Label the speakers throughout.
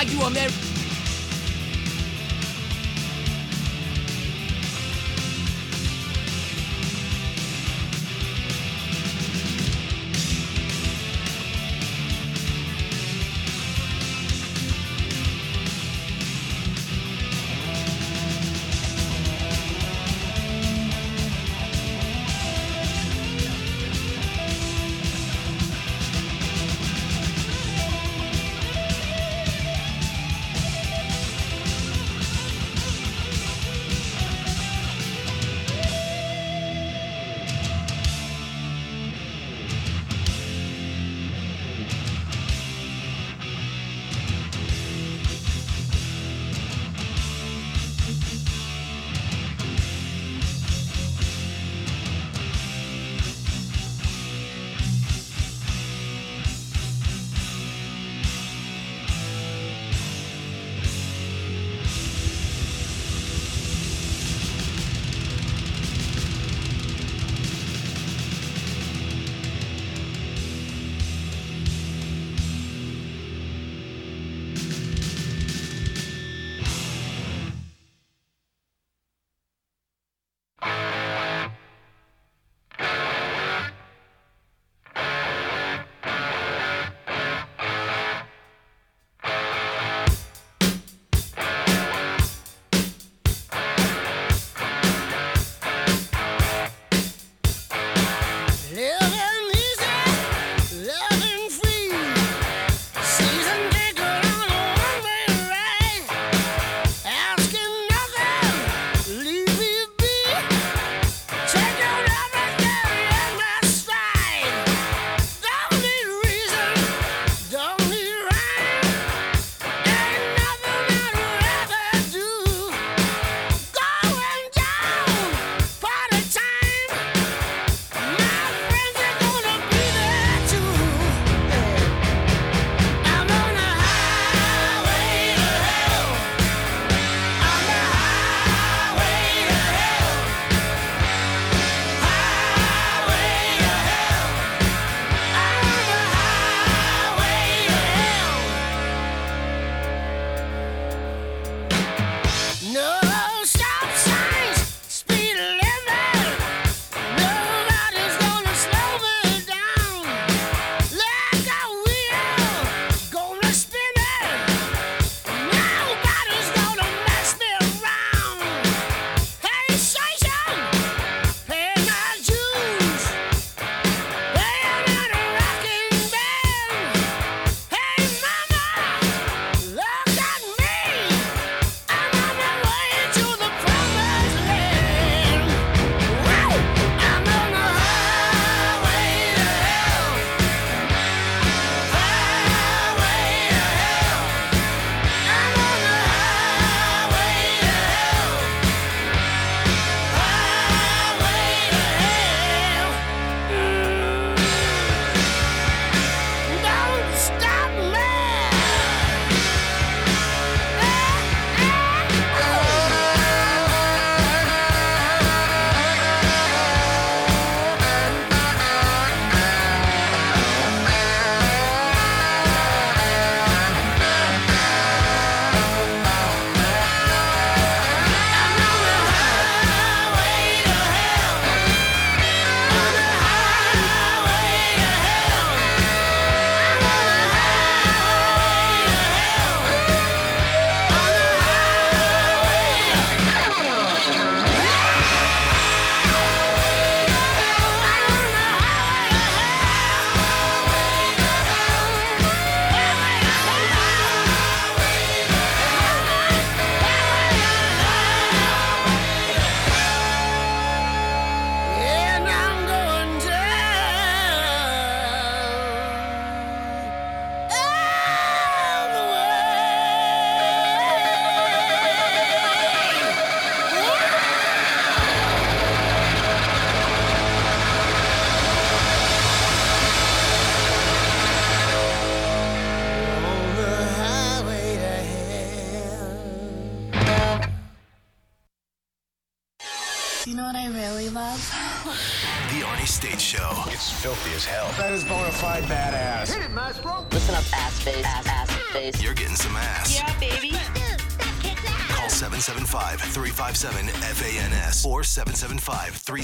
Speaker 1: like you, American.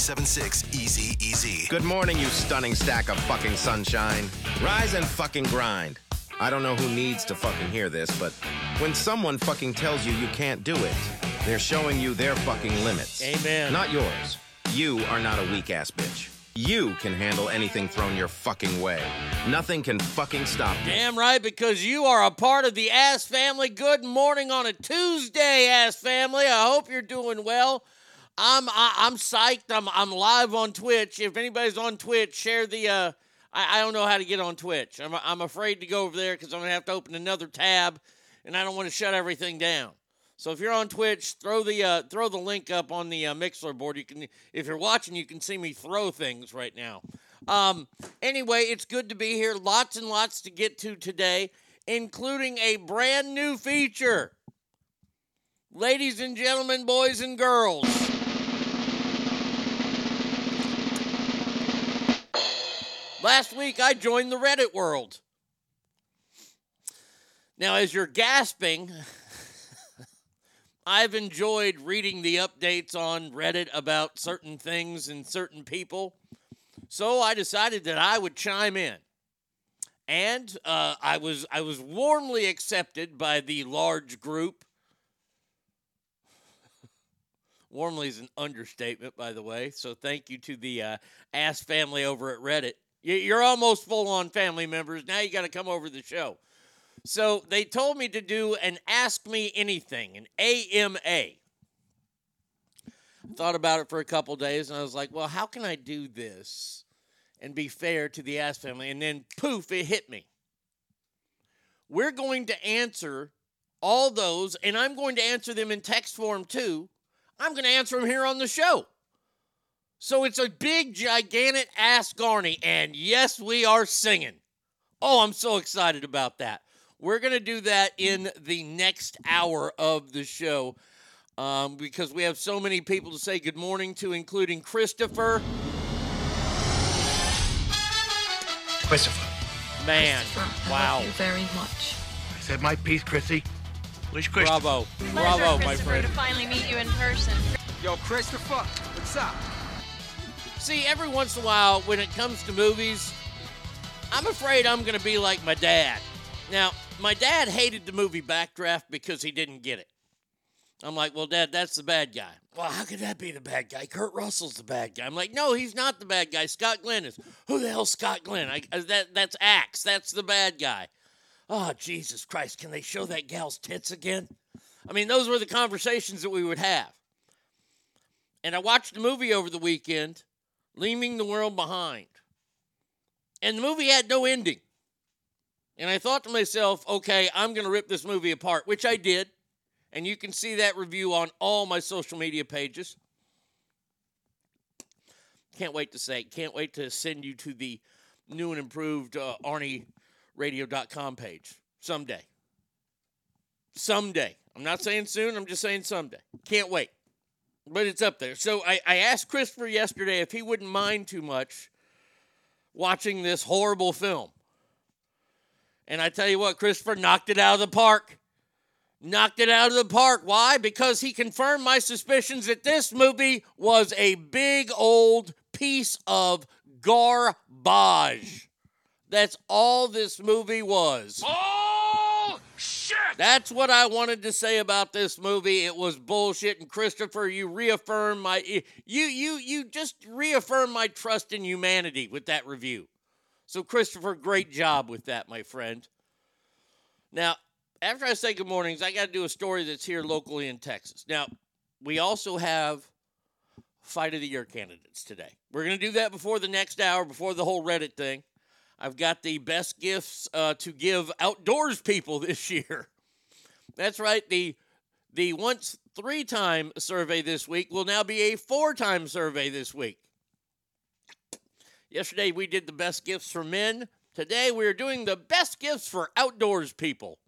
Speaker 2: 775-376-EASY-EASY.
Speaker 3: Good morning, you stunning stack of fucking sunshine. Rise and fucking grind. I don't know who needs to fucking hear this, but when someone fucking tells you you can't do it, they're showing you their fucking limits.
Speaker 4: Amen.
Speaker 3: Not yours. You are not a weak ass bitch. You can handle anything thrown your fucking way. Nothing can fucking stop you.
Speaker 4: Damn right, because you are a part of the Ass family. Good morning on a Tuesday, Ass family. I hope you're doing well. I'm I, I'm psyched. I'm I'm live on Twitch. If anybody's on Twitch, share the. Uh, I, I don't know how to get on Twitch. I'm I'm afraid to go over there because I'm gonna have to open another tab, and I don't want to shut everything down. So if you're on Twitch, throw the uh, throw the link up on the uh, Mixler board. You can, if you're watching, you can see me throw things right now. Um, anyway, it's good to be here. Lots and lots to get to today, including a brand new feature. Ladies and gentlemen, boys and girls. Last week, I joined the Reddit world. Now, as you're gasping, I've enjoyed reading the updates on Reddit about certain things and certain people. So I decided that I would chime in. And uh, I was I was warmly accepted by the large group. warmly is an understatement, by the way. So thank you to the uh, Ass family over at Reddit. You're almost full on family members. Now you got to come over to the show. So they told me to do an Ask Me Anything, an AMA. I thought about it for a couple days and I was like, well, how can I do this and be fair to the Ask family? And then poof, it hit me. We're going to answer all those, and I'm going to answer them in text form too. I'm going to answer them here on the show. So it's a big, gigantic ass Arnie, and yes, we are singing. Oh, I'm so excited about that. We're going to do that in the next hour of the show um, because we have so many people to say good morning to, including Christopher.
Speaker 5: Christopher.
Speaker 4: Man,
Speaker 6: Christopher, I
Speaker 4: wow.
Speaker 6: love you very much.
Speaker 5: I said my piece, Chrissy. Where's Christopher?
Speaker 4: Bravo.
Speaker 7: Pleasure,
Speaker 4: Bravo, my
Speaker 7: Christopher,
Speaker 4: friend.
Speaker 7: to finally meet you in person.
Speaker 8: Yo, Christopher, what's up?
Speaker 4: See, every once in a while, when it comes to movies, I'm afraid I'm going to be like my dad. Now, my dad hated the movie Backdraft because he didn't get it. I'm like, well, Dad, that's the bad guy. Well, how could that be the bad guy? Kurt Russell's the bad guy. I'm like, no, he's not the bad guy. Scott Glenn is. Who the hell's Scott Glenn? I, uh, that that's Axe. That's the bad guy. Oh, Jesus Christ! Can they show that gal's tits again? I mean, those were the conversations that we would have. And I watched the movie over the weekend, Leaving the World Behind. And the movie had no ending. And I thought to myself, okay, I'm going to rip this movie apart, which I did. And you can see that review on all my social media pages. Can't wait to say, can't wait to send you to the new and improved uh, ArnieRadio.com page someday. Someday. I'm not saying soon, I'm just saying someday. Can't wait. But it's up there. So I, I asked Christopher yesterday if he wouldn't mind too much watching this horrible film. And I tell you what, Christopher knocked it out of the park. Knocked it out of the park. Why? Because he confirmed my suspicions that this movie was a big old piece of garbage. That's all this movie was.
Speaker 8: Oh!
Speaker 4: That's what I wanted to say about this movie. It was bullshit. And Christopher, you reaffirm my you you you just reaffirm my trust in humanity with that review. So Christopher, great job with that, my friend. Now, after I say good mornings, I got to do a story that's here locally in Texas. Now, we also have fight of the year candidates today. We're going to do that before the next hour, before the whole Reddit thing. I've got the best gifts uh, to give outdoors people this year. That's right. The the once three time survey this week will now be a four time survey this week. Yesterday we did the best gifts for men. Today we are doing the best gifts for outdoors people.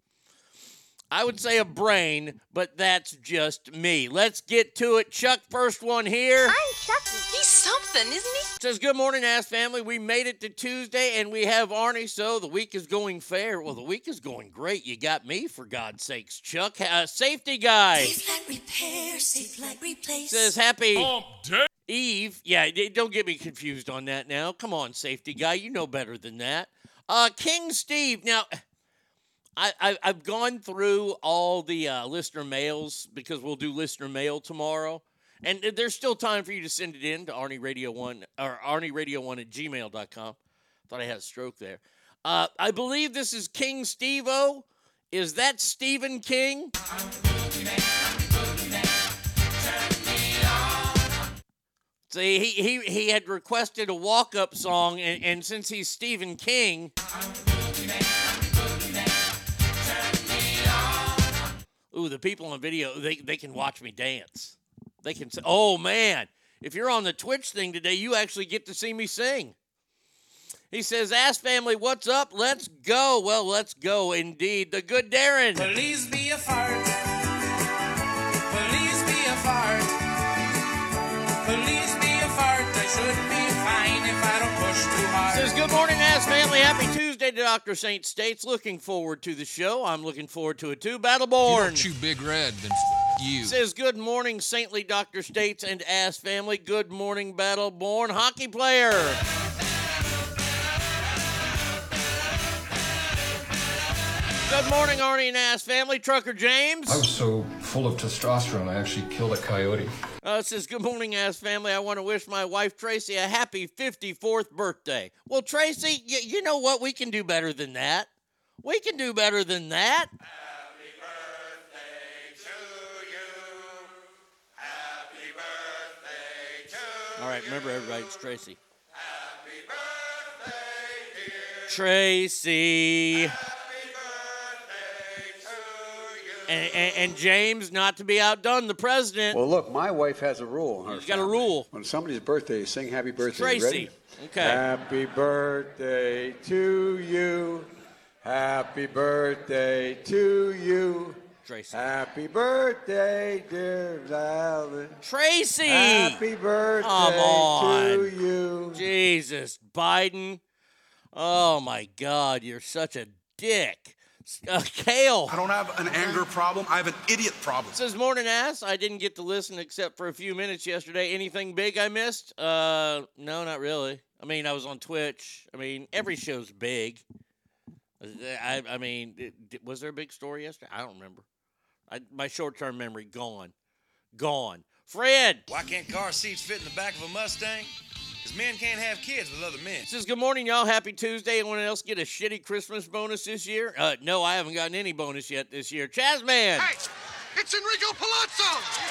Speaker 4: I would say a brain, but that's just me. Let's get to it. Chuck, first one here.
Speaker 7: I'm. He's something, isn't he?
Speaker 4: Says, Good morning, ass family. We made it to Tuesday and we have Arnie, so the week is going fair. Well, the week is going great. You got me, for God's sakes. Chuck, uh, safety guy.
Speaker 6: Safe like repair, safe like replace.
Speaker 4: Says, Happy Eve. Yeah, don't get me confused on that now. Come on, safety guy. You know better than that. Uh, King Steve. Now, I, I, I've gone through all the uh, listener mails because we'll do listener mail tomorrow. And there's still time for you to send it in to Arnie Radio 1 or Arnie Radio 1 at gmail.com. Thought I had a stroke there. Uh, I believe this is King Steve O. Is that Stephen King? See, he, he, he had requested a walk up song, and, and since he's Stephen King. Ooh, the people on video, they, they can watch me dance. They can say, oh man, if you're on the Twitch thing today, you actually get to see me sing. He says, Ask family, what's up? Let's go. Well, let's go indeed. The good Darren.
Speaker 9: Please be a fart. Please be a fart. Please be a fart. I should be fine if I don't push too hard.
Speaker 4: Says, Good morning, Ass Family. Happy Tuesday to Dr. Saint States. Looking forward to the show. I'm looking forward to it too. Battleborn.
Speaker 1: Chew Big Red, then f- you.
Speaker 4: Says, Good morning, Saintly Dr. States and Ass Family. Good morning, Battleborn. Hockey player. Good morning, Arnie and Ass Family. Trucker James.
Speaker 10: I was so full of testosterone, I actually killed a coyote.
Speaker 4: Uh, says, Good morning, ass family. I want to wish my wife Tracy a happy 54th birthday. Well, Tracy, y- you know what? We can do better than that. We can do better than that. All right, remember everybody, it's Tracy. Tracy. And, and, and James, not to be outdone, the president.
Speaker 11: Well, look, my wife has a rule.
Speaker 4: She's got a rule.
Speaker 11: When somebody's birthday, sing happy birthday.
Speaker 4: Tracy. Okay.
Speaker 11: Happy birthday to you. Happy birthday to you.
Speaker 4: Tracy.
Speaker 11: Happy birthday, dear Alan.
Speaker 4: Tracy.
Speaker 11: Happy birthday
Speaker 4: Come on.
Speaker 11: to you.
Speaker 4: Jesus, Biden. Oh my God, you're such a dick. Uh, Kale.
Speaker 5: I don't have an anger problem. I have an idiot problem.
Speaker 4: Says morning ass. I didn't get to listen except for a few minutes yesterday. Anything big I missed? Uh, no, not really. I mean, I was on Twitch. I mean, every show's big. I, I mean, it- was there a big story yesterday? I don't remember. I, my short-term memory gone, gone. Fred.
Speaker 12: Why can't car seats fit in the back of a Mustang? Because men can't have kids with other men.
Speaker 4: Says good morning, y'all. Happy Tuesday. Anyone else get a shitty Christmas bonus this year? Uh, no, I haven't gotten any bonus yet this year. Chazman.
Speaker 8: Hey, it's Enrico Palazzo!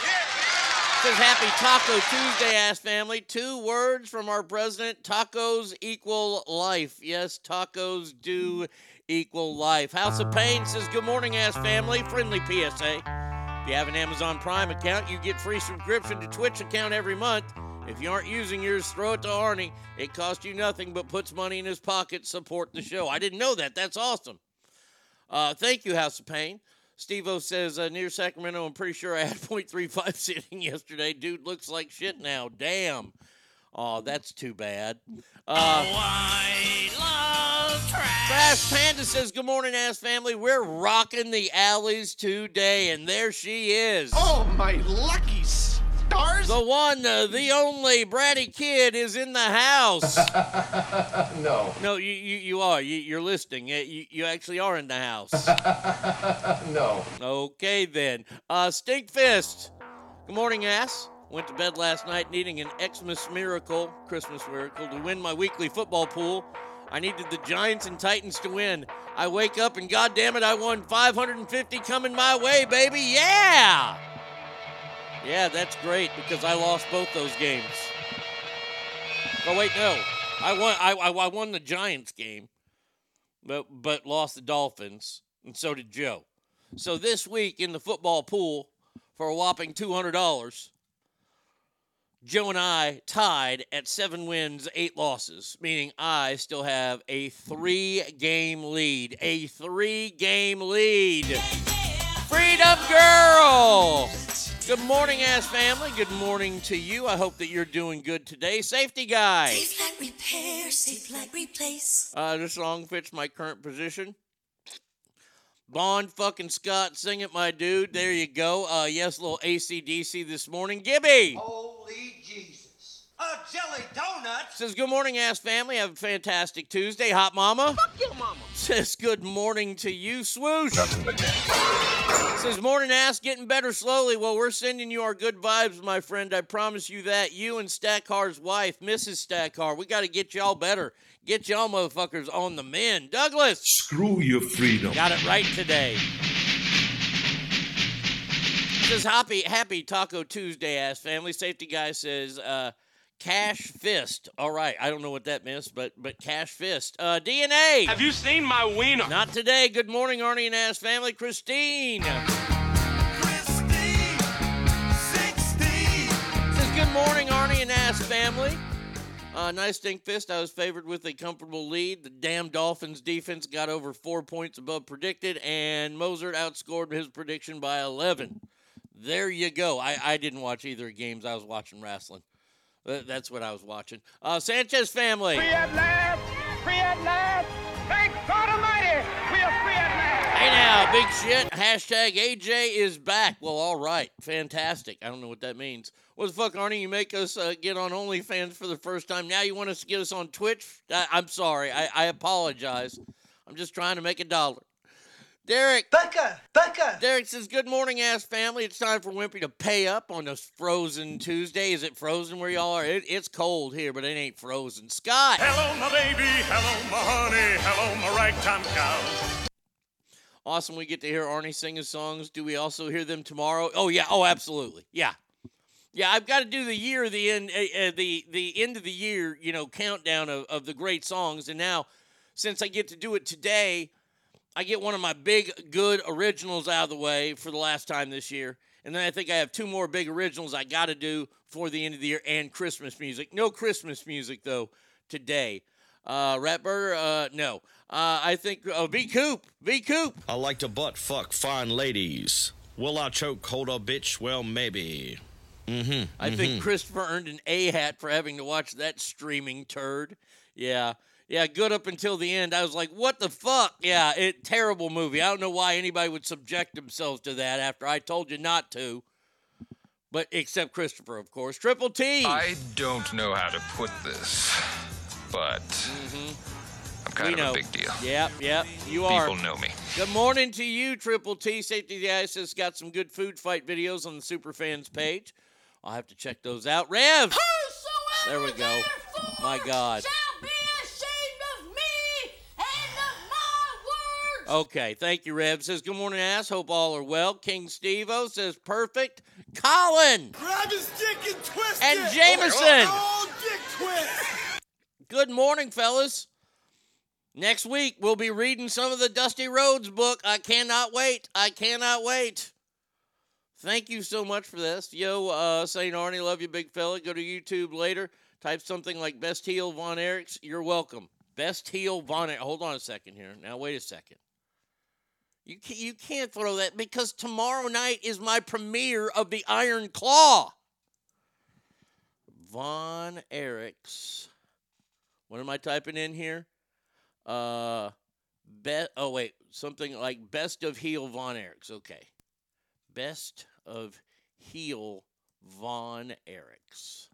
Speaker 4: Says happy Taco Tuesday, ass family. Two words from our president tacos equal life. Yes, tacos do equal life. House of Pain says good morning, ass family. Friendly PSA. If you have an Amazon Prime account, you get free subscription to Twitch account every month. If you aren't using yours, throw it to Arnie. It costs you nothing but puts money in his pocket. Support the show. I didn't know that. That's awesome. Uh, thank you, House of Pain. Steve O says, uh, near Sacramento, I'm pretty sure I had 0.35 sitting yesterday. Dude looks like shit now. Damn. Oh, that's too bad. Uh, Trash Panda says, Good morning, ass family. We're rocking the alleys today, and there she is.
Speaker 8: Oh, my lucky stars!
Speaker 4: The one, uh, the only Bratty Kid is in the house.
Speaker 10: no.
Speaker 4: no, you, you, you are. You, you're listening. You, you actually are in the house.
Speaker 10: no.
Speaker 4: Okay, then. Uh, Stink Fist. Good morning, ass. Went to bed last night needing an Xmas miracle, Christmas miracle, to win my weekly football pool. I needed the Giants and Titans to win. I wake up and goddamn it, I won 550 coming my way, baby. Yeah! Yeah, that's great because I lost both those games. Oh wait, no, I won. I, I, I won the Giants game, but but lost the Dolphins, and so did Joe. So this week in the football pool, for a whopping two hundred dollars, Joe and I tied at seven wins, eight losses, meaning I still have a three-game lead. A three-game lead. Freedom Girl. Good morning, ass family. Good morning to you. I hope that you're doing good today. Safety guy.
Speaker 6: Safe like repair, safe like replace.
Speaker 4: Uh, this song fits my current position. Bon fucking Scott, sing it, my dude. There you go. Uh, yes, little ACDC this morning. Gibby
Speaker 8: Holy Jesus. A jelly donut?
Speaker 4: says, Good morning, ass family. Have a fantastic Tuesday. Hot mama.
Speaker 8: Fuck your mama.
Speaker 4: Says, Good morning to you, swoosh. Says, Morning, ass. Getting better slowly. Well, we're sending you our good vibes, my friend. I promise you that. You and Stackar's wife, Mrs. Stackar, we got to get y'all better. Get y'all motherfuckers on the men. Douglas.
Speaker 13: Screw your freedom.
Speaker 4: Got it right today. Says happy happy Taco Tuesday, ass family. Safety guy says uh, cash fist. All right, I don't know what that means, but but cash fist. Uh, DNA.
Speaker 14: Have you seen my wiener?
Speaker 4: Not today. Good morning, Arnie and ass family. Christine. Christine Says good morning, Arnie and ass family. Uh, nice stink fist. I was favored with a comfortable lead. The damn Dolphins defense got over four points above predicted, and Mostert outscored his prediction by 11. There you go. I, I didn't watch either games. I was watching wrestling. That- That's what I was watching. Uh, Sanchez family.
Speaker 14: Free at last! Free at last! Thank God Almighty! We are free at last!
Speaker 4: Hey now, big shit. Hashtag AJ is back. Well, all right. Fantastic. I don't know what that means. What the fuck, Arnie? You make us uh, get on OnlyFans for the first time. Now you want us to get us on Twitch? I- I'm sorry. I-, I apologize. I'm just trying to make a dollar. Derek.
Speaker 8: Becca! Becca!
Speaker 4: Derek says, Good morning, ass family. It's time for Wimpy to pay up on this frozen Tuesday. Is it frozen where y'all are? It, it's cold here, but it ain't frozen. Scott.
Speaker 14: Hello, my baby. Hello, my honey. Hello, my ragtime cow.
Speaker 4: Awesome. We get to hear Arnie sing his songs. Do we also hear them tomorrow? Oh yeah. Oh, absolutely. Yeah. Yeah, I've got to do the year, the end, uh, uh, the the end of the year, you know, countdown of, of the great songs. And now, since I get to do it today, I get one of my big, good originals out of the way for the last time this year. And then I think I have two more big originals I got to do for the end of the year and Christmas music. No Christmas music, though, today. Uh, Ratburger, uh, no. Uh, I think, oh, V Coop, V Coop.
Speaker 15: I like to butt fuck fine ladies. Will I choke hold a bitch? Well, maybe. Mm-hmm.
Speaker 4: I think Christopher earned an A hat for having to watch that streaming turd. Yeah. Yeah, good up until the end. I was like, what the fuck? Yeah, it terrible movie. I don't know why anybody would subject themselves to that after I told you not to. But except Christopher, of course. Triple T.
Speaker 1: I don't know how to put this, but mm-hmm. I'm kind
Speaker 4: We
Speaker 1: of
Speaker 4: know.
Speaker 1: a big deal.
Speaker 4: Yep, yep. You are.
Speaker 1: People know me.
Speaker 4: Good morning to you, Triple T. Safety Guy says got some good food fight videos on the Superfans page. I'll have to check those out. Rev. There we go. My God. Okay, thank you, Rev. Says, good morning, ass. Hope all are well. King Steve-O says, perfect. Colin
Speaker 8: Grab his dick and twist
Speaker 4: and
Speaker 8: it!
Speaker 4: Jameson.
Speaker 8: Oh, dick twist!
Speaker 4: Good morning, fellas. Next week, we'll be reading some of the Dusty Rhodes book. I cannot wait. I cannot wait. Thank you so much for this. Yo, uh, St. Arnie, love you, big fella. Go to YouTube later. Type something like Best Heel Von Erichs. You're welcome. Best Heel Von Erich. Hold on a second here. Now, wait a second. You can't, you can't throw that because tomorrow night is my premiere of the Iron Claw. Von Erichs. What am I typing in here? Uh, be- oh wait, something like best of heel Von Erichs. Okay, best of heel Von Erichs.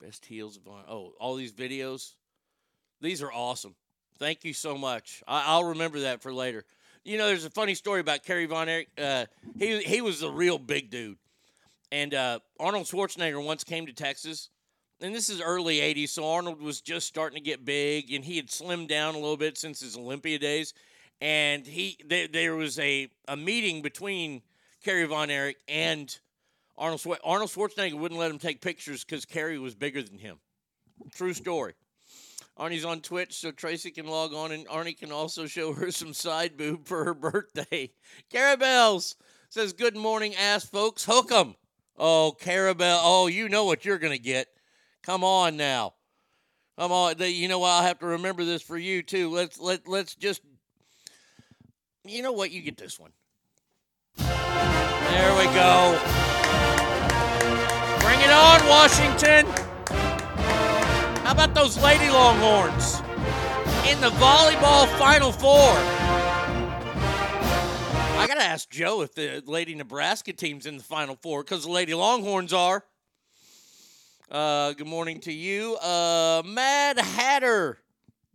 Speaker 4: Best heels Von. Oh, all these videos. These are awesome. Thank you so much. I- I'll remember that for later. You know, there's a funny story about Kerry Von Erich. Uh, he he was a real big dude, and uh, Arnold Schwarzenegger once came to Texas and this is early 80s, so Arnold was just starting to get big, and he had slimmed down a little bit since his Olympia days. And he there, there was a, a meeting between Kerry Von Erich and Arnold Arnold Schwarzenegger wouldn't let him take pictures because Kerry was bigger than him. True story. Arnie's on Twitch, so Tracy can log on, and Arnie can also show her some side boob for her birthday. Carabels says, "Good morning, ass folks. Hook 'em." Oh, Carabel. Oh, you know what you're gonna get. Come on now. On. They- You know what? I'll have to remember this for you too. Let's let let's just You know what? You get this one. There we go. Bring it on, Washington. How about those Lady Longhorns in the volleyball Final Four? I gotta ask Joe if the Lady Nebraska team's in the Final Four because the Lady Longhorns are. Uh, good morning to you, uh, Mad Hatter.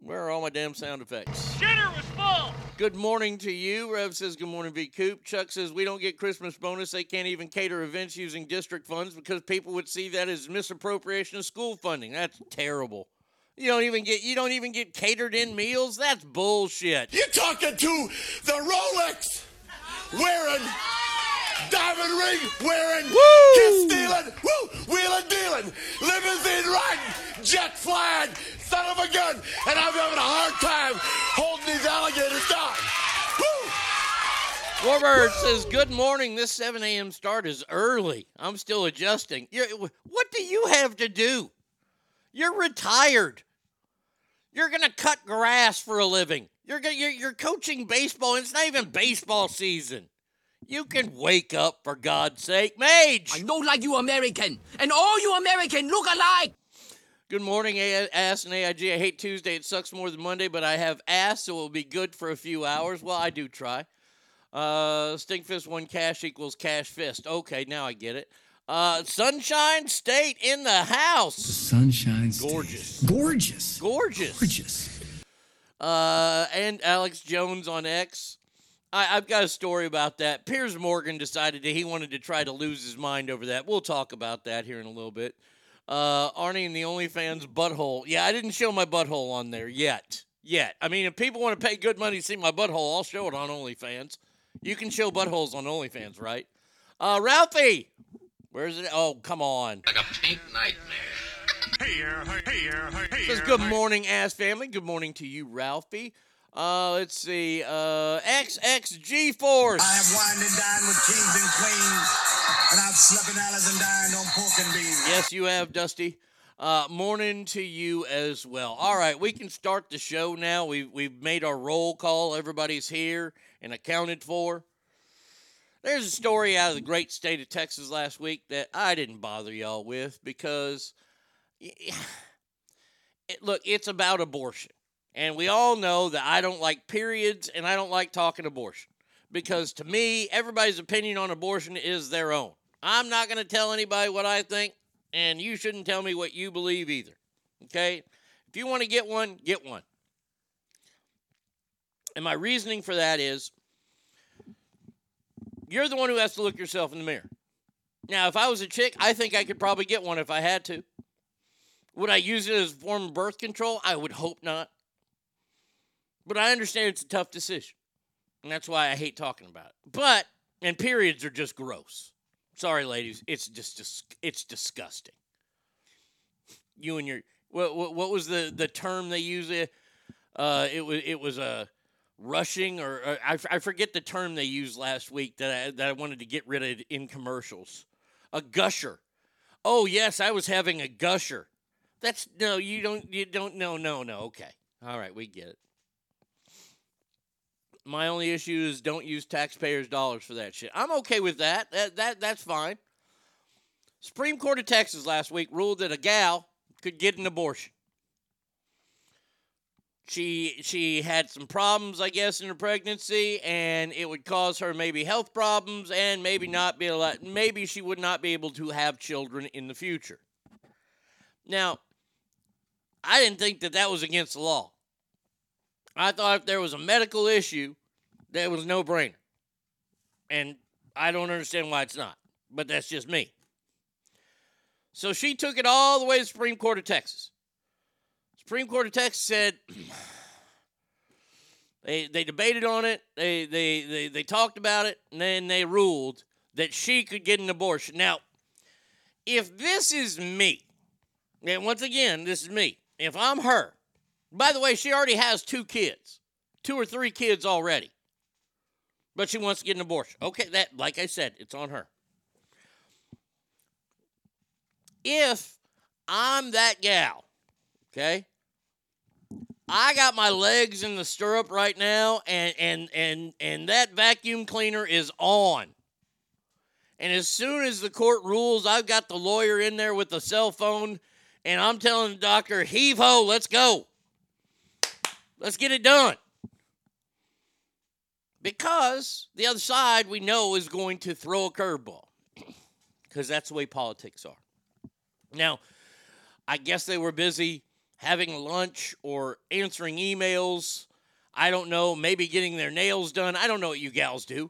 Speaker 4: Where are all my damn sound effects?
Speaker 13: Shitter was full.
Speaker 4: Good morning to you. Rev says, Good morning, V Coop. Chuck says, We don't get Christmas bonus. They can't even cater events using district funds because people would see that as misappropriation of school funding. That's terrible. You don't even get you don't even get catered in meals? That's bullshit.
Speaker 16: You're talking to the Rolex wearing, diamond ring wearing, kiss stealing, woo, wheeling dealing, limousine riding, jet flying, son of a gun, and I'm having a hard time holding these alligators down.
Speaker 4: Warbird says, Good morning. This 7 a.m. start is early. I'm still adjusting. You're, what do you have to do? You're retired. You're going to cut grass for a living. You're, gonna, you're, you're coaching baseball, and it's not even baseball season. You can wake up, for God's sake. Mage!
Speaker 17: I know like you American, and all you American look alike.
Speaker 4: Good morning, A- Ass and AIG. I hate Tuesday. It sucks more than Monday, but I have ass, so it will be good for a few hours. Well, I do try. Uh, Stinkfist one cash equals cash fist. Okay, now I get it. Uh, Sunshine State in the house.
Speaker 18: Sunshine State.
Speaker 4: Gorgeous.
Speaker 18: Gorgeous.
Speaker 4: Gorgeous.
Speaker 18: Gorgeous.
Speaker 4: Uh, and Alex Jones on X. I, I've got a story about that. Piers Morgan decided that he wanted to try to lose his mind over that. We'll talk about that here in a little bit. Uh, Arnie and the OnlyFans butthole. Yeah, I didn't show my butthole on there yet. Yet. I mean, if people want to pay good money to see my butthole, I'll show it on OnlyFans. You can show buttholes on OnlyFans, right? Uh, Ralphie, where's it? Oh, come on.
Speaker 19: Like a pink nightmare.
Speaker 4: Hey, hey, hey, hey, hey, Says good morning, ass family. Good morning to you, Ralphie. Uh, let's see. Uh, XXG Force.
Speaker 20: I have wined and dined with kings and queens, and I've slept in alleys and dined on pork and beans.
Speaker 4: Yes, you have, Dusty. Uh, morning to you as well. All right, we can start the show now. We've we've made our roll call. Everybody's here and accounted for. There's a story out of the great state of Texas last week that I didn't bother y'all with because, it, look, it's about abortion. And we all know that I don't like periods and I don't like talking abortion because to me, everybody's opinion on abortion is their own. I'm not going to tell anybody what I think, and you shouldn't tell me what you believe either. Okay? If you want to get one, get one. And my reasoning for that is you're the one who has to look yourself in the mirror. Now, if I was a chick, I think I could probably get one if I had to. Would I use it as a form of birth control? I would hope not. But I understand it's a tough decision. And that's why I hate talking about it. But, and periods are just gross. Sorry, ladies. It's just, just it's disgusting. You and your, what, what, what was the, the term they use? Uh, it was, it was a, rushing or, or I, I forget the term they used last week that I, that I wanted to get rid of in commercials. A gusher. Oh yes, I was having a gusher. That's no, you don't you don't no no no. Okay. All right, we get it. My only issue is don't use taxpayers' dollars for that shit. I'm okay with that. That that that's fine. Supreme Court of Texas last week ruled that a gal could get an abortion she she had some problems i guess in her pregnancy and it would cause her maybe health problems and maybe not be able maybe she would not be able to have children in the future now i didn't think that that was against the law i thought if there was a medical issue that was no brainer and i don't understand why it's not but that's just me so she took it all the way to the supreme court of texas Supreme Court of Texas said they they debated on it, they, they they they talked about it, and then they ruled that she could get an abortion. Now, if this is me, and once again, this is me. If I'm her, by the way, she already has two kids, two or three kids already, but she wants to get an abortion. Okay, that like I said, it's on her. If I'm that gal, okay, I got my legs in the stirrup right now, and and and and that vacuum cleaner is on. And as soon as the court rules, I've got the lawyer in there with the cell phone, and I'm telling the doctor, heave ho, let's go. Let's get it done. Because the other side we know is going to throw a curveball. Because that's the way politics are. Now, I guess they were busy having lunch or answering emails. I don't know, maybe getting their nails done. I don't know what you gals do.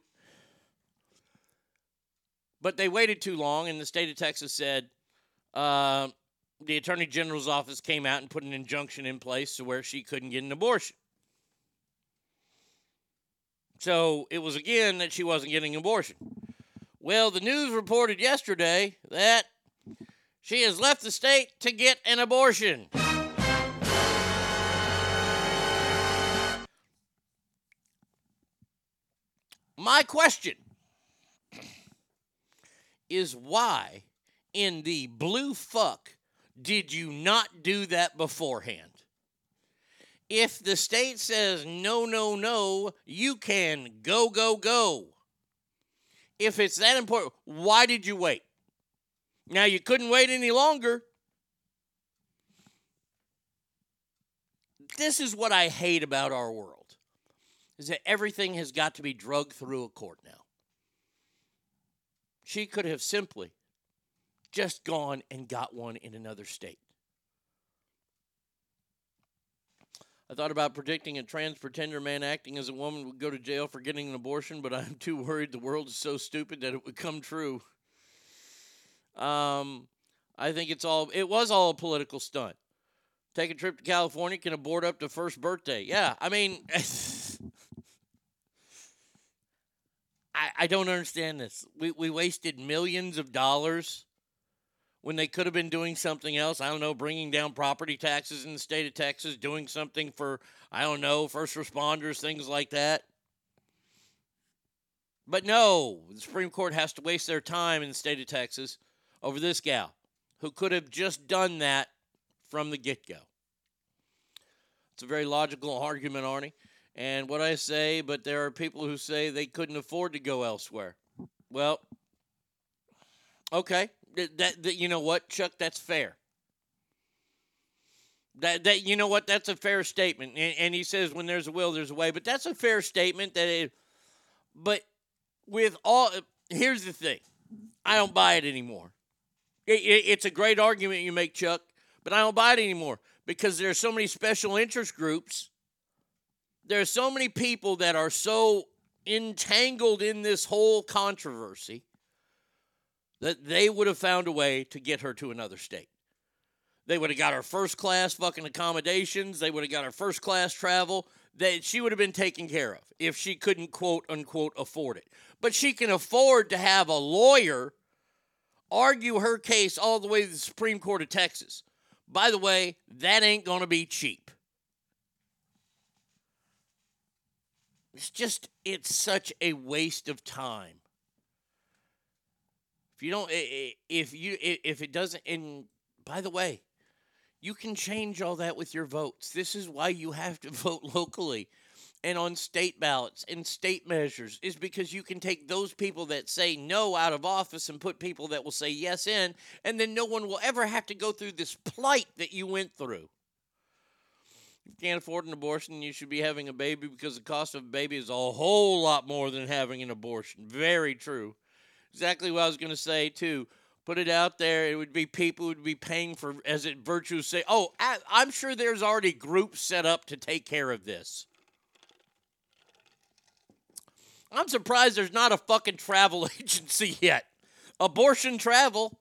Speaker 4: But they waited too long, and the state of Texas said uh, the attorney general's office came out and put an injunction in place to where she couldn't get an abortion. So it was again that she wasn't getting an abortion. Well, the news reported yesterday that she has left the state to get an abortion. My question is why in the blue fuck did you not do that beforehand? If the state says no, no, no, you can go, go, go. If it's that important, why did you wait? Now you couldn't wait any longer. This is what I hate about our world. Is that everything has got to be drugged through a court now. She could have simply just gone and got one in another state. I thought about predicting a trans pretender man acting as a woman would go to jail for getting an abortion, but I'm too worried the world is so stupid that it would come true. Um, I think it's all it was all a political stunt. Take a trip to California, can abort up to first birthday. Yeah, I mean, I, I don't understand this. We we wasted millions of dollars when they could have been doing something else. I don't know, bringing down property taxes in the state of Texas, doing something for I don't know, first responders, things like that. But no, the Supreme Court has to waste their time in the state of Texas over this gal who could have just done that from the get go. It's a very logical argument, Arnie. And what I say, but there are people who say they couldn't afford to go elsewhere. Well, okay. That, that, you know what, Chuck, that's fair. That, that you know what? That's a fair statement. And, and, he says when there's a will there's a way. But that's a fair statement that it but with all here's the thing. I don't buy it anymore. It, it, it's a great argument you make chuck but i don't buy it anymore because there are so many special interest groups. There are so many people that are so entangled in this whole controversy that they would have found a way to get her to another state. They would have got her first class fucking accommodations. They would have got her first class travel. That she would have been taken care of if she couldn't quote unquote afford it. But she can afford to have a lawyer argue her case all the way to the Supreme Court of Texas. By the way, that ain't going to be cheap. It's just, it's such a waste of time. You don't, if you, if it doesn't, and by the way, you can change all that with your votes. This is why you have to vote locally and on state ballots and state measures, is because you can take those people that say no out of office and put people that will say yes in, and then no one will ever have to go through this plight that you went through. If you can't afford an abortion, you should be having a baby because the cost of a baby is a whole lot more than having an abortion. Very true. Exactly what I was going to say, too. Put it out there. It would be people would be paying for, as it virtue say, oh, I'm sure there's already groups set up to take care of this. I'm surprised there's not a fucking travel agency yet. Abortion travel.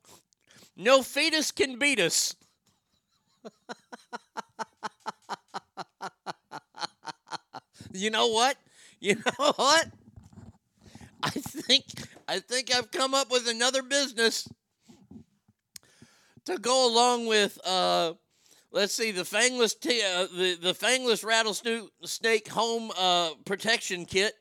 Speaker 4: No fetus can beat us. you know what? You know what? I think I think I've come up with another business to go along with uh let's see the fangless t- uh, the the fangless rattlesnake home uh, protection kit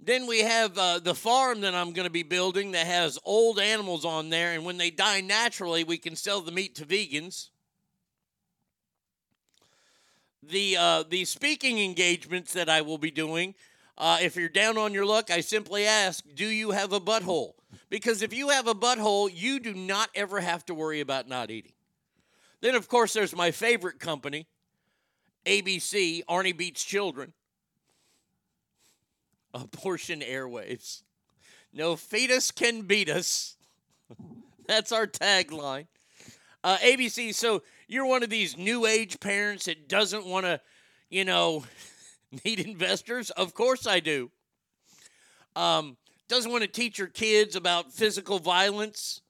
Speaker 4: then we have uh, the farm that I'm going to be building that has old animals on there, and when they die naturally, we can sell the meat to vegans. the uh, the speaking engagements that I will be doing. Uh, if you're down on your luck, I simply ask, do you have a butthole? Because if you have a butthole, you do not ever have to worry about not eating. Then, of course, there's my favorite company, ABC, Arnie Beats Children. Abortion Airwaves. No fetus can beat us. That's our tagline. Uh, ABC, so you're one of these new age parents that doesn't want to, you know, need investors? Of course I do. Um, doesn't want to teach your kids about physical violence.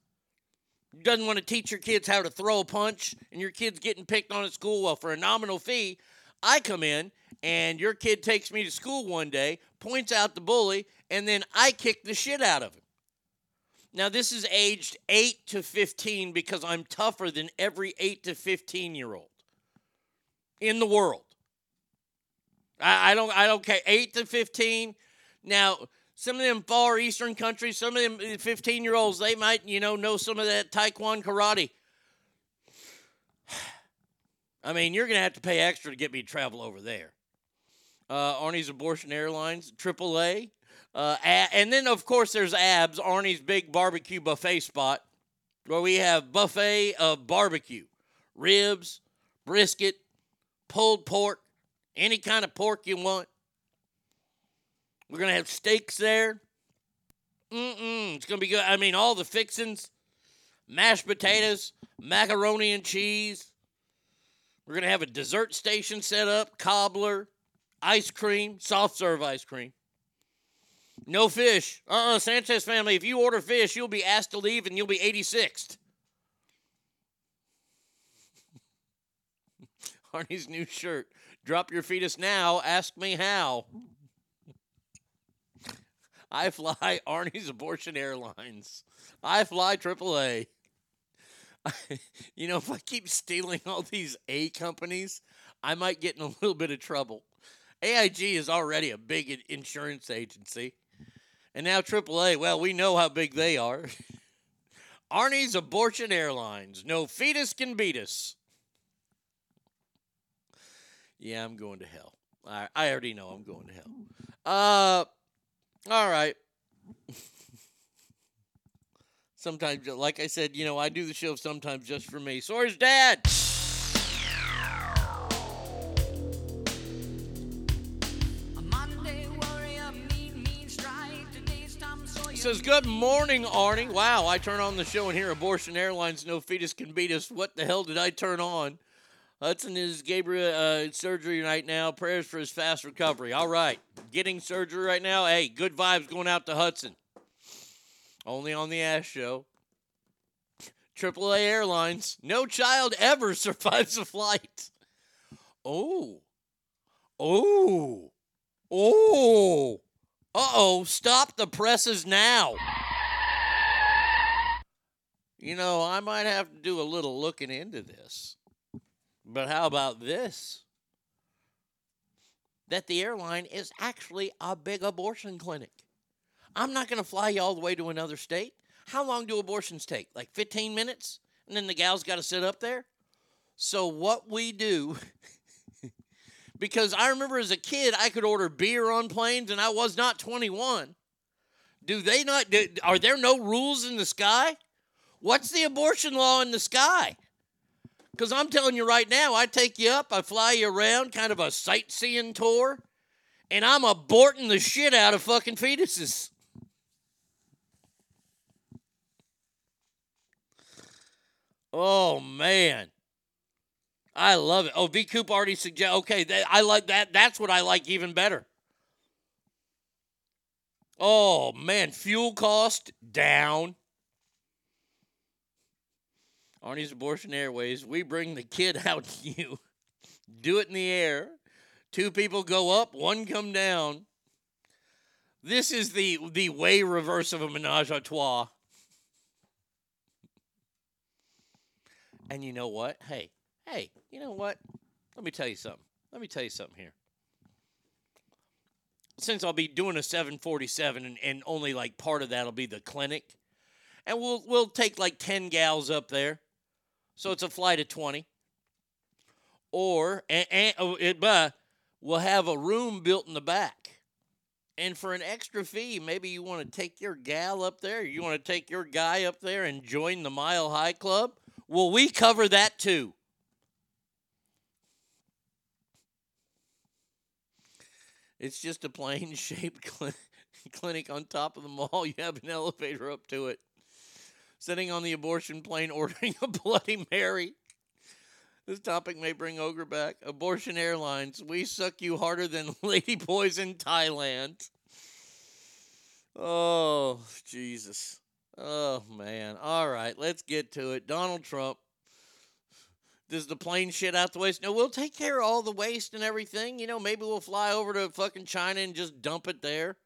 Speaker 4: Doesn't want to teach your kids how to throw a punch, and your kid's getting picked on at school. Well, for a nominal fee, I come in and your kid takes me to school one day, points out the bully, and then I kick the shit out of him. Now, this is aged 8 to 15 because I'm tougher than every 8 to 15 year old in the world. I, I don't I don't care. 8 to 15. Now, some of them far eastern countries, some of them 15 year olds, they might, you know, know some of that taekwondo karate. I mean, you're going to have to pay extra to get me to travel over there. Uh, Arnie's Abortion Airlines, AAA. Uh, and then, of course, there's ABS, Arnie's Big Barbecue Buffet Spot, where we have buffet of barbecue, ribs, brisket, pulled pork, any kind of pork you want. We're going to have steaks there. Mm-mm, it's going to be good. I mean, all the fixings, mashed potatoes, macaroni and cheese. We're going to have a dessert station set up, cobbler, ice cream, soft serve ice cream. No fish. Uh uh Sanchez family, if you order fish, you'll be asked to leave and you'll be 86th. Arnie's new shirt. Drop your fetus now. Ask me how. I fly Arnie's Abortion Airlines. I fly AAA. you know, if I keep stealing all these A companies, I might get in a little bit of trouble. AIG is already a big insurance agency. And now AAA, well, we know how big they are. Arnie's Abortion Airlines. No fetus can beat us. Yeah, I'm going to hell. I, I already know I'm going to hell. Uh, all right. sometimes, like I said, you know, I do the show sometimes just for me. So is Dad. says, Good morning, Arnie. Wow, I turn on the show and hear Abortion Airlines, no fetus can beat us. What the hell did I turn on? Hudson is Gabriel uh, surgery right now. Prayers for his fast recovery. All right, getting surgery right now. Hey, good vibes going out to Hudson. Only on the Ash Show. AAA Airlines. No child ever survives a flight. Oh. Oh. Oh. Uh oh, stop the presses now. You know, I might have to do a little looking into this. But how about this? That the airline is actually a big abortion clinic. I'm not going to fly you all the way to another state. How long do abortions take? Like 15 minutes? And then the gal's got to sit up there? So, what we do because I remember as a kid I could order beer on planes and I was not 21. Do they not do, are there no rules in the sky? What's the abortion law in the sky? Cuz I'm telling you right now, I take you up, I fly you around, kind of a sightseeing tour, and I'm aborting the shit out of fucking fetuses. Oh man. I love it. Oh, V Coop already suggest. Okay, that, I like that. That's what I like even better. Oh man, fuel cost down. Arnie's Abortion Airways. We bring the kid out to you. Do it in the air. Two people go up, one come down. This is the the way reverse of a menage a trois. And you know what? Hey, hey, you know what? Let me tell you something. Let me tell you something here. Since I'll be doing a 747 and, and only like part of that'll be the clinic, and we'll we'll take like 10 gals up there. So it's a flight of 20. or and, and oh, it, but we'll have a room built in the back. And for an extra fee, maybe you want to take your gal up there, you want to take your guy up there and join the Mile High Club. Well, we cover that too. It's just a plane shaped cl- clinic on top of the mall. You have an elevator up to it. Sitting on the abortion plane, ordering a Bloody Mary. This topic may bring Ogre back. Abortion Airlines. We suck you harder than lady boys in Thailand. Oh, Jesus. Oh, man. All right, let's get to it. Donald Trump. Does the plane shit out the waste? No, we'll take care of all the waste and everything. You know, maybe we'll fly over to fucking China and just dump it there.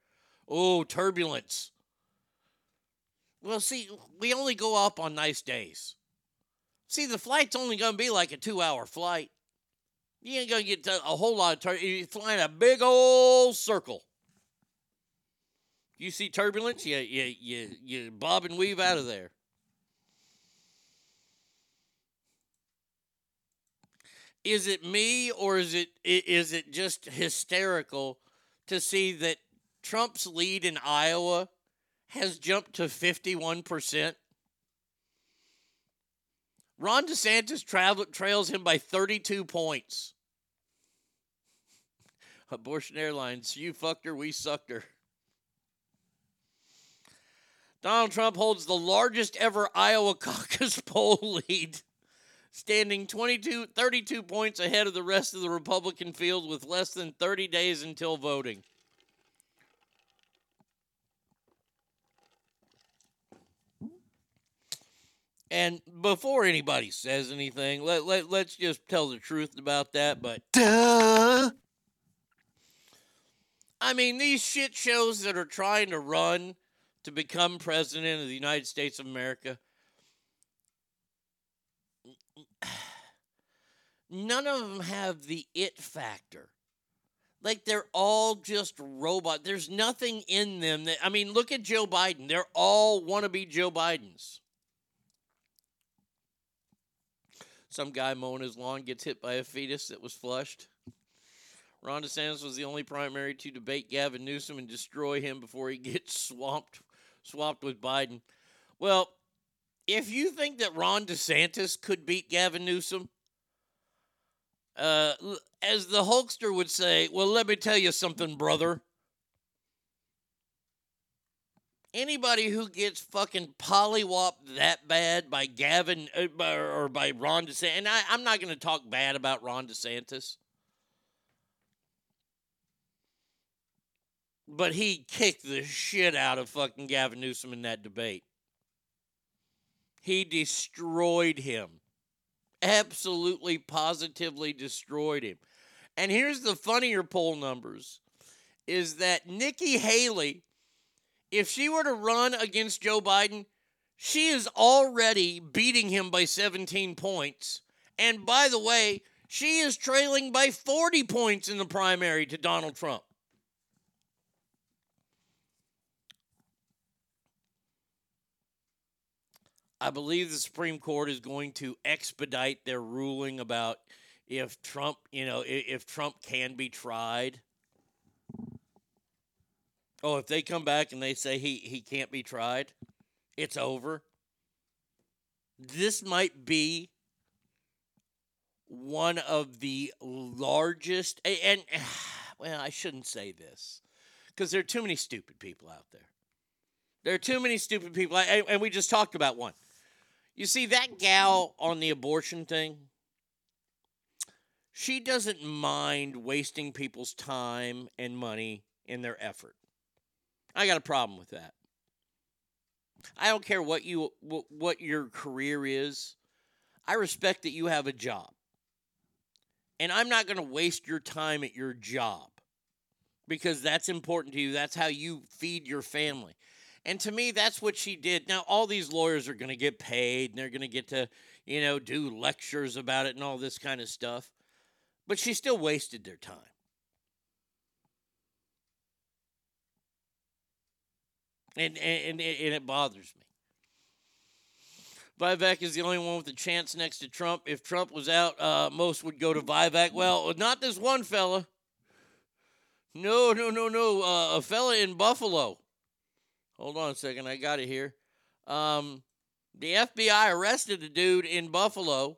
Speaker 4: Oh, turbulence. Well, see, we only go up on nice days. See, the flight's only going to be like a two hour flight. You ain't going to get a whole lot of turbulence. You're flying a big old circle. You see turbulence, you, you, you, you bob and weave out of there. Is it me or is it is it just hysterical to see that Trump's lead in Iowa has jumped to 51%? Ron DeSantis travel, trails him by 32 points. Abortion Airlines, you fucked her, we sucked her. Donald Trump holds the largest ever Iowa caucus poll lead, standing 22, 32 points ahead of the rest of the Republican field with less than 30 days until voting. And before anybody says anything, let, let, let's just tell the truth about that. But, duh. I mean, these shit shows that are trying to run to become president of the United States of America, none of them have the it factor. Like they're all just robot. There's nothing in them that I mean, look at Joe Biden. They're all wannabe Joe Bidens. Some guy mowing his lawn gets hit by a fetus that was flushed. Ron DeSantis was the only primary to debate Gavin Newsom and destroy him before he gets swamped swapped with Biden. Well, if you think that Ron DeSantis could beat Gavin Newsom, uh, as the Hulkster would say, well, let me tell you something, brother. Anybody who gets fucking pollywopped that bad by Gavin uh, by, or by Ron DeSantis, and I, I'm not going to talk bad about Ron DeSantis, but he kicked the shit out of fucking Gavin Newsom in that debate. He destroyed him. Absolutely, positively destroyed him. And here's the funnier poll numbers is that Nikki Haley, if she were to run against Joe Biden, she is already beating him by 17 points. And by the way, she is trailing by 40 points in the primary to Donald Trump. I believe the Supreme Court is going to expedite their ruling about if Trump, you know, if Trump can be tried. Oh, if they come back and they say he, he can't be tried, it's over. This might be one of the largest, and, and well, I shouldn't say this because there are too many stupid people out there. There are too many stupid people, and we just talked about one. You see, that gal on the abortion thing, she doesn't mind wasting people's time and money in their effort. I got a problem with that. I don't care what you what your career is. I respect that you have a job. And I'm not going to waste your time at your job because that's important to you. That's how you feed your family. And to me, that's what she did. Now, all these lawyers are going to get paid and they're going to get to, you know, do lectures about it and all this kind of stuff. But she still wasted their time. And, and, and it bothers me. Vivek is the only one with a chance next to Trump. If Trump was out, uh, most would go to Vivek. Well, not this one fella. No, no, no, no. Uh, a fella in Buffalo. Hold on a second. I got it here. Um, the FBI arrested a dude in Buffalo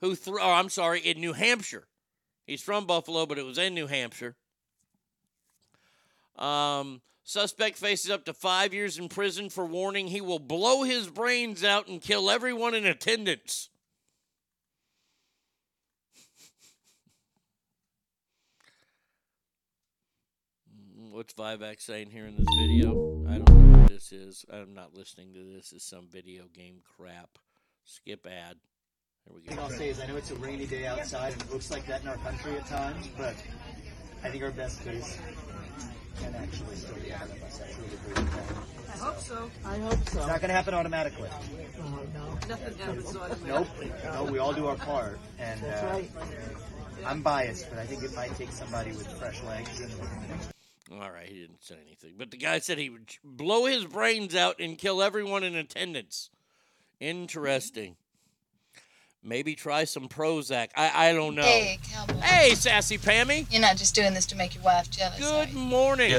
Speaker 4: who threw, oh, I'm sorry, in New Hampshire. He's from Buffalo, but it was in New Hampshire. Um, suspect faces up to five years in prison for warning he will blow his brains out and kill everyone in attendance. What's Vivek saying here in this video? I don't know what this is. I'm not listening to this. It's some video game crap. Skip ad. There we go.
Speaker 13: I'll say is I know it's a rainy day outside and it looks like that in our country at times, but I think our best case can actually still be ahead of us. I truly believe that.
Speaker 18: I hope so. I hope so.
Speaker 13: It's not going to happen automatically.
Speaker 18: Oh, no. Nothing happens automatically.
Speaker 13: Nope. No, we all do our part. And
Speaker 18: That's
Speaker 13: uh,
Speaker 18: right.
Speaker 13: I'm biased, but I think it might take somebody with fresh legs and
Speaker 4: All right, he didn't say anything. But the guy said he would blow his brains out and kill everyone in attendance. Interesting. Maybe try some Prozac. I, I don't know.
Speaker 19: Hey, cowboy.
Speaker 4: Hey, sassy Pammy.
Speaker 19: You're not just doing this to make your wife jealous.
Speaker 4: Good morning.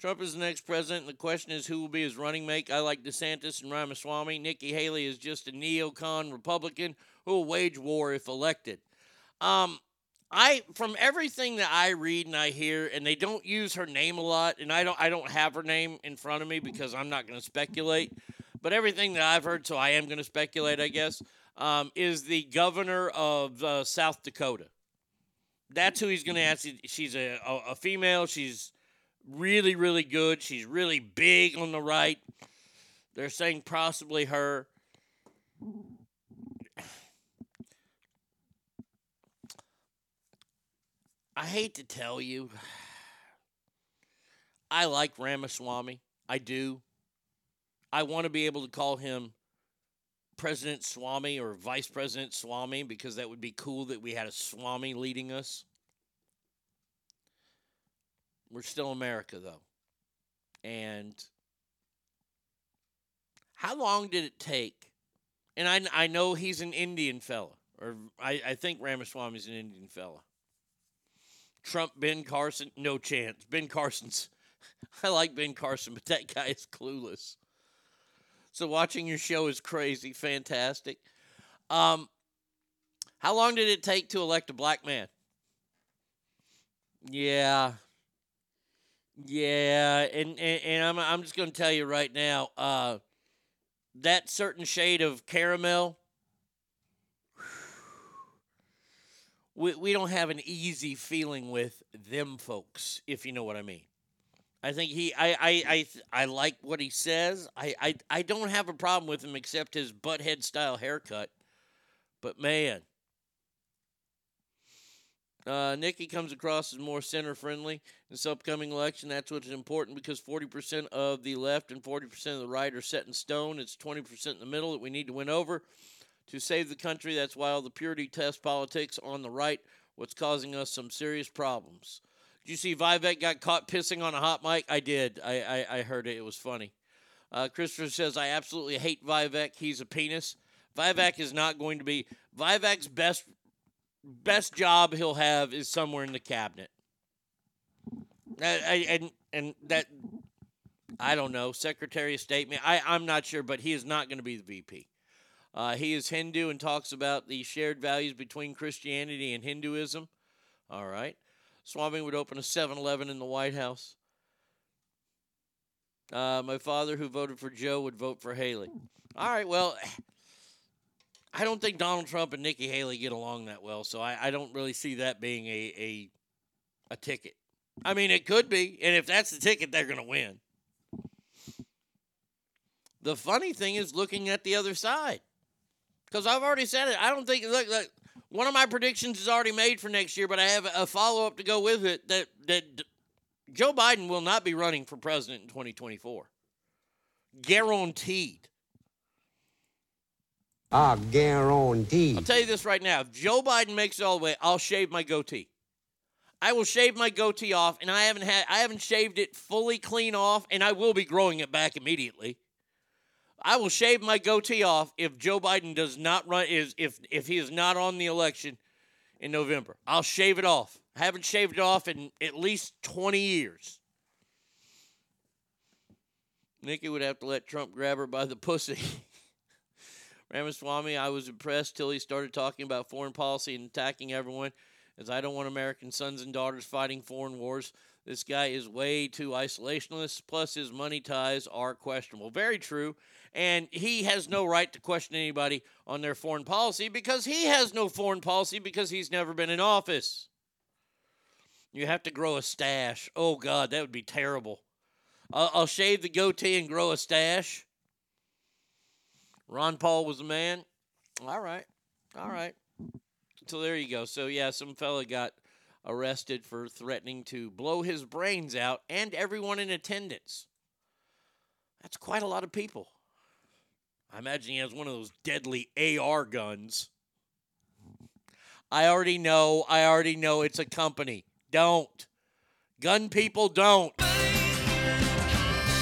Speaker 4: Trump is the next president, the question is who will be his running mate. I like DeSantis and Ramaswamy. Nikki Haley is just a neocon Republican who will wage war if elected. Um, I from everything that I read and I hear, and they don't use her name a lot, and I don't I don't have her name in front of me because I'm not going to speculate. But everything that I've heard, so I am going to speculate, I guess, um, is the governor of uh, South Dakota. That's who he's going to ask. She's a, a, a female. She's really, really good. She's really big on the right. They're saying possibly her. I hate to tell you, I like Ramaswamy. I do. I want to be able to call him President Swami or Vice President Swami because that would be cool that we had a Swami leading us. We're still America, though. And how long did it take? And I, I know he's an Indian fella, or I, I think Ramaswamy's an Indian fella. Trump, Ben Carson, no chance. Ben Carson's, I like Ben Carson, but that guy is clueless. So watching your show is crazy, fantastic. Um, how long did it take to elect a black man? Yeah, yeah, and and, and I'm I'm just to tell you right now, uh, that certain shade of caramel. We, we don't have an easy feeling with them folks, if you know what I mean. I think he I I I, I like what he says. I, I I don't have a problem with him except his butthead style haircut. But man, uh, Nikki comes across as more center friendly in this upcoming election. That's what's important because 40% of the left and 40% of the right are set in stone. It's 20% in the middle that we need to win over to save the country. That's why all the purity test politics on the right, what's causing us some serious problems. Did you see Vivek got caught pissing on a hot mic? I did. I, I, I heard it. It was funny. Uh, Christopher says, I absolutely hate Vivek. He's a penis. Vivek is not going to be. Vivek's best best job he'll have is somewhere in the cabinet. I, I, and and that I don't know Secretary of State. I I'm not sure, but he is not going to be the VP. Uh, he is Hindu and talks about the shared values between Christianity and Hinduism. All right. Swami would open a 7 Eleven in the White House. Uh, my father, who voted for Joe, would vote for Haley. All right. Well, I don't think Donald Trump and Nikki Haley get along that well, so I, I don't really see that being a, a a ticket. I mean, it could be, and if that's the ticket, they're going to win. The funny thing is looking at the other side, because I've already said it. I don't think look, look one of my predictions is already made for next year, but I have a follow up to go with it that that Joe Biden will not be running for president in 2024. Guaranteed.
Speaker 21: I guarantee.
Speaker 4: I'll tell you this right now. If Joe Biden makes it all the way, I'll shave my goatee. I will shave my goatee off, and I haven't had I haven't shaved it fully clean off, and I will be growing it back immediately. I will shave my goatee off if Joe Biden does not run is if if he is not on the election in November. I'll shave it off. I haven't shaved it off in at least 20 years. Nikki would have to let Trump grab her by the pussy. Ramaswamy, I was impressed till he started talking about foreign policy and attacking everyone, as I don't want American sons and daughters fighting foreign wars. This guy is way too isolationist, plus his money ties are questionable. Very true. And he has no right to question anybody on their foreign policy because he has no foreign policy because he's never been in office. You have to grow a stash. Oh, God, that would be terrible. I'll, I'll shave the goatee and grow a stash. Ron Paul was a man. All right. All right. So there you go. So, yeah, some fella got arrested for threatening to blow his brains out and everyone in attendance. That's quite a lot of people. I imagine he has one of those deadly AR guns. I already know. I already know it's a company. Don't. Gun people don't.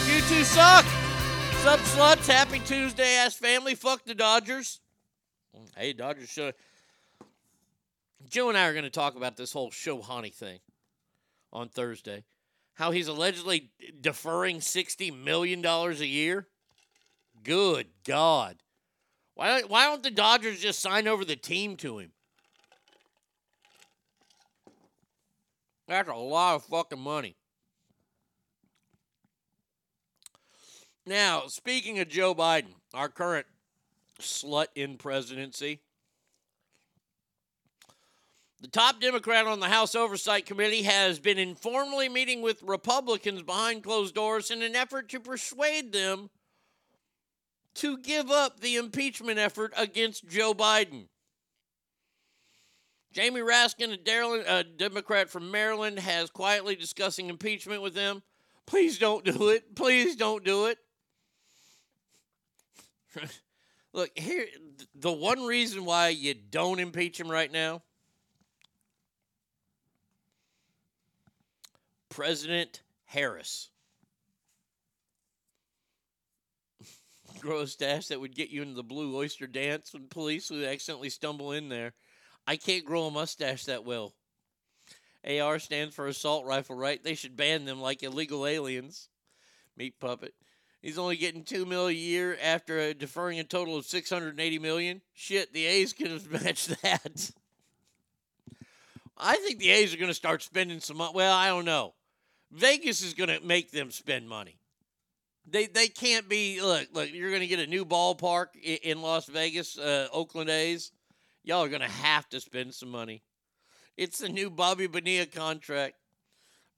Speaker 4: You two suck. Sup, sluts? Happy Tuesday, ass family. Fuck the Dodgers. Hey, Dodgers should. Joe and I are going to talk about this whole Shohani thing on Thursday. How he's allegedly deferring $60 million a year. Good God. Why, why don't the Dodgers just sign over the team to him? That's a lot of fucking money. Now, speaking of Joe Biden, our current slut in presidency, the top Democrat on the House Oversight Committee has been informally meeting with Republicans behind closed doors in an effort to persuade them to give up the impeachment effort against Joe Biden. Jamie Raskin, a Darrell- a Democrat from Maryland, has quietly discussing impeachment with them. Please don't do it. Please don't do it. Look, here the one reason why you don't impeach him right now President Harris. Grow a stash that would get you into the blue oyster dance when police would accidentally stumble in there. I can't grow a mustache that well. AR stands for assault rifle, right? They should ban them like illegal aliens. Meat puppet. He's only getting two mil a year after uh, deferring a total of six hundred and eighty million. Shit, the A's could have matched that. I think the A's are going to start spending some money. Well, I don't know. Vegas is going to make them spend money. They they can't be look look. You're going to get a new ballpark in, in Las Vegas, uh, Oakland A's. Y'all are going to have to spend some money. It's the new Bobby Bonilla contract.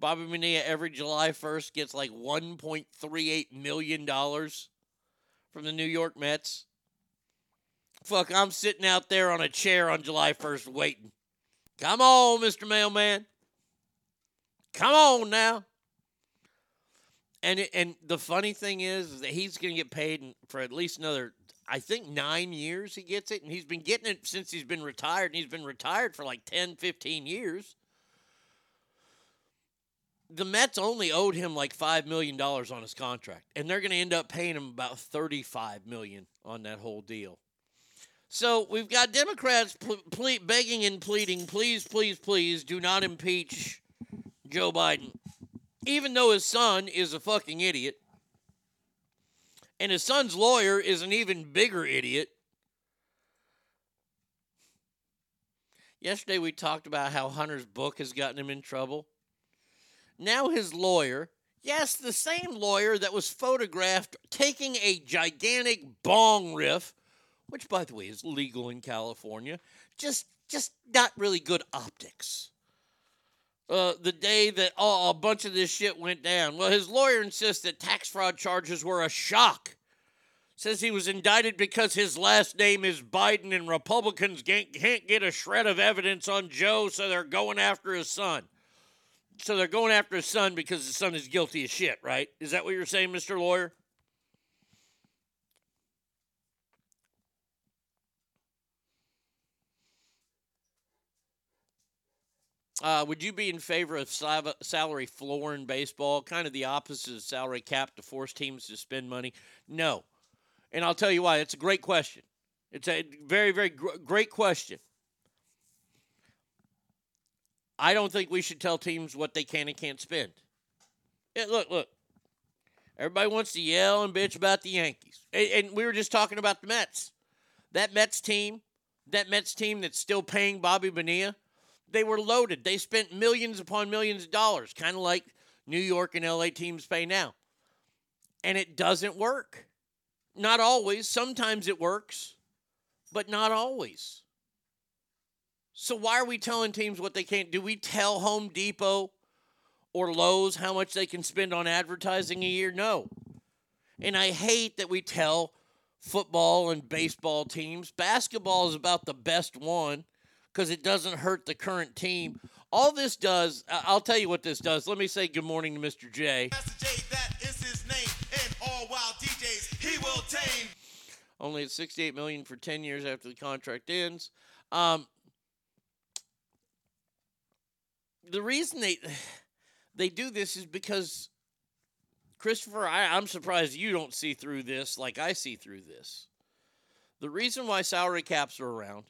Speaker 4: Bobby Bonilla every July 1st gets like $1.38 million from the New York Mets. Fuck, I'm sitting out there on a chair on July 1st waiting. Come on, Mr. Mailman. Come on now. And and the funny thing is, is that he's going to get paid for at least another, I think, nine years he gets it. And he's been getting it since he's been retired. And he's been retired for like 10, 15 years the Mets only owed him like five million dollars on his contract, and they're going to end up paying him about 35 million on that whole deal. So we've got Democrats ple- ple- begging and pleading, please, please, please, do not impeach Joe Biden, even though his son is a fucking idiot, and his son's lawyer is an even bigger idiot. Yesterday we talked about how Hunter's book has gotten him in trouble. Now his lawyer, yes, the same lawyer that was photographed taking a gigantic bong riff, which by the way is legal in California, just just not really good optics. Uh, the day that oh, a bunch of this shit went down. Well, his lawyer insists that tax fraud charges were a shock. Says he was indicted because his last name is Biden and Republicans can't, can't get a shred of evidence on Joe, so they're going after his son. So they're going after his son because his son is guilty as shit, right? Is that what you're saying, Mr. Lawyer? Uh, would you be in favor of sal- salary floor in baseball? Kind of the opposite of salary cap to force teams to spend money? No. And I'll tell you why. It's a great question. It's a very, very gr- great question. I don't think we should tell teams what they can and can't spend. Yeah, look, look. Everybody wants to yell and bitch about the Yankees. And, and we were just talking about the Mets. That Mets team, that Mets team that's still paying Bobby Bonilla, they were loaded. They spent millions upon millions of dollars, kind of like New York and LA teams pay now. And it doesn't work. Not always. Sometimes it works, but not always. So why are we telling teams what they can't do? We tell Home Depot or Lowe's how much they can spend on advertising a year? No. And I hate that we tell football and baseball teams. Basketball is about the best one because it doesn't hurt the current team. All this does, I'll tell you what this does. Let me say good morning to Mr. J.
Speaker 16: He will tame.
Speaker 4: Only at 68 million for 10 years after the contract ends. Um, the reason they they do this is because Christopher, I, I'm surprised you don't see through this like I see through this. The reason why salary caps are around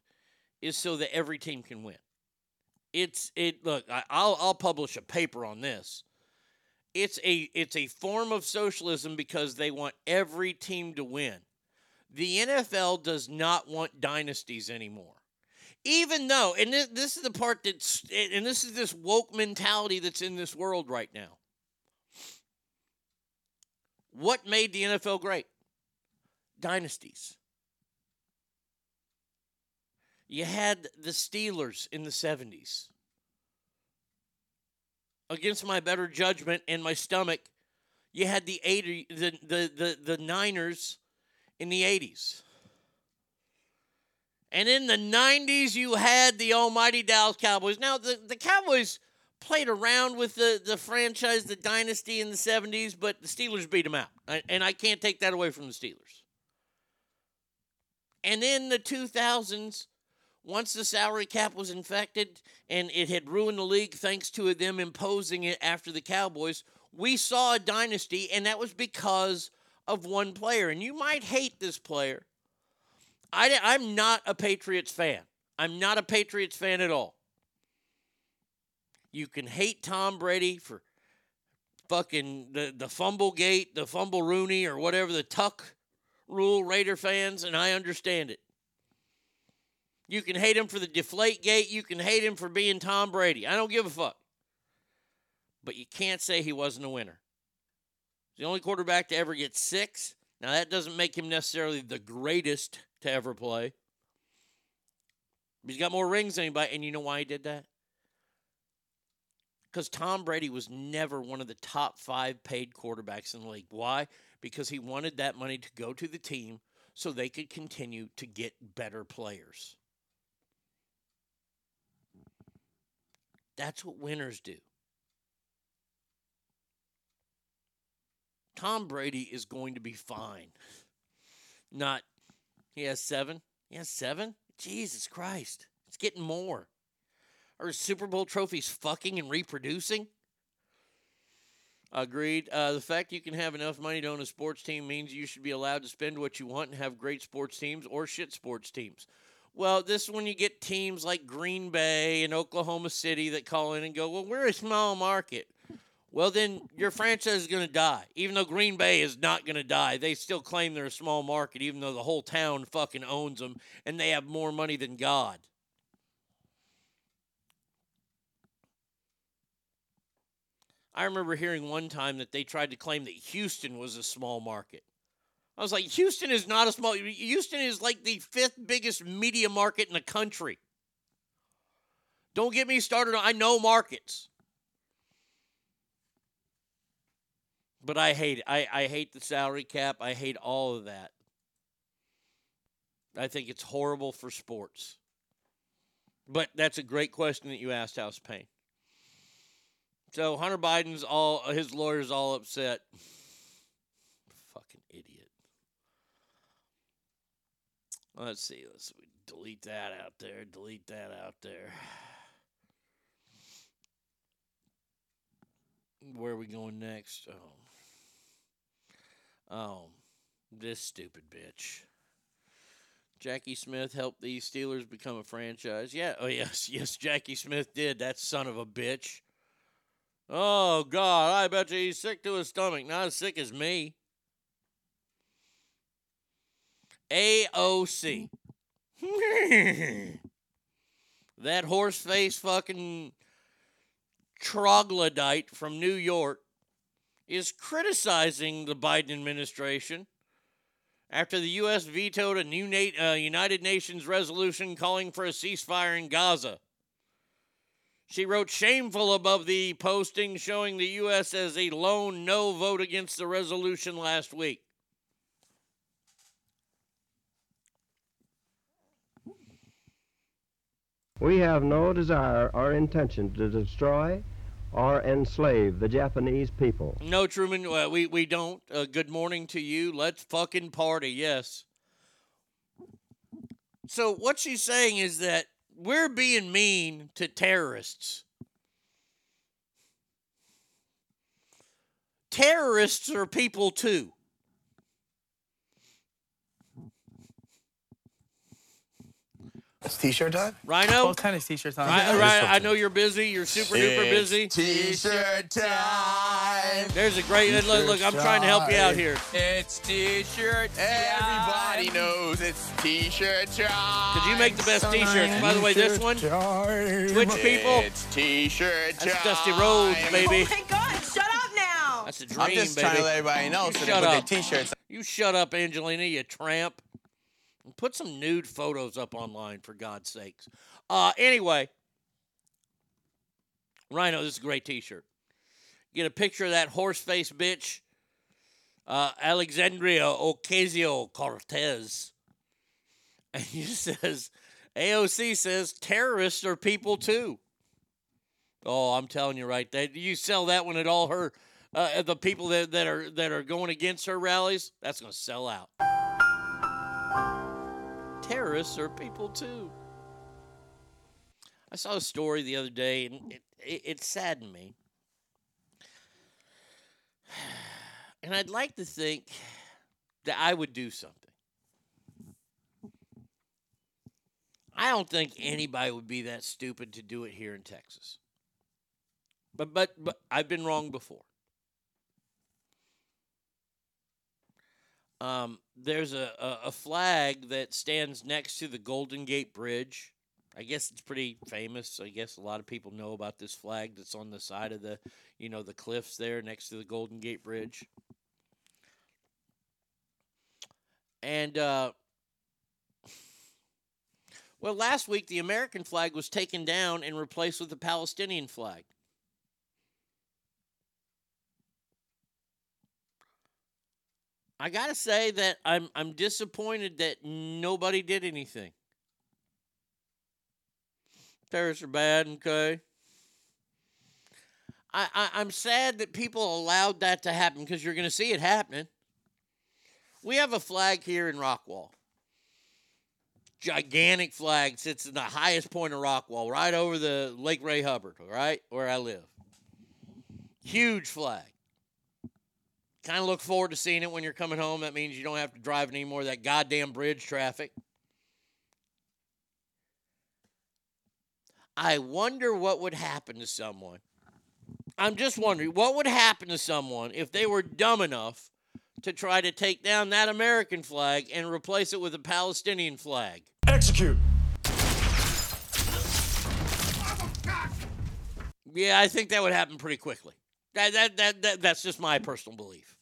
Speaker 4: is so that every team can win. It's it. Look, I, I'll I'll publish a paper on this. It's a it's a form of socialism because they want every team to win. The NFL does not want dynasties anymore. Even though, and this, this is the part that's, and this is this woke mentality that's in this world right now. What made the NFL great? Dynasties. You had the Steelers in the 70s. Against my better judgment and my stomach, you had the 80, the, the, the, the Niners in the 80s. And in the 90s, you had the almighty Dallas Cowboys. Now, the, the Cowboys played around with the, the franchise, the dynasty in the 70s, but the Steelers beat them out. And I can't take that away from the Steelers. And in the 2000s, once the salary cap was infected and it had ruined the league thanks to them imposing it after the Cowboys, we saw a dynasty, and that was because of one player. And you might hate this player. I, I'm not a Patriots fan. I'm not a Patriots fan at all. You can hate Tom Brady for fucking the, the fumble gate, the fumble Rooney, or whatever the tuck rule, Raider fans, and I understand it. You can hate him for the deflate gate. You can hate him for being Tom Brady. I don't give a fuck. But you can't say he wasn't a winner. He's the only quarterback to ever get six. Now, that doesn't make him necessarily the greatest to ever play. He's got more rings than anybody. And you know why he did that? Because Tom Brady was never one of the top five paid quarterbacks in the league. Why? Because he wanted that money to go to the team so they could continue to get better players. That's what winners do. Tom Brady is going to be fine. Not, he has seven. He has seven? Jesus Christ. It's getting more. Are Super Bowl trophies fucking and reproducing? Agreed. Uh, the fact you can have enough money to own a sports team means you should be allowed to spend what you want and have great sports teams or shit sports teams. Well, this is when you get teams like Green Bay and Oklahoma City that call in and go, well, we're a small market. Well, then your franchise is going to die. Even though Green Bay is not going to die, they still claim they're a small market, even though the whole town fucking owns them and they have more money than God. I remember hearing one time that they tried to claim that Houston was a small market. I was like, Houston is not a small. Houston is like the fifth biggest media market in the country. Don't get me started. I know markets, but I hate. I, I hate the salary cap. I hate all of that. I think it's horrible for sports. But that's a great question that you asked, House Payne. So Hunter Biden's all his lawyers all upset. Fucking idiot. Let's see. Let's delete that out there. Delete that out there. Where are we going next? Oh. Oh. This stupid bitch. Jackie Smith helped the Steelers become a franchise. Yeah, oh yes, yes, Jackie Smith did. That son of a bitch. Oh God, I bet you he's sick to his stomach. Not as sick as me. AOC. that horse face fucking troglodyte from New York is criticizing the Biden administration after the U.S. vetoed a new Na- uh, United Nations resolution calling for a ceasefire in Gaza. She wrote shameful above the posting showing the U.S. as a lone no vote against the resolution last week.
Speaker 22: We have no desire or intention to destroy or enslave the Japanese people.
Speaker 4: No, Truman, uh, we, we don't. Uh, good morning to you. Let's fucking party, yes. So, what she's saying is that we're being mean to terrorists. Terrorists are people too.
Speaker 21: It's t-shirt time?
Speaker 4: Rhino?
Speaker 21: Both tennis t-shirts on.
Speaker 4: Right, right, I know you're busy. You're super duper busy.
Speaker 21: T-shirt time.
Speaker 4: There's a great look. Look, I'm trying to help you out here.
Speaker 21: It's t-shirt Everybody knows it's t-shirt time.
Speaker 4: Did you make the best t-shirts? By the way, this one, Twitch people,
Speaker 21: It's t-shirt
Speaker 4: that's Dusty Rhodes, oh baby.
Speaker 18: Oh my God! Shut up now.
Speaker 4: That's a dream,
Speaker 21: I'm just
Speaker 4: baby.
Speaker 21: trying to let everybody know
Speaker 4: You
Speaker 21: so they
Speaker 4: shut
Speaker 21: put their
Speaker 4: up.
Speaker 21: t-shirts
Speaker 4: You shut up, Angelina, you tramp. Put some nude photos up online, for God's sakes. Uh, anyway, Rhino, this is a great T-shirt. Get a picture of that horse face bitch, uh, Alexandria Ocasio Cortez, and he says, AOC says terrorists are people too. Oh, I'm telling you right. there. you sell that one at all her uh, the people that, that are that are going against her rallies, that's going to sell out. Terrorists are people too. I saw a story the other day, and it, it, it saddened me. And I'd like to think that I would do something. I don't think anybody would be that stupid to do it here in Texas. But but but I've been wrong before. Um, there's a, a, a flag that stands next to the Golden Gate Bridge. I guess it's pretty famous. I guess a lot of people know about this flag that's on the side of the, you know, the cliffs there next to the Golden Gate Bridge. And uh, well, last week the American flag was taken down and replaced with the Palestinian flag. I gotta say that I'm I'm disappointed that nobody did anything. Terrorists are bad, okay. I, I I'm sad that people allowed that to happen because you're gonna see it happening. We have a flag here in Rockwall. Gigantic flag sits in the highest point of Rockwall, right over the Lake Ray Hubbard, right where I live. Huge flag kind of look forward to seeing it when you're coming home. That means you don't have to drive any more of that goddamn bridge traffic. I wonder what would happen to someone. I'm just wondering what would happen to someone if they were dumb enough to try to take down that American flag and replace it with a Palestinian flag.
Speaker 23: Execute.
Speaker 4: Yeah, I think that would happen pretty quickly. That, that, that, that, that's just my personal belief.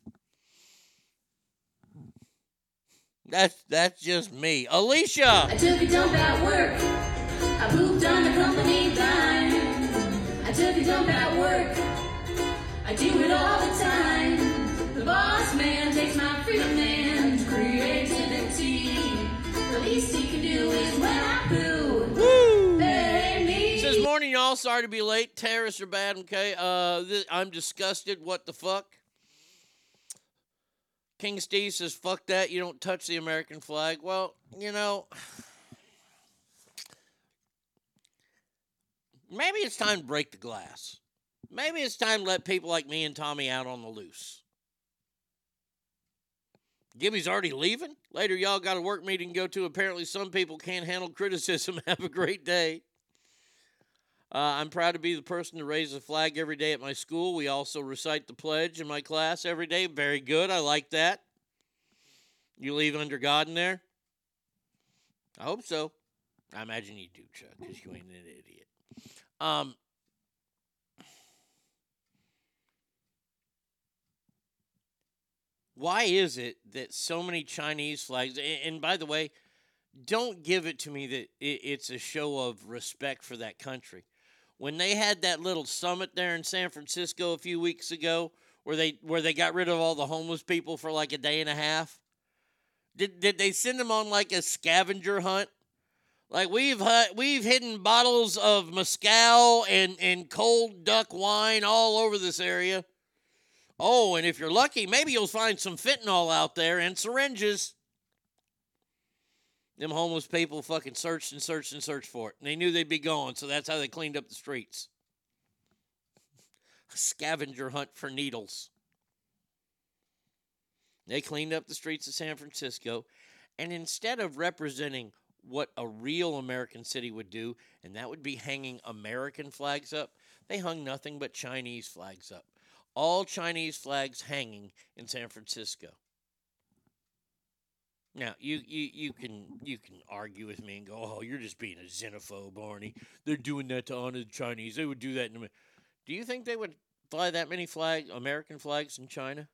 Speaker 4: That's that's just me. Alicia.
Speaker 24: I took a dump at work. I pooped on the company dime. I took a dump at work. I do it all the time. The boss man takes my freedom and creativity. The least he can do is when I poo.
Speaker 4: Woo!
Speaker 24: Hey.
Speaker 4: Says morning, y'all. Sorry to be late. Terrorists are bad. Okay. Uh, th- I'm disgusted. What the fuck? King Steve says, "Fuck that. You don't touch the American flag." Well, you know, maybe it's time to break the glass. Maybe it's time to let people like me and Tommy out on the loose. Gibby's already leaving. Later, y'all got a work meeting to go to. Apparently, some people can't handle criticism. Have a great day. Uh, I'm proud to be the person to raise the flag every day at my school. We also recite the pledge in my class every day. Very good. I like that. You leave under God in there? I hope so. I imagine you do, Chuck, because you ain't an idiot. Um, why is it that so many Chinese flags, and, by the way, don't give it to me that it, it's a show of respect for that country. When they had that little summit there in San Francisco a few weeks ago, where they where they got rid of all the homeless people for like a day and a half, did did they send them on like a scavenger hunt? Like we've we've hidden bottles of mezcal and and cold duck wine all over this area. Oh, and if you're lucky, maybe you'll find some fentanyl out there and syringes. Them homeless people fucking searched and searched and searched for it. And they knew they'd be gone, so that's how they cleaned up the streets. A scavenger hunt for needles. They cleaned up the streets of San Francisco, and instead of representing what a real American city would do, and that would be hanging American flags up, they hung nothing but Chinese flags up. All Chinese flags hanging in San Francisco. Now you, you you can you can argue with me and go, oh, you're just being a xenophobe, Barney. They're doing that to honor the Chinese. They would do that in America. Do you think they would fly that many flag American flags in China?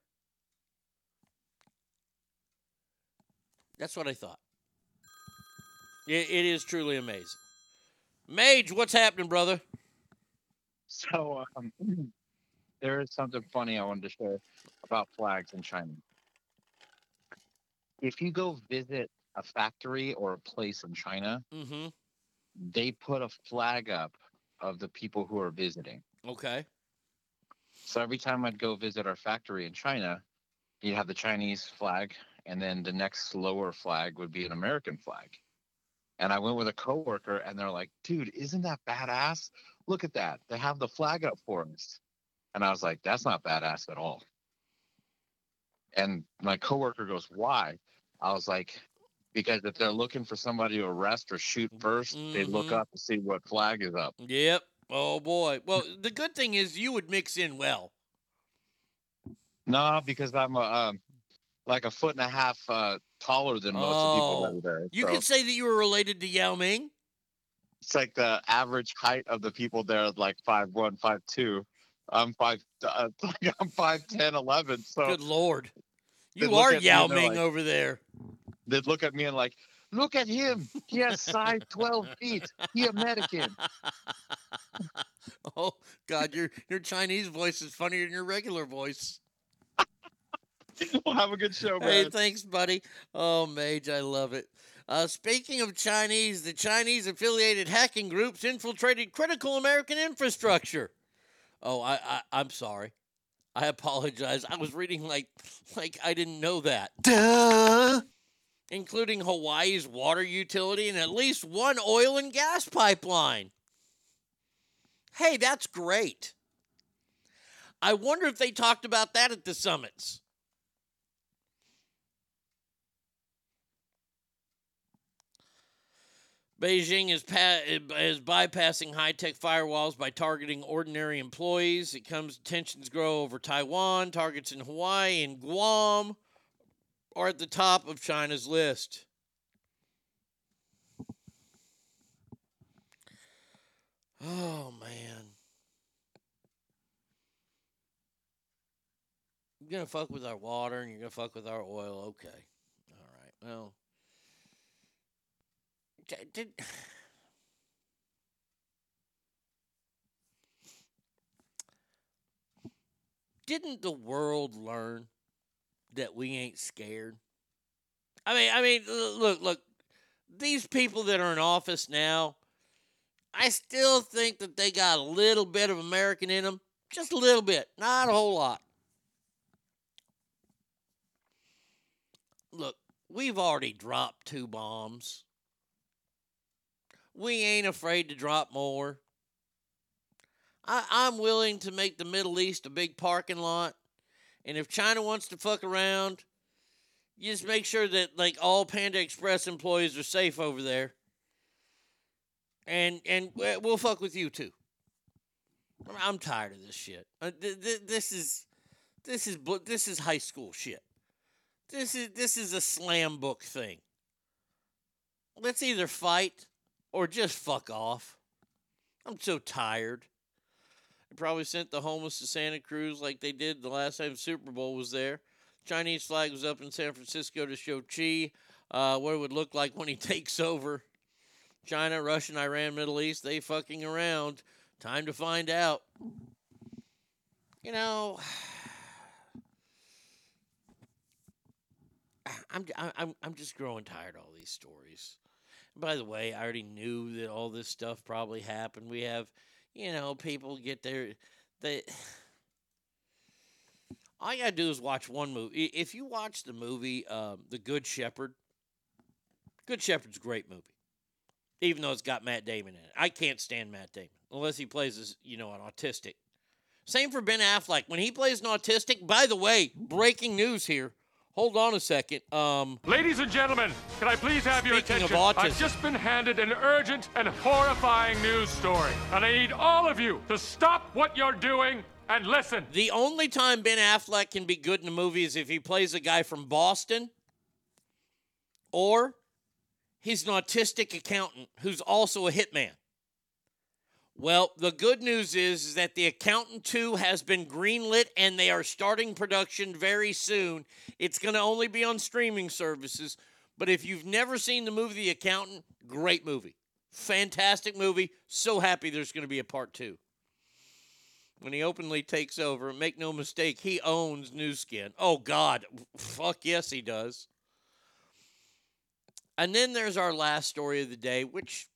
Speaker 4: That's what I thought. It, it is truly amazing. Mage, what's happening, brother?
Speaker 25: So um, there is something funny I wanted to share about flags in China. If you go visit a factory or a place in China,
Speaker 4: Mm-hmm.
Speaker 25: they put a flag up of the people who are visiting.
Speaker 4: Okay.
Speaker 25: So every time I'd go visit our factory in China, you'd have the Chinese flag, and then the next lower flag would be an American flag. And I went with a coworker, and they're like, "Dude, isn't that badass? Look at that! They have the flag up for us." And I was like, "That's not badass at all." And my coworker goes, "Why?" I was like, "Because if they're looking for somebody to arrest or shoot 1st they look
Speaker 4: Mhm.
Speaker 25: up to see what flag is up."
Speaker 4: Yep. Oh boy. Well, the good thing is you would mix in well.
Speaker 25: No, because I'm a, um, like a foot and a half uh, taller than most of the people that
Speaker 4: Oh.
Speaker 25: are there.
Speaker 4: You
Speaker 25: so
Speaker 4: could say that you were related to Yao Ming.
Speaker 25: it's like the average height of the people there is like five one, five two. I'm five. Uh, I'm five ten, eleven. So
Speaker 4: Good lord. You are Yao Ming
Speaker 25: like-
Speaker 4: over there.
Speaker 25: They'd look at me and like, look at him. He has size twelve feet. He American.
Speaker 4: Oh God, your your Chinese voice is funnier than your regular voice.
Speaker 25: well, have a good show, man.
Speaker 4: Hey, thanks, buddy. Oh, Mage, I love it. Uh, speaking of Chinese, the Chinese affiliated hacking groups infiltrated critical American infrastructure. Oh, I, I I'm sorry. I apologize. I was reading like like I didn't know that. Duh. Including Hawaii's water utility and at least one oil and gas pipeline. Hey, that's great. I wonder if they talked about that at the summits. Beijing is, pa- is bypassing high tech firewalls by targeting ordinary employees. It comes tensions grow over Taiwan. Targets in Hawaii and Guam are at the top of China's list. Oh, man. You're going to fuck with our water and you're going to fuck with our oil. Okay. All right. Well, D- did didn't the world learn that we ain't scared? I mean, I mean, look, look, these people that are in office now, I still think that they got a little bit of American in them, just a little bit, not a whole lot. Look, we've already dropped two bombs. We ain't afraid to drop more. I, I'm willing to make the Middle East a big parking lot. And if China wants to fuck around, You just make sure that like all Panda Express employees are safe over there. And and we- we'll fuck with you too. I'm tired of this shit. Uh, th- th- this is this is this is high school shit. This is this is a slam book thing. Let's either fight or just fuck off. I'm so tired. Probably sent the homeless to Santa Cruz like they did the last time Super Bowl was there. Chinese flag was up in San Francisco to show Xi uh, what it would look like when he takes over. China, Russia, and Iran, Middle East, they fucking around. Time to find out. You know, I'm I'm I'm just growing tired of all these stories. By the way, I already knew that all this stuff probably happened. We have, you know, people get their they all you gotta do is watch one movie. If you watch the movie um, The Good Shepherd, Good Shepherd's a great movie. Even though it's got Matt Damon in it. I can't stand Matt Damon unless he plays as, you know, an autistic. Same for Ben Affleck. When he plays an autistic, by the way, breaking news here. Hold on a second. Um,
Speaker 26: Ladies and gentlemen, can I please have your attention? I've just been handed an urgent and horrifying news story, and I need all of you to stop what you're doing and listen.
Speaker 4: The only time Ben Affleck can be good in a movie is if he plays a guy from Boston or he's an autistic accountant who's also a hitman. Well, the good news is, is that The Accountant 2 has been greenlit and they are starting production very soon. It's going to only be on streaming services. But if you've never seen the movie The Accountant, great movie. Fantastic movie. So happy there's going to be a part two when he openly takes over. Make no mistake, he owns New Skin. Oh God, fuck yes, he does. And then there's our last story of the day, which,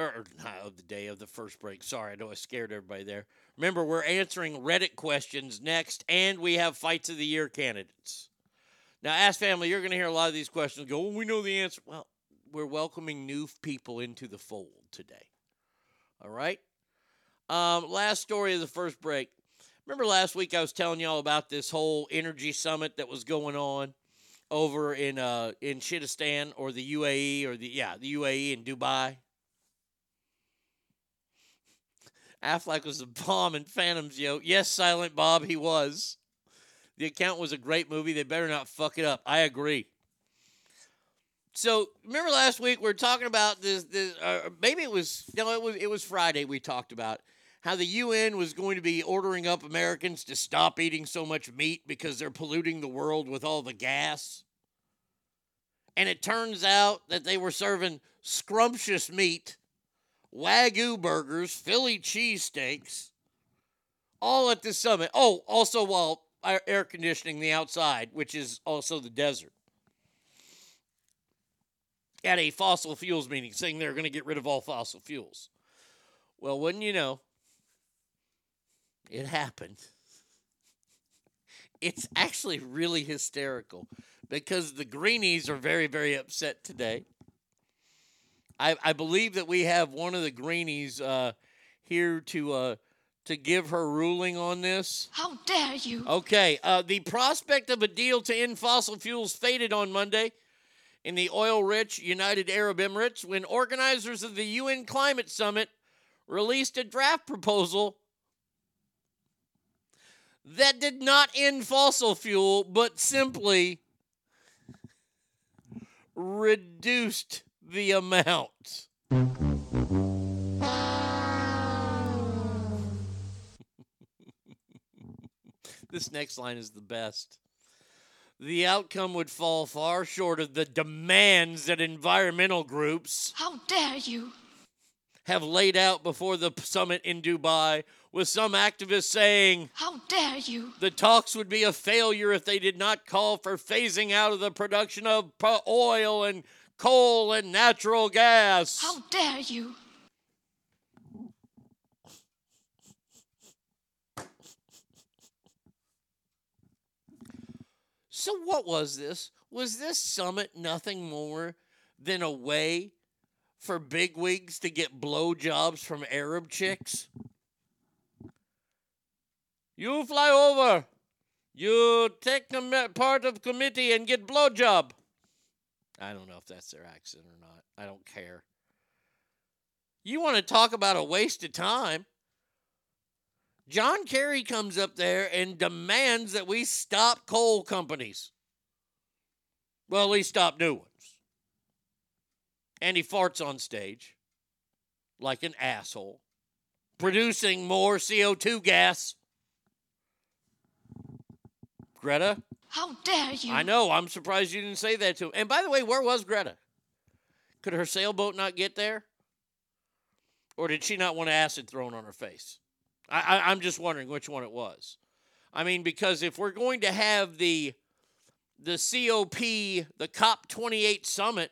Speaker 4: or or not of the day of the first break. Sorry, I know I scared everybody there. Remember, we're answering Reddit questions next, and we have fights of the year candidates. Now, Ask Family, you're going to hear a lot of these questions. Go, well, we know the answer. Well, we're welcoming new people into the fold today. All right. Um, last story of the first break. Remember last week I was telling y'all about this whole energy summit that was going on over in uh in Shitistan or the UAE or the yeah the UAE in Dubai. Affleck was a bomb in Phantoms, yo. Yes, Silent Bob, he was. The account was a great movie. They better not fuck it up. I agree. So remember last week we were talking about this. this uh, maybe it was no, it was it was Friday. We talked about how the UN was going to be ordering up Americans to stop eating so much meat because they're polluting the world with all the gas. And it turns out that they were serving scrumptious meat, wagyu burgers, Philly cheesesteaks, all at the summit. Oh, also while air- conditioning the outside, which is also the desert at a fossil fuels meeting saying they're going to get rid of all fossil fuels. Well, wouldn't you know, it happened. It's actually really hysterical because the greenies are very, very upset today. I, I believe that we have one of the greenies uh, here to uh, to give her ruling on this.
Speaker 24: How dare you?
Speaker 4: Okay, uh, the prospect of a deal to end fossil fuels faded on Monday in the oil rich United Arab Emirates when organizers of the UN Climate Summit released a draft proposal that did not end fossil fuel, but simply reduced the amount. this next line is the best. The outcome would fall far short of the demands that environmental groups
Speaker 24: How dare you?
Speaker 4: have laid out before the summit in Dubai, with some activists saying
Speaker 24: How dare you?
Speaker 4: the talks would be a failure if they did not call for phasing out of the production of oil and coal and natural gas.
Speaker 24: How dare you?
Speaker 4: So, what was this? Was this summit nothing more than a way for bigwigs to get blowjobs from Arab chicks? You fly over. You take part of committee and get blowjob. I don't know if that's their accent or not. I don't care. You want to talk about a waste of time? John Kerry comes up there and demands that we stop coal companies. Well, at least stop new ones. And he farts on stage like an asshole, producing more CO2 gas. Greta?
Speaker 19: How dare you?
Speaker 4: I know. I'm surprised you didn't say that to him. And by the way, where was Greta? Could her sailboat not get there? Or did she not want acid thrown on her face? I, I, I'm just wondering which one it was. I mean, because if we're going to have the the COP, the COP28 summit,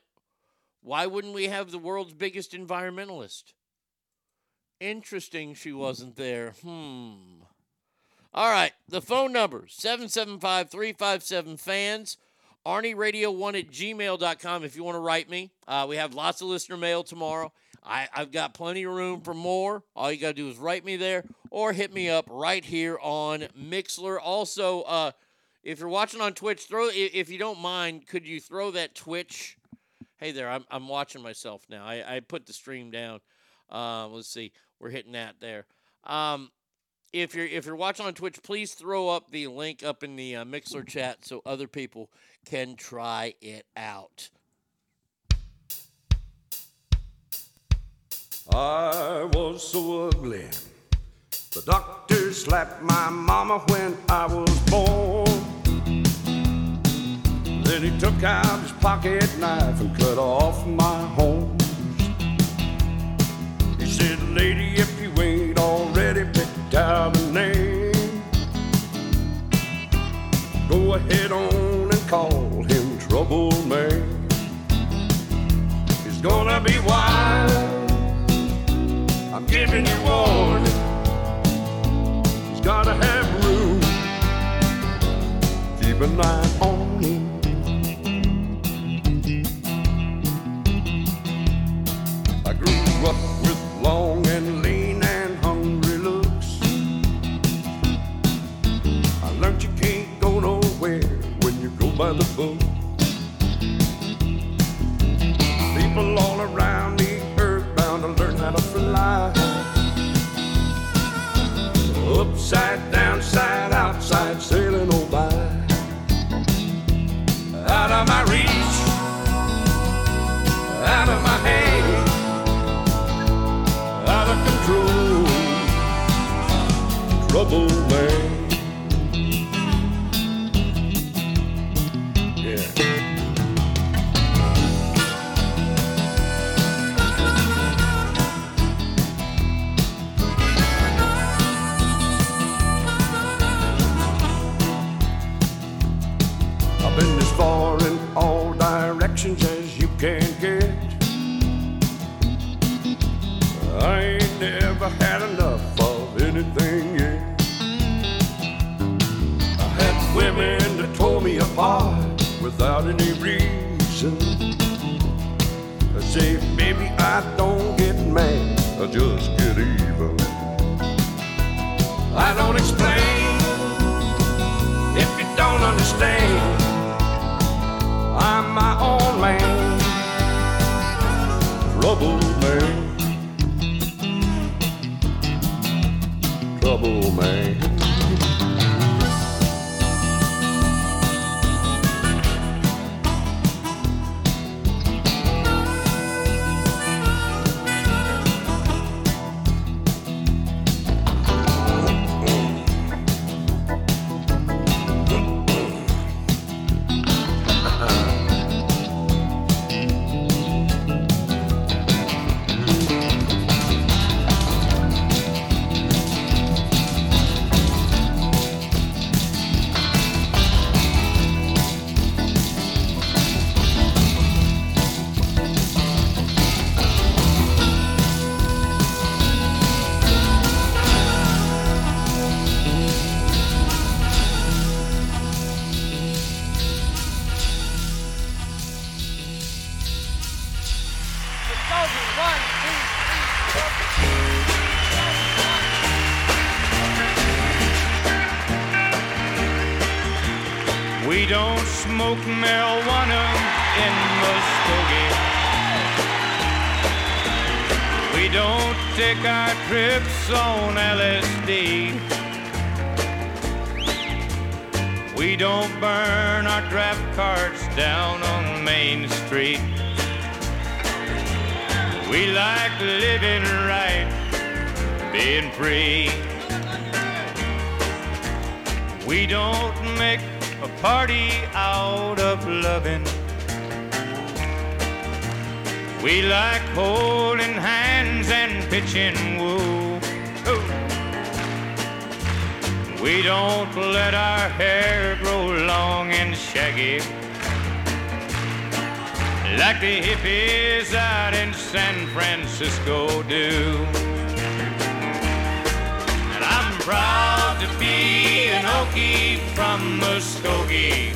Speaker 4: why wouldn't we have the world's biggest environmentalist? Interesting she wasn't there. Hmm. All right, the phone number 775 357 fans. Arnie Radio 1 at gmail.com if you want to write me. Uh, we have lots of listener mail tomorrow. I, I've got plenty of room for more. All you got to do is write me there or hit me up right here on Mixlr. Also, uh, if you're watching on Twitch, throw if you don't mind, could you throw that Twitch? Hey there, I'm, I'm watching myself now. I, I put the stream down. Uh, let's see, we're hitting that there. Um, if you're if you're watching on Twitch, please throw up the link up in the uh, Mixlr chat so other people can try it out.
Speaker 27: I was so ugly. The doctor slapped my mama when I was born. Then he took out his pocket knife and cut off my horns. He said, Lady, a name, go ahead on and call him Trouble Man. He's gonna be wild. I'm giving you warning. He's gotta have room. Keep an eye on him. I grew up with long by the book. People all around me earthbound to learn how to fly. Upside down, side outside, sailing on by. Out of my reach, out of my hand, out of control. Trouble man. Directions as you can get. I ain't never had enough of anything yet. I had women that tore me apart without any reason. I say, baby, I don't get mad, I just get even. I don't explain if you don't understand. I'm my own man, trouble man, trouble man.
Speaker 28: On LSD. We don't burn our draft cards down on Main Street. We like living right, being free. We don't make a party out of loving. We like holding hands and pitching woo. We don't let our hair grow long and shaggy like the hippies out in San Francisco do. And I'm proud to be an Okie from Muskogee,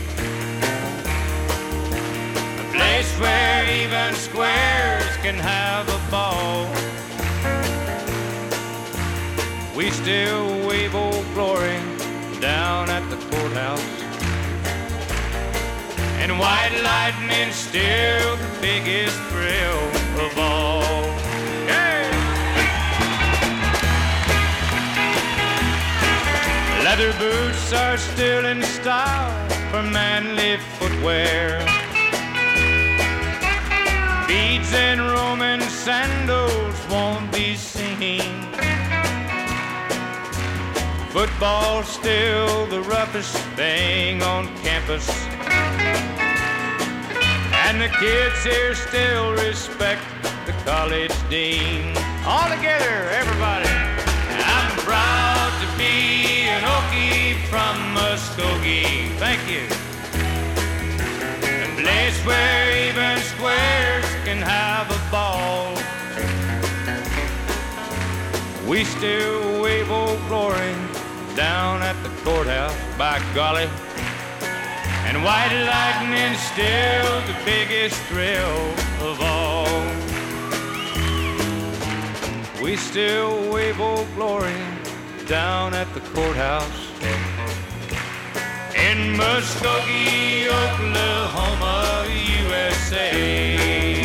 Speaker 28: a place where even squares can have a ball. We still wave old down at the courthouse. And white lightning's still the biggest thrill of all. Leather boots are still in style for manly footwear. Beads and Roman sandals won't be seen. Football's still the roughest thing on campus. And the kids here still respect the college dean. All together, everybody. And I'm proud to be an Okie from Muskogee. Thank you. A place where even squares can have a ball. We still wave old glory down at the courthouse, by golly. And white lightning's still the biggest thrill of all. We still wave old glory down at the courthouse in Muskogee, Oklahoma, USA.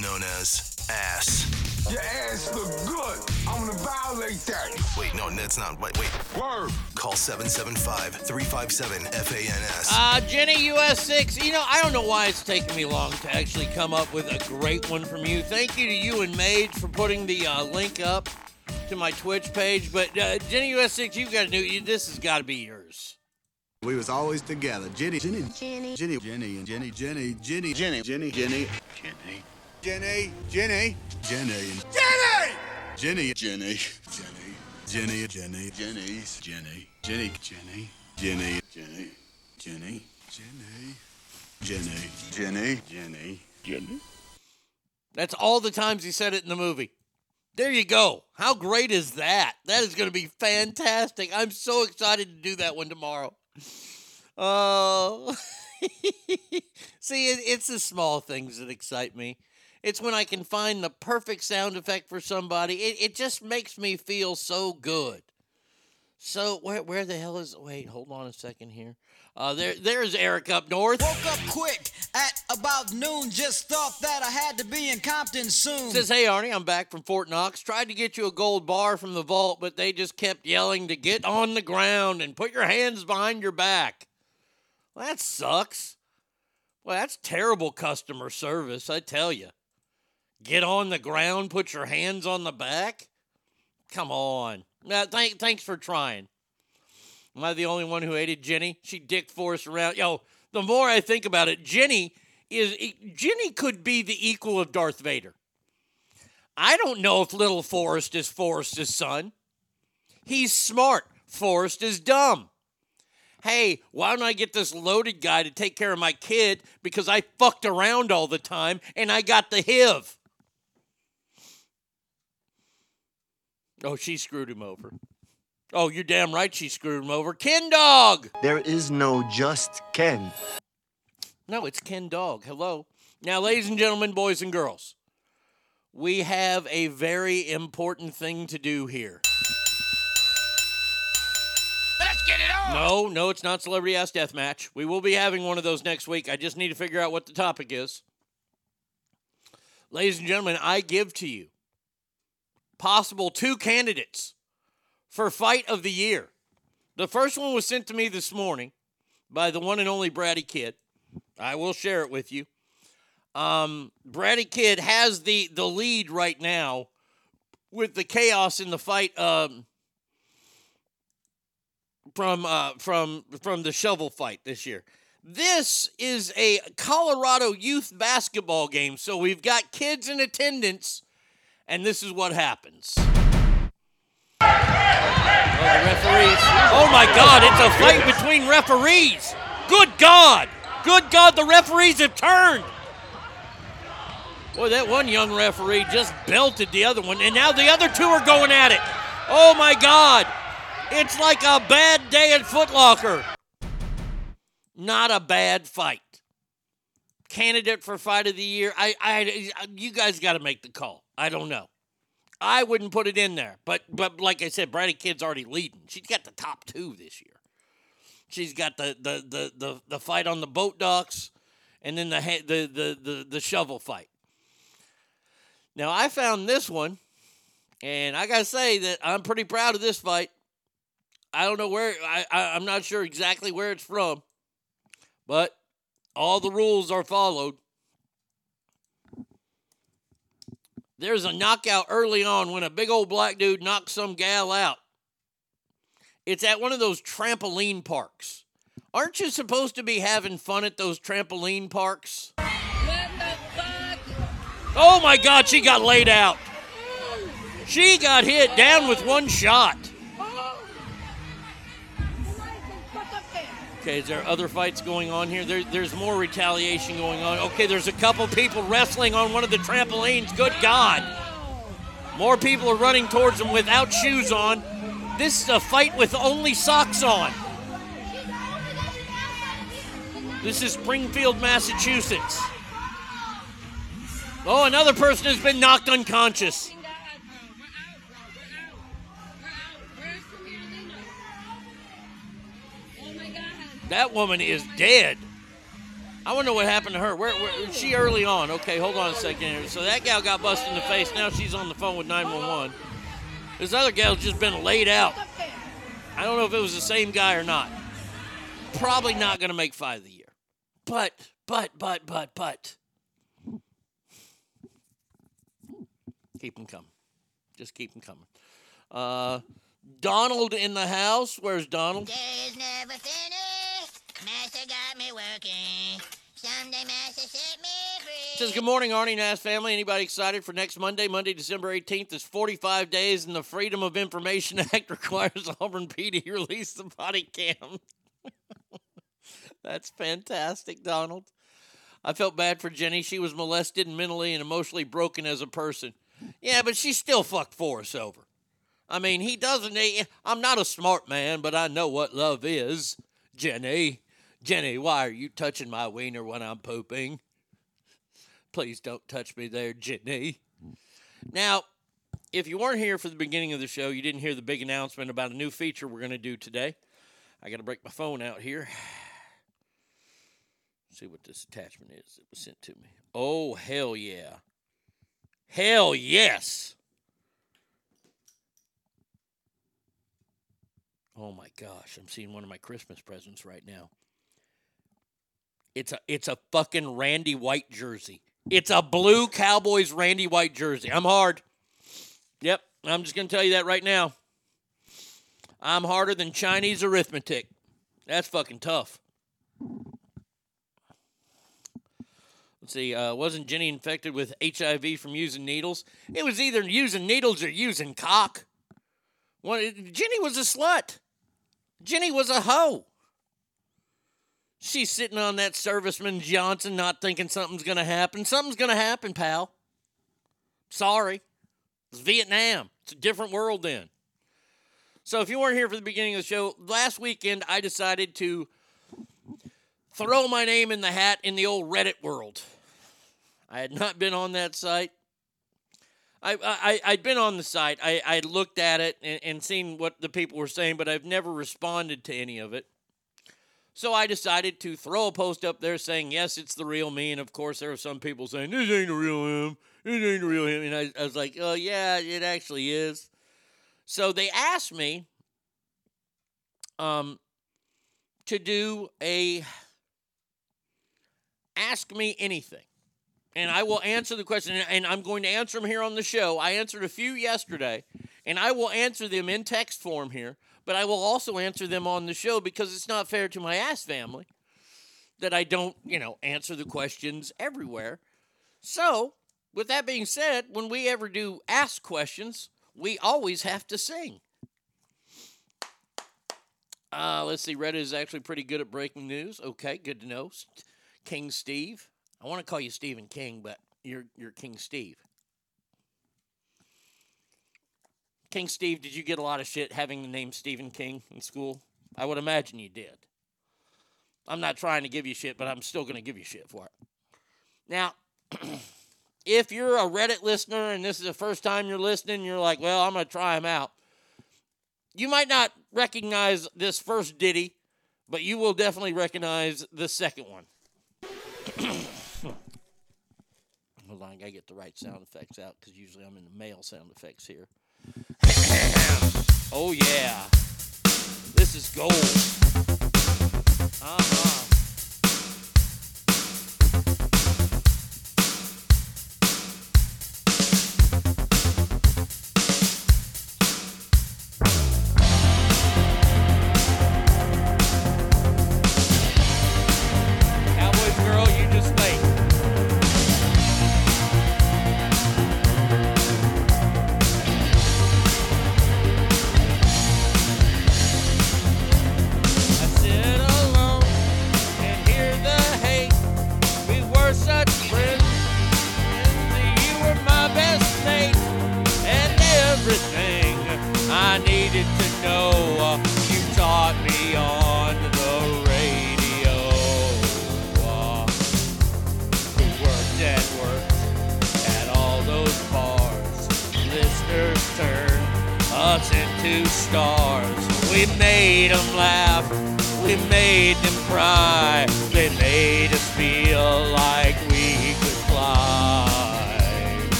Speaker 29: known as ass.
Speaker 16: Your ass look good. I'm gonna violate that.
Speaker 29: Wait, no, that's not. Wait, wait.
Speaker 16: Word.
Speaker 29: Call 775-357-FANS.
Speaker 4: Uh, Jenny, US6. You know, I don't know why it's taking me long to actually come up with a great one from you. Thank you to you and Mage for putting the uh, link up to my Twitch page. But uh, Jenny US6, you've got to do this has got to be yours.
Speaker 30: We was always together. Jenny, Jenny, Jenny, Jenny, Jenny, and Jenny, Jenny, Jenny, Jenny, Jenny, Jenny, Jenny. Jenny. Jenny, Jenny, Jenny, Jenny, Jenny, Jenny, Jenny, Jenny, Jenny's, Jenny, Jenny, Jenny, Jenny, Jenny, Jenny, Jenny, Jenny, Jenny, Jenny. Jenny.
Speaker 4: That's all the times he said it in the movie. There you go. How great is that? That is going to be fantastic. I'm so excited to do that one tomorrow. Oh. See, it, it's the small things that excite me. It's when I can find the perfect sound effect for somebody. It, it just makes me feel so good. So where where the hell is? Wait, hold on a second here. Uh, there there's Eric up north.
Speaker 8: Woke up quick at about noon. Just thought that I had to be in Compton soon.
Speaker 4: Says, hey Arnie, I'm back from Fort Knox. Tried to get you a gold bar from the vault, but they just kept yelling to get on the ground and put your hands behind your back. Well, that sucks. Well, that's terrible customer service, I tell you. Get on the ground, put your hands on the back. Come on. Now, thank, thanks for trying. Am I the only one who hated Jenny? She dick forced around. Yo, the more I think about it, Jenny is Jenny could be the equal of Darth Vader. I don't know if little Forrest is Forrest's son. He's smart. Forrest is dumb. Hey, why don't I get this loaded guy to take care of my kid because I fucked around all the time and I got the HIV? Oh, she screwed him over. Oh, you're damn right she screwed him over. Ken Dog!
Speaker 31: There is no just Ken.
Speaker 4: No, it's Ken Dog. Hello. Now, ladies and gentlemen, boys and girls, we have a very important thing to do here.
Speaker 21: Let's get it on.
Speaker 4: No, no, it's not Celebrity Ass Deathmatch. We will be having one of those next week. I just need to figure out what the topic is. Ladies and gentlemen, I give to you possible two candidates for Fight of the Year. The first one was sent to me this morning by the one and only Brady Kid. I will share it with you. Um, Brady Kid has the the lead right now with the chaos in the fight um, from uh, from from the shovel fight this year. This is a Colorado youth basketball game, so we've got kids in attendance And this is what happens. Oh, the referees. Oh my God, it's a fight between referees. Good God. Good God, the referees have turned. Boy, that one young referee just belted the other one, and now the other two are going at it. Oh my God. It's like a bad day at Foot Locker. Not a bad fight. Candidate for fight of the year. I, I, you guys got to make the call. I don't know. I wouldn't put it in there, but but like I said, Brady Kid's already leading. She's got the top two this year. She's got the the the the, the fight on the boat docks, and then the the, the the the shovel fight. Now I found this one, and I gotta say that I'm pretty proud of this fight. I don't know where I, I I'm not sure exactly where it's from, but all the rules are followed. There's a knockout early on when a big old black dude knocks some gal out. It's at one of those trampoline parks. Aren't you supposed to be having fun at those trampoline parks? Oh my God, she got laid out. She got hit down with one shot. Okay, is there other fights going on here? There, there's more retaliation going on. Okay, there's a couple people wrestling on one of the trampolines. Good God. More people are running towards them without shoes on. This is a fight with only socks on. This is Springfield, Massachusetts. Oh, another person has been knocked unconscious. That woman is dead. I wonder what happened to her. Where, where she early on? Okay, hold on a second here. So that gal got busted in the face. Now she's on the phone with 911. This other gal's just been laid out. I don't know if it was the same guy or not. Probably not going to make fight of the year. But, but, but, but, but. Keep them coming. Just keep them coming. Uh, Donald in the house. Where's Donald?
Speaker 32: Never finished. Master got me working. Someday Master set me free.
Speaker 4: Says, Good morning, Arnie Nass family. Anybody excited for next Monday? Monday, December 18th is 45 days, and the Freedom of Information Act requires Auburn PD release the body cam. That's fantastic, Donald. I felt bad for Jenny. She was molested mentally and emotionally broken as a person. Yeah, but she still fucked Forrest over. I mean, he doesn't. He, I'm not a smart man, but I know what love is. Jenny, Jenny, why are you touching my wiener when I'm pooping? Please don't touch me there, Jenny. Now, if you weren't here for the beginning of the show, you didn't hear the big announcement about a new feature we're going to do today. I got to break my phone out here. See what this attachment is that was sent to me. Oh, hell yeah. Hell yes. Oh my gosh, I'm seeing one of my Christmas presents right now. It's a it's a fucking Randy White jersey. It's a blue Cowboys Randy White jersey. I'm hard. Yep, I'm just to tell you that right now. I'm harder than Chinese arithmetic. That's fucking tough. Let's see, uh, wasn't Jenny infected with HIV from using needles? It was either using needles or using cock. Well, Jenny was a slut. Jenny was a hoe. She's sitting on that serviceman Johnson, not thinking something's going to happen. Something's going to happen, pal. Sorry. It's Vietnam. It's a different world then. So, if you weren't here for the beginning of the show, last weekend I decided to throw my name in the hat in the old Reddit world. I had not been on that site. I, I, I'd been on the site. I, I looked at it and, and seen what the people were saying, but I've never responded to any of it. So I decided to throw a post up there saying, yes, it's the real me. And of course, there were some people saying, this ain't the real him. This ain't the real him. And I, I was like, oh, yeah, it actually is. So they asked me um, to do a Ask Me Anything. And I will answer the question, and I'm going to answer them here on the show. I answered a few yesterday, and I will answer them in text form here, but I will also answer them on the show because it's not fair to my ass family that I don't, you know, answer the questions everywhere. So With that being said, when we ever do ask questions, we always have to sing. Uh, let's see. Reddit is actually pretty good at breaking news. Okay, good to know. King Steve. I want to call you Stephen King, but you're you're King Steve. King Steve, did you get a lot of shit having the name Stephen King in school? I would imagine you did. I'm not trying to give you shit, but I'm still going to give you shit for it. Now, if you're a Reddit listener and this is the first time you're listening, you're like, well, I'm going to try him out. You might not recognize this first ditty, but you will definitely recognize the second one. Hold on, I got to get the right sound effects out because usually I'm in the male sound effects here. Oh, yeah. This is gold. Uh huh.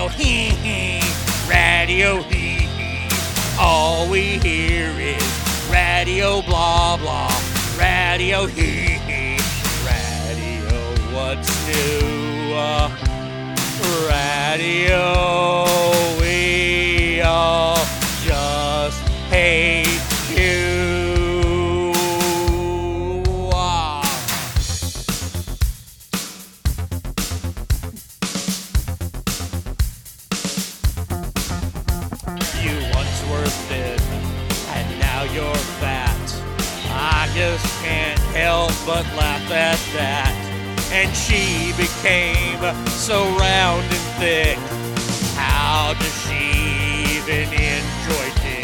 Speaker 4: Radio hee hee, radio hee hee. All we hear is radio blah blah, radio hee hee, radio what's new? Uh, radio but laugh at that. And she became so round and thick. How does she even enjoy dick?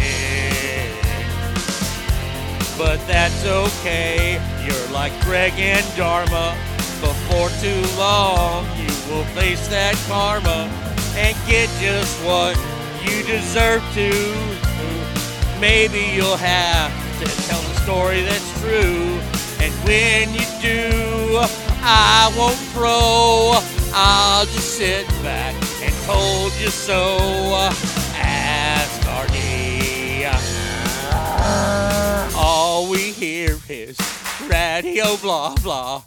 Speaker 4: But that's okay, you're like Greg and Dharma. Before too long, you will face that karma and get just what you deserve to. Maybe you'll have to tell a story that's true. When you do, I won't throw. I'll just sit back and hold you so. Ask Arnie. All we hear is radio blah blah,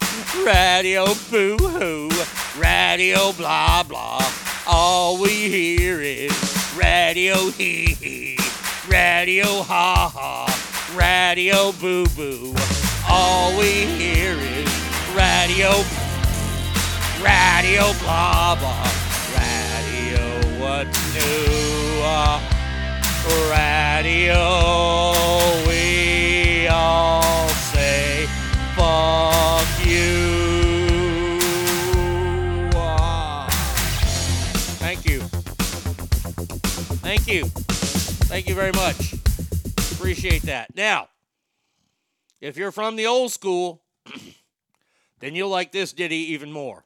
Speaker 4: radio boo hoo, radio blah blah. All we hear is radio hee hee, radio ha ha, radio boo boo. All we hear is radio, radio blah blah, radio what's new. Uh, radio we all say fuck you. Ah. Thank you. Thank you. Thank you very much. Appreciate that. Now, if you're from the old school, then you'll like this ditty even more.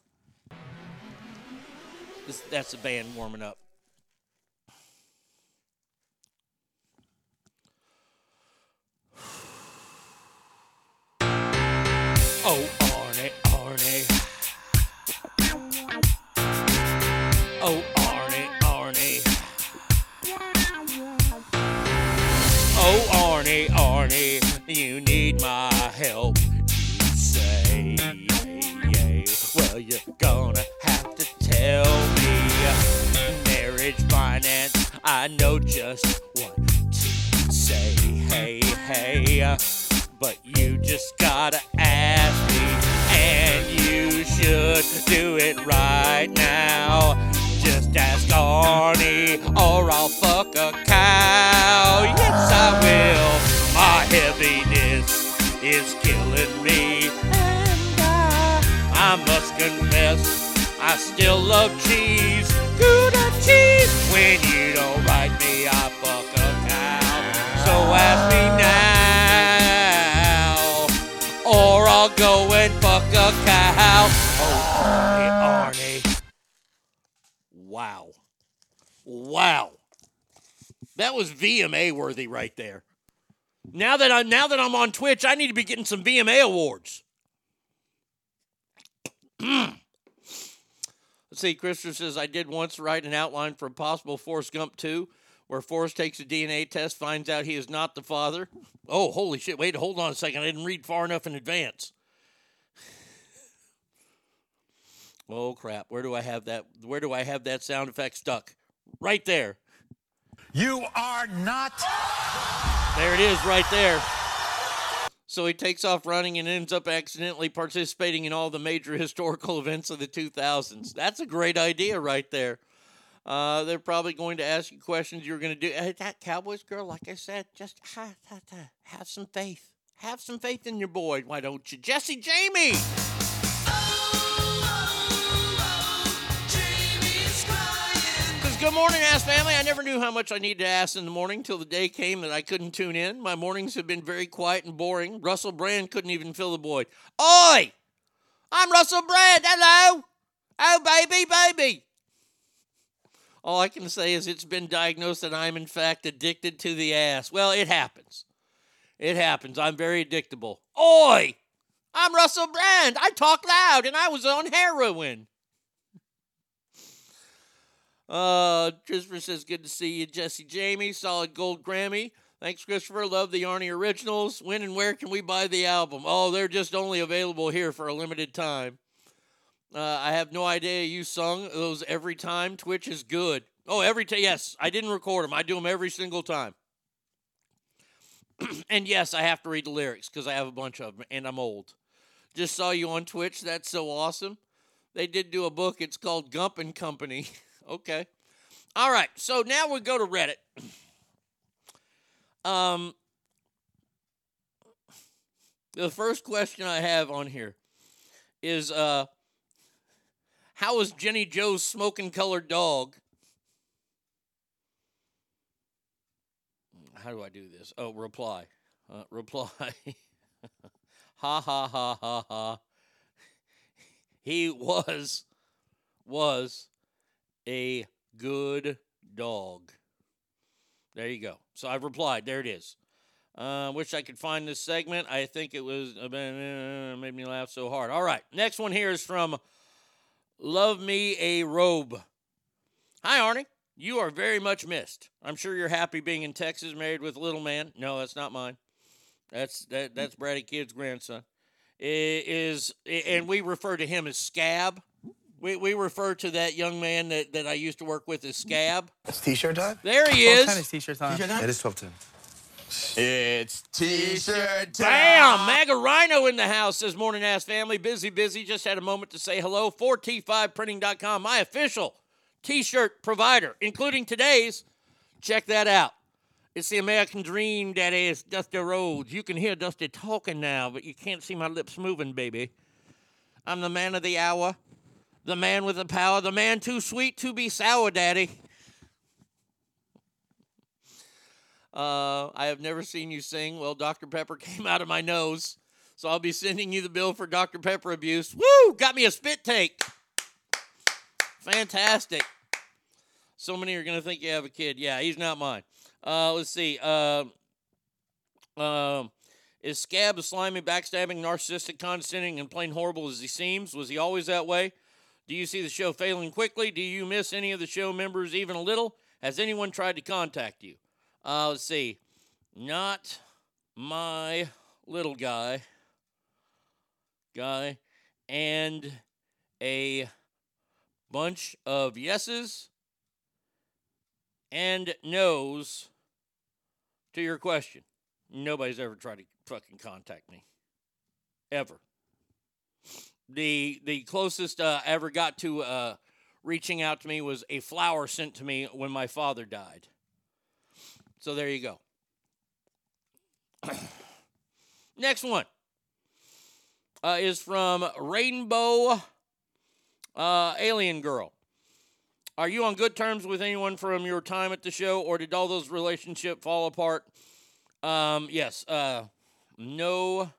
Speaker 4: This, that's the band warming up. Oh, Arnie, Arnie. Oh, Arnie, Arnie. Oh, Arnie, Arnie you need my help. You say, well, you're gonna have to tell me marriage finance. I know just what to say. Hey, hey, but you just gotta ask me, and you should do it right now. Just ask Arnie, or I'll fuck a cow. Yes, I will. Heaviness is killing me, and I, I must confess, I still love cheese. Gouda cheese. When you don't like me, I fuck a cow. So ask me now, or I'll go and fuck a cow. Oh, Arnie, Arnie. Wow. Wow. That was VMA worthy right there. Now that I'm now that I'm on Twitch, I need to be getting some VMA awards. Let's see, Christopher says I did once write an outline for a possible Forrest Gump 2, where Forrest takes a DNA test, finds out he is not the father. Oh, holy shit. Wait, hold on a second. I didn't read far enough in advance. Oh crap. Where do I have that where do I have that sound effect stuck? Right there.
Speaker 33: You are not.
Speaker 4: There it is right there. So he takes off running and ends up accidentally participating in all the major historical events of the 2000s. That's a great idea right there. Uh, they're probably going to ask you questions you're going to do. Hey, that Cowboys girl, like I said, just ha, ha, ha, have some faith. Have some faith in your boy. Why don't you? Jesse Jamie! Good morning, Ass Family. I never knew how much I needed to ask in the morning till the day came that I couldn't tune in. My mornings have been very quiet and boring. Russell Brand couldn't even fill the void. Oi! I'm Russell Brand. Hello! Oh, baby, baby. All I can say is it's been diagnosed that I'm, in fact, addicted to the ass. Well, it happens. It happens. I'm very addictable. Oi! I'm Russell Brand. I talk loud and I was on heroin. Uh, Christopher says, good to see you, Jesse Jamie. Solid gold Grammy. Thanks, Christopher. Love the Arnie originals. When and where can we buy the album? Oh, they're just only available here for a limited time. Uh, I have no idea you sung those every time. Twitch is good. Oh, every time. Yes, I didn't record them. I do them every single time. and yes, I have to read the lyrics because I have a bunch of them and I'm old. Just saw you on Twitch. That's so awesome. They did do a book. It's called Gump and Company. okay. All right. So now we go to Reddit. Um, the first question I have on here is uh, how is Jenny Joe's smoking colored dog? How do I do this? Oh, reply. Uh, reply. ha ha ha ha ha. He was was a good dog. There you go. So I've replied. There it is. Uh, wish I could find this segment. I think it was uh, made me laugh so hard. All right, next one here is from Love Me a Robe. Hi, Arnie. You are very much missed. I'm sure you're happy being in Texas, married with little man. No, that's not mine. That's that. That's Brady Kid's grandson. I- Is and we refer to him as Scab. We, we refer to that young man that, that I used to work with as Scab.
Speaker 33: It's t-shirt time?
Speaker 4: There he
Speaker 33: Twelve
Speaker 4: is.
Speaker 33: ten is t-shirt time. It is 12 10.
Speaker 16: It's t-shirt time.
Speaker 4: Bam! MAGA Rhino in the house says, Morning ass family. Busy, busy. Just had a moment to say hello. 4T5printing.com, my official t shirt provider, including today's. Check that out. It's the American dream, Daddy. It's Dusty Rhodes. You can hear Dusty talking now, but you can't see my lips moving, baby. I'm the man of the hour, the man with the power, the man too sweet to be sour, Daddy. Uh, I have never seen you sing. Well, Dr. Pepper came out of my nose. So I'll be sending you the bill for Dr. Pepper abuse. Woo! Got me a spit take. Fantastic. So many are going to think you have a kid. Yeah, he's not mine. Uh, let's see. Uh, um, is Scab a slimy, backstabbing, narcissistic, condescending, and plain horrible as he seems? Was he always that way? Do you see the show failing quickly? Do you miss any of the show members even a little? Has anyone tried to contact you? Uh, let's see. Not my little guy. Guy. And a bunch of yeses and no's to your question. Nobody's ever tried to fucking contact me. Ever. The the closest uh, I ever got to uh, reaching out to me was a flower sent to me when my father died. So there you go. Next one uh, is from Rainbow uh, Alien Girl. Are you on good terms with anyone from your time at the show, or did all those relationships fall apart? Um, yes. Uh, no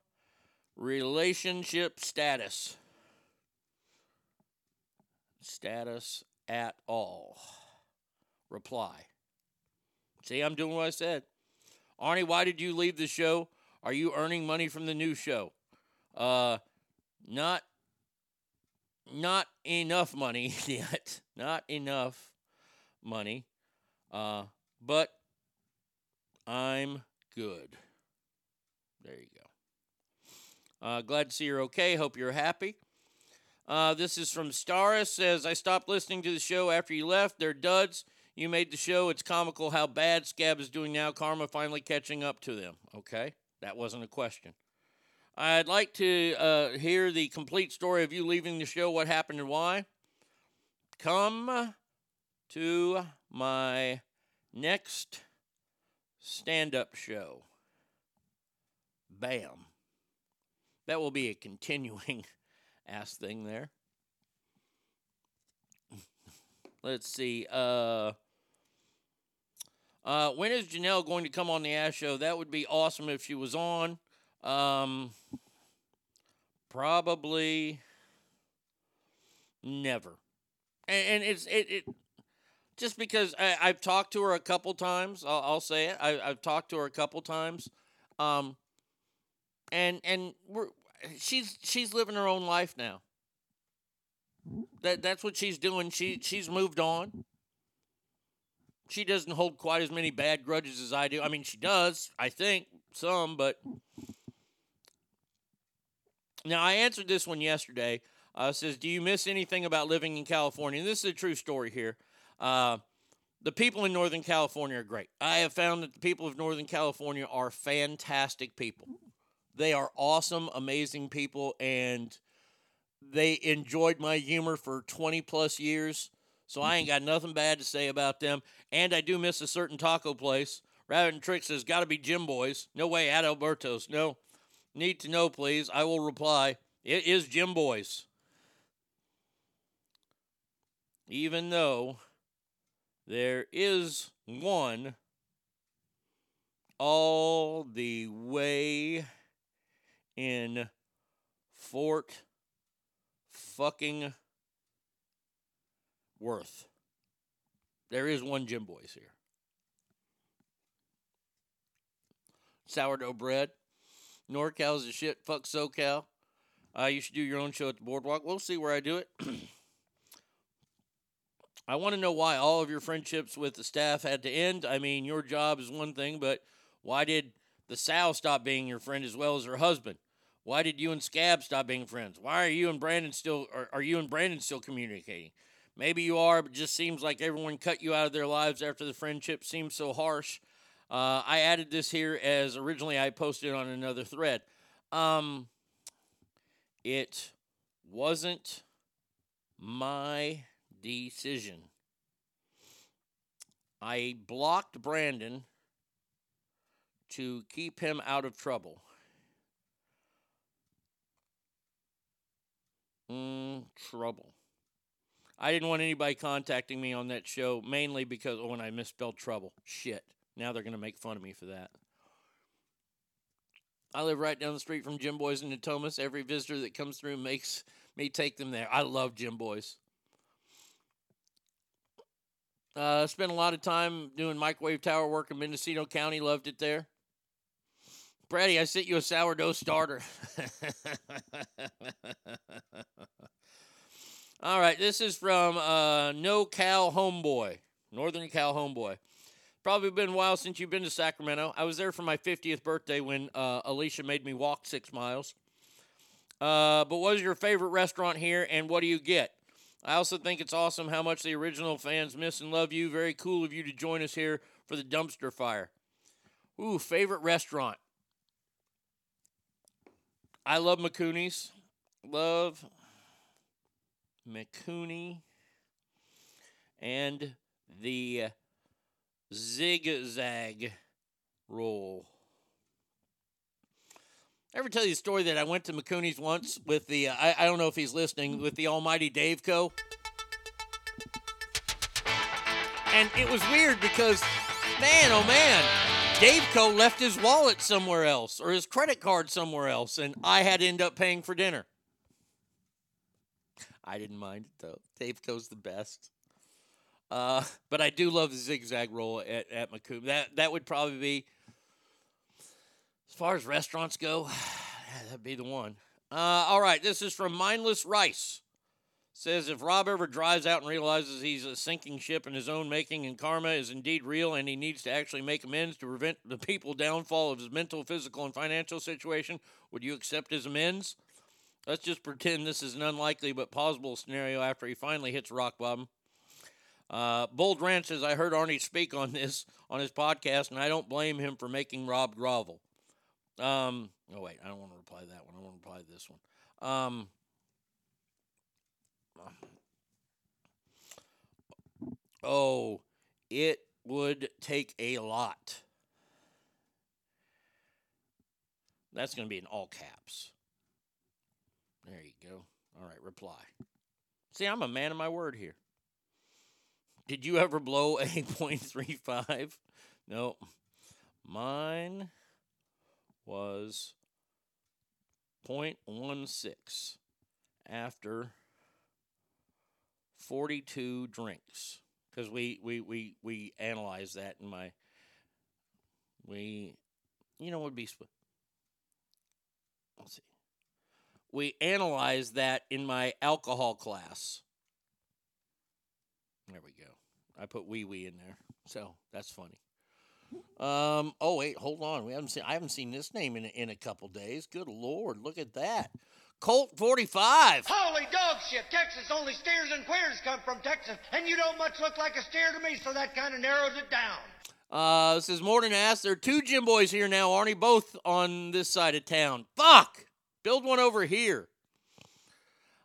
Speaker 4: relationship status. Status at all. Reply. See, I'm doing what I said. Arnie, why did you leave the show? Are you earning money from the new show? Uh, not not enough money yet. Not enough money. Uh, but I'm good. There you go. Uh, glad to see you're okay. Hope you're happy. Uh, this is from Staris. Says I stopped listening to the show after you left. They're duds. You made the show. It's comical how bad Scab is doing now. Karma finally catching up to them. Okay, that wasn't a question. I'd like to uh, hear the complete story of you leaving the show, what happened and why. Come to my next stand up show. Bam. That will be a continuing ass thing there. Let's see. Uh, uh, when is Janelle going to come on the ass show? That would be awesome if she was on. Um, probably never. And, and it's it, it just because I, I've talked to her a couple times. I'll, I'll say it. I, I've talked to her a couple times. Um, and and we're she's she's living her own life now. That that's what she's doing. She she's moved on. She doesn't hold quite as many bad grudges as I do. I mean, she does, I think, some, but now, I answered this one yesterday. Uh, says, Do you miss anything about living in California? And this is a true story here. Uh, the people in Northern California are great. I have found that the people of Northern California are fantastic people. They are awesome, amazing people, and they enjoyed my humor for 20 plus years. So I ain't got nothing bad to say about them. And I do miss a certain taco place. Rabbit and Trick says, Gotta be Jimboy's. No way, at Alberto's. No. Need to know, please. I will reply. It is Jimboy's. Even though there is one all the way in Fort fucking Worth. There is one Jimboy's here. Sourdough bread. NorCal's the shit. Fuck SoCal. Uh, you should do your own show at the boardwalk. We'll see where I do it. I want to know why all of your friendships with the staff had to end. I mean, your job is one thing, but why did the Sal stop being your friend as well as her husband? Why did you and Scab stop being friends? Why are you and Brandon still are, are you and Brandon still communicating? Maybe you are, but just seems like everyone cut you out of their lives after the friendship seems so harsh. Uh, I added this here as originally I posted on another thread. Um, it wasn't my decision. I blocked Brandon to keep him out of trouble. Mm, trouble. I didn't want anybody contacting me on that show, mainly because oh, when I misspelled trouble. Shit. Now they're going to make fun of me for that. I live right down the street from Jimboy's in Natomas. Every visitor that comes through makes me take them there. I love Jimboy's. Uh, spent a lot of time doing microwave tower work in Mendocino County. Loved it there. Brady, I sent you a sourdough starter. All right, this is from uh, No Cal Homeboy, Northern Cal Homeboy. Probably been a while since you've been to Sacramento. I was there for my 50th birthday when uh, Alicia made me walk six miles. Uh, but what is your favorite restaurant here, and what do you get? I also think it's awesome how much the original fans miss and love you. Very cool of you to join us here for the dumpster fire. Ooh, favorite restaurant. I love Mikuni's. Love Mikuni and the zigzag roll. Ever tell you a story that I went to Mikuni's once with the, uh, I, I don't know if he's listening, with the almighty Dave Co. And it was weird because, man, oh man, Dave Co left his wallet somewhere else or his credit card somewhere else, and I had to end up paying for dinner. I didn't mind it though. Dave Co's the best. Uh, but I do love the zigzag roll at, at Mikuni. That that would probably be as far as restaurants go, that'd be the one. Uh, all right, this is from Mindless Rice. Says if Rob ever drives out and realizes he's a sinking ship in his own making and karma is indeed real and he needs to actually make amends to prevent the people downfall of his mental, physical, and financial situation, would you accept his amends? Let's just pretend this is an unlikely but plausible scenario after he finally hits rock bottom. Uh, Bold Ranch says, I heard Arnie speak on this on his podcast, and I don't blame him for making Rob grovel. Um, oh, wait, I don't want to reply to that one. I want to reply to this one. Um, oh, it would take a lot. That's going to be in all caps. There you go. All right, reply. See, I'm a man of my word here. Did you ever blow a .35? No. Mine was 0.16 after 42 drinks because we, we, we, we analyzed that in my we you know would be let's see we analyzed that in my alcohol class there we go i put wee wee in there so that's funny um. Oh wait, hold on. We haven't seen. I haven't seen this name in in a couple days. Good lord, look at that. Colt forty five.
Speaker 34: Holy dog shit! Texas only steers and queers come from Texas, and you don't much look like a steer to me, so that kind of narrows it down.
Speaker 4: Uh, this is Morning Ass. There are two Jimboy's here now, Arnie, both on this side of town. Fuck! Build one over here.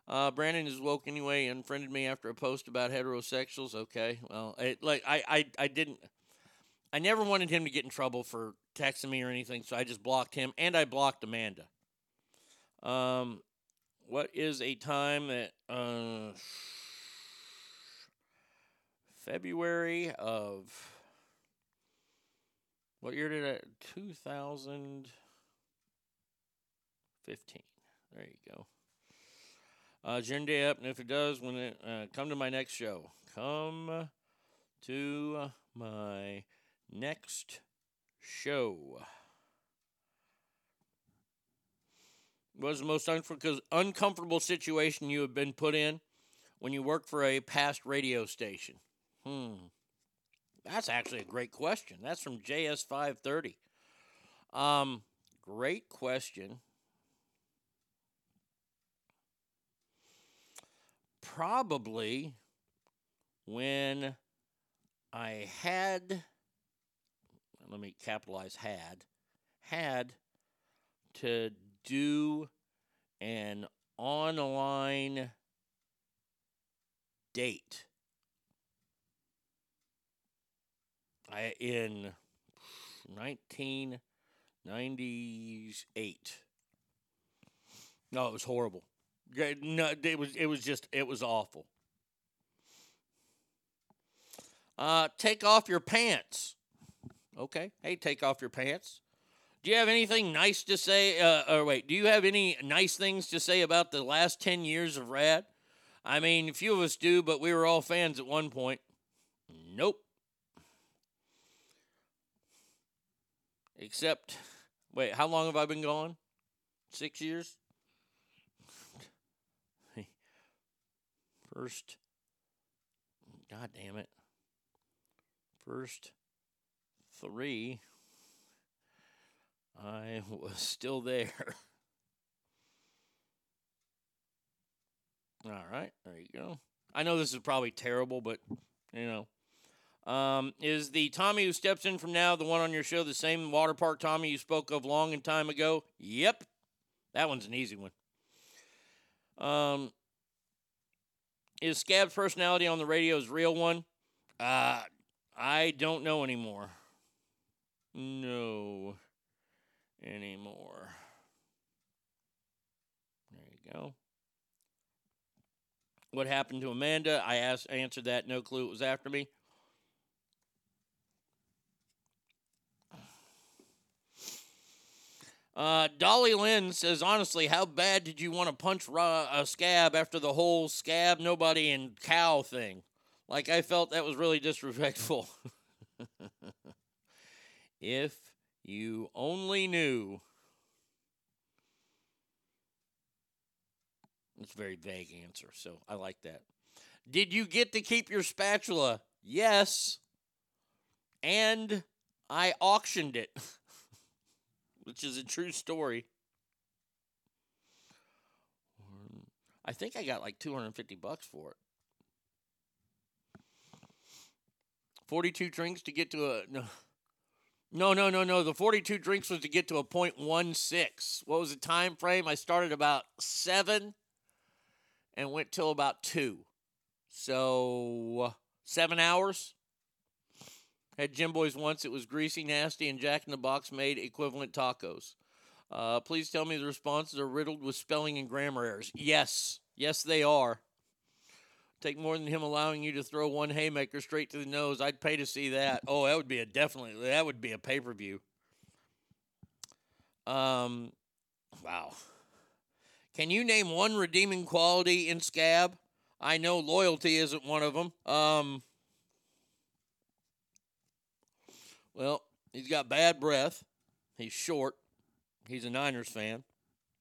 Speaker 4: Uh, Brandon is woke anyway. Unfriended me after a post about heterosexuals. Okay, well, it, like I, I, I didn't. I never wanted him to get in trouble for texting me or anything, so I just blocked him and I blocked Amanda. Um, what is a time that uh, February of what year did I? 2015. There you go. Uh, Day up, and if it does, when it uh, come to my next show, come to my next show. What is the most uncom- uncomfortable situation you have been put in when you work for a past radio station? Hmm. That's actually a great question. That's from JS530. Um, great question. Probably when I had let me capitalize had, had to do an online date. I, in 1998. No, it was horrible. No, it was it was just it was awful. Uh, take off your pants. Okay. Hey, take off your pants. Do you have anything nice to say? Uh, or wait, do you have any nice things to say about the last 10 years of Rad? I mean, a few of us do, but we were all fans at one point. Nope. Except, wait, how long have I been gone? Six years? First, God damn it. First three, I was still there. All right, there you go. I know this is probably terrible, but you know. Um, is the Tommy who steps in from now the one on your show the same water park Tommy you spoke of long and time ago? Yep. That one's an easy one. Um, is Scab's personality on the radio his real one? Uh, I don't know anymore. No anymore. There you go. What happened to Amanda? I asked, answered that. No clue. It was after me. Uh, Dolly Lynn says, honestly, how bad did you want to punch a scab after the whole scab, nobody, and cow thing? Like, I felt that was really disrespectful. if you only knew. It's a very vague answer, so I like that. Did you get to keep your spatula? Yes. And I auctioned it, which is a true story. I think I got like 250 bucks for it. 42 drinks to get to a no. No, no, no, no. The 42 drinks was to get to a .16. What was the time frame? I started about 7 and went till about 2. So, 7 hours. Had Jimboy's once. It was greasy, nasty, and Jack in the Box made equivalent tacos. Uh, please tell me the responses are riddled with spelling and grammar errors. Yes. Yes, they are. Take more than him allowing you to throw one haymaker straight to the nose. I'd pay to see that. Oh, that would be a definitely that would be a pay per view. Um, wow. Can you name one redeeming quality in Scab? I know loyalty isn't one of them. Um, well, he's got bad breath. He's short. He's a Niners fan.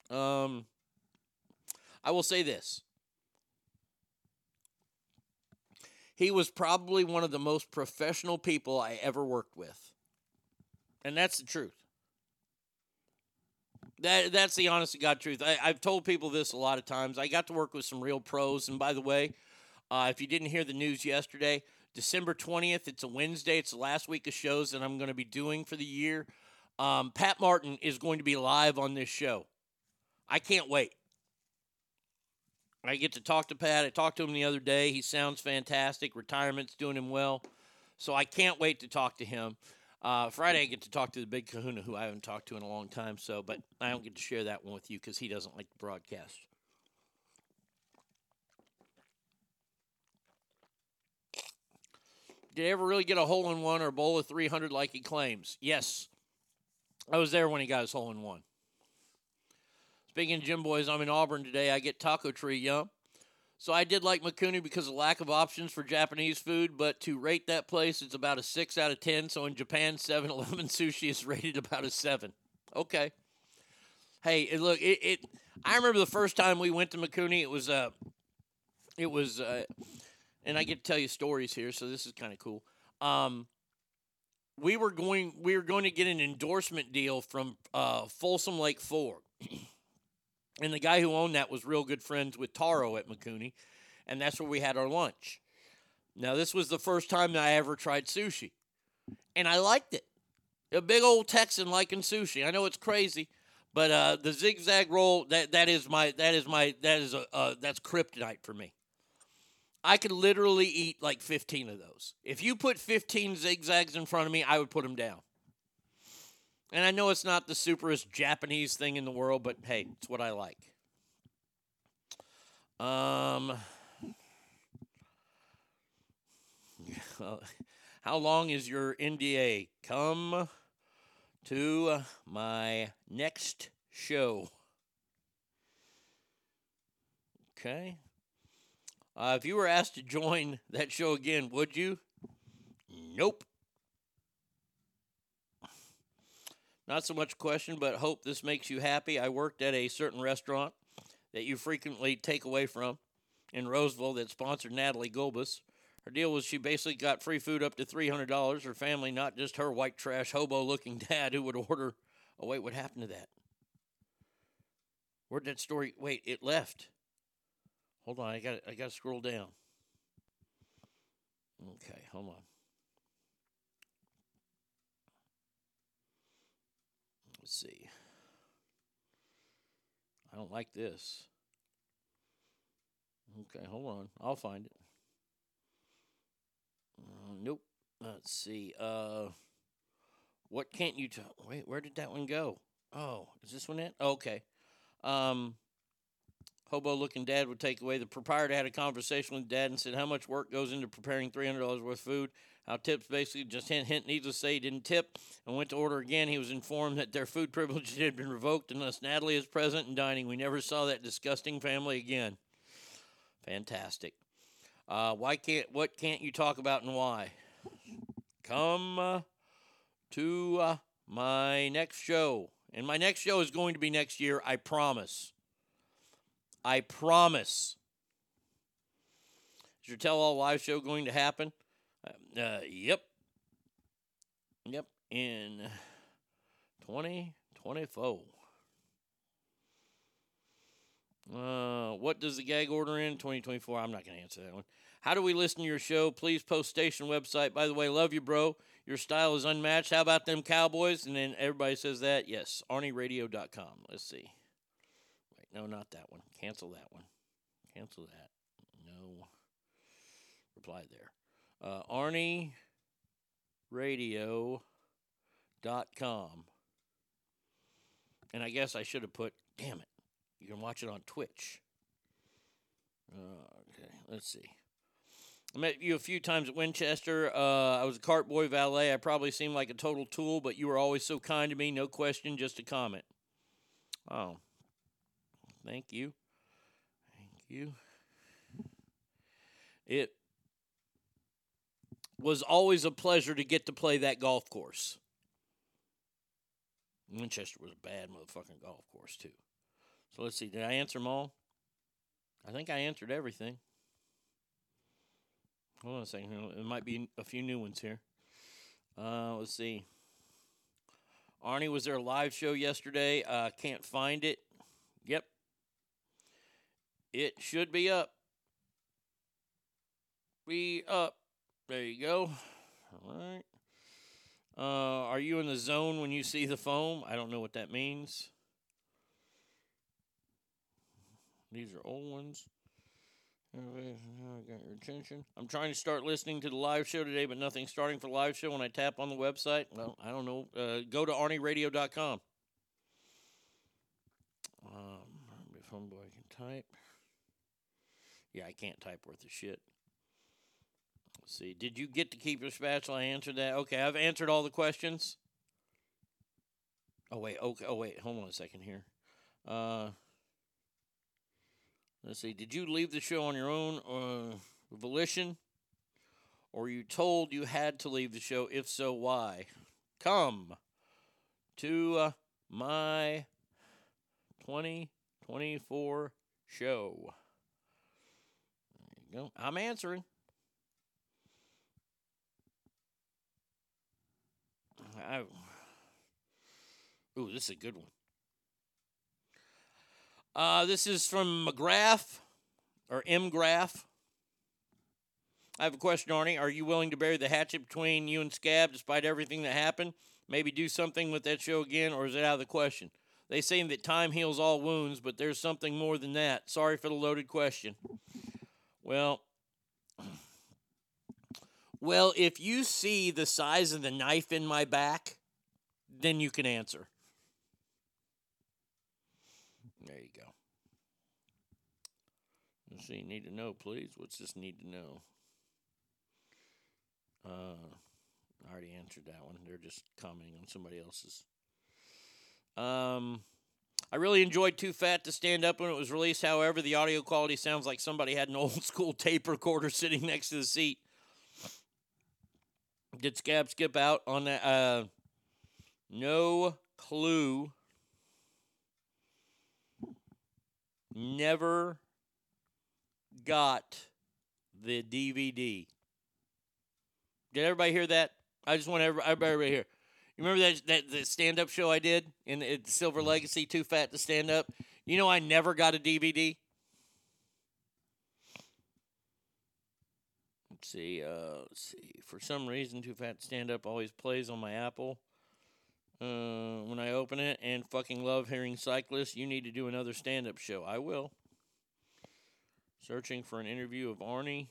Speaker 4: Um, I will say this. He was probably one of the most professional people I ever worked with. And that's the truth. That that's the honest to God truth. I, have told people this a lot of times. I got to work with some real pros. And by the way, uh, if you didn't hear the news yesterday, December 20th, it's a Wednesday. It's the last week of shows that I'm going to be doing for the year. Um, Pat Martin is going to be live on this show. I can't wait. I get to talk to Pat. I talked to him the other day. He sounds fantastic. Retirement's doing him well. So I can't wait to talk to him. Uh, Friday, I get to talk to the big kahuna who I haven't talked to in a long time. So, but I don't get to share that one with you because he doesn't like the broadcast. Did he ever really get a hole in one or a bowl of 300 like he claims? Yes. I was there when he got his hole in one. Speaking of Jimboy's, I'm in Auburn today. I get Taco Tree, yum. So I did like Mikuni because of lack of options for Japanese food, but to rate that place, it's about a 6 out of 10. So in Japan, 7 Eleven sushi is rated about a 7. Okay. Hey, look, it, it I remember the first time we went to Mikuni, it was uh it was uh and I get to tell you stories here, so this is kind of cool. Um we were going we were going to get an endorsement deal from uh Folsom Lake Ford. And the guy who owned that was real good friends with Taro at Mikuni, and that's where we had our lunch. Now, this was the first time that I ever tried sushi, and I liked it. A big old Texan liking sushi. I know it's crazy, but uh, the zigzag roll that that is my that is my that is a uh, that's kryptonite for me. I could literally eat like 15 of those. If you put 15 zigzags in front of me, I would put them down. And I know it's not the superest Japanese thing in the world, but hey, it's what I like. Um, how long is your NDA? Come to my next show. Okay. Uh, if you were asked to join that show again, would you? Nope. Not so much question, but hope this makes you happy. I worked at a certain restaurant that you frequently take away from. in Roseville that sponsored Natalie Gulbis. Her deal was she basically got free food up to $300. Her family, not just her white trash hobo looking dad who would order. Oh, wait, what happened to that? Where'd that story? Wait, it left. Hold on, I got I got to scroll down. Okay, hold on. Let's see. I don't like this. Okay, hold on. I'll find it. Uh, nope. Let's see. Uh, what can't you tell? Wait, where did that one go? Oh, is this one it? Okay. Um, hobo looking dad would take away. The proprietor had a conversation with dad and said how much work goes into preparing $300 worth of food. How tips basically just hint, hint, needless to say, he didn't tip and went to order again. He was informed that their food privileges had been revoked unless Natalie is present and dining. We never saw that disgusting family again. Fantastic. Uh, why can't what can't you talk about and why? Come uh, to uh, my next show, and my next show is going to be next year. I promise. I promise. Is your tell all live show going to happen? Uh, uh, yep. Yep. In 2024. Uh, what does the gag order in 2024? I'm not going to answer that one. How do we listen to your show? Please post station website. By the way, love you, bro. Your style is unmatched. How about them Cowboys? And then everybody says that. Yes, ArnieRadio.com. Let's see. Wait, no, not that one. Cancel that one. Cancel that. No. Reply there. Uh, ArnieRadio.com. And I guess I should have put, damn it, you can watch it on Twitch. Uh, okay, let's see. I met you a few times at Winchester. Uh, I was a cart boy valet. I probably seemed like a total tool, but you were always so kind to me. No question, just a comment. Oh, thank you. Thank you. It was always a pleasure to get to play that golf course. Winchester was a bad motherfucking golf course, too. So let's see. Did I answer them all? I think I answered everything. Hold on a second. There might be a few new ones here. Uh, let's see. Arnie, was there a live show yesterday? Uh, can't find it. Yep. It should be up. Be up. There you go. All right. Uh, are you in the zone when you see the foam? I don't know what that means. These are old ones. I got your attention. I'm trying to start listening to the live show today, but nothing's starting for the live show when I tap on the website. Well, I don't know. Uh, go to ArnieRadio.com. Um, if homeboy can type. Yeah, I can't type worth a shit. See. Did you get to keep your spatula? I answered that. Okay, I've answered all the questions. Oh wait. Okay. Oh wait. Hold on a second here. Uh. Let's see. Did you leave the show on your own uh, volition? Or you told you had to leave the show? If so, why? Come to uh, my 2024 show. There you go. I'm answering. I, ooh, this is a good one. Uh, this is from McGrath or M. I have a question, Arnie. Are you willing to bury the hatchet between you and Scab despite everything that happened? Maybe do something with that show again, or is it out of the question? They say that time heals all wounds, but there's something more than that. Sorry for the loaded question. Well, well, if you see the size of the knife in my back, then you can answer. There you go. Let's see. Need to know, please. What's this need to know? Uh, I already answered that one. They're just commenting on somebody else's. Um, I really enjoyed Too Fat to Stand Up when it was released. However, the audio quality sounds like somebody had an old school tape recorder sitting next to the seat. Did Scab skip out on that? Uh, no clue. Never got the DVD. Did everybody hear that? I just want everybody, everybody hear. You remember that that the stand up show I did in the Silver Legacy, Too Fat to Stand Up? You know, I never got a DVD. Let's see. Uh, let's see. For some reason, Too Fat Stand Up always plays on my Apple uh, when I open it, and fucking love hearing cyclists. You need to do another stand up show. I will. Searching for an interview of Arnie.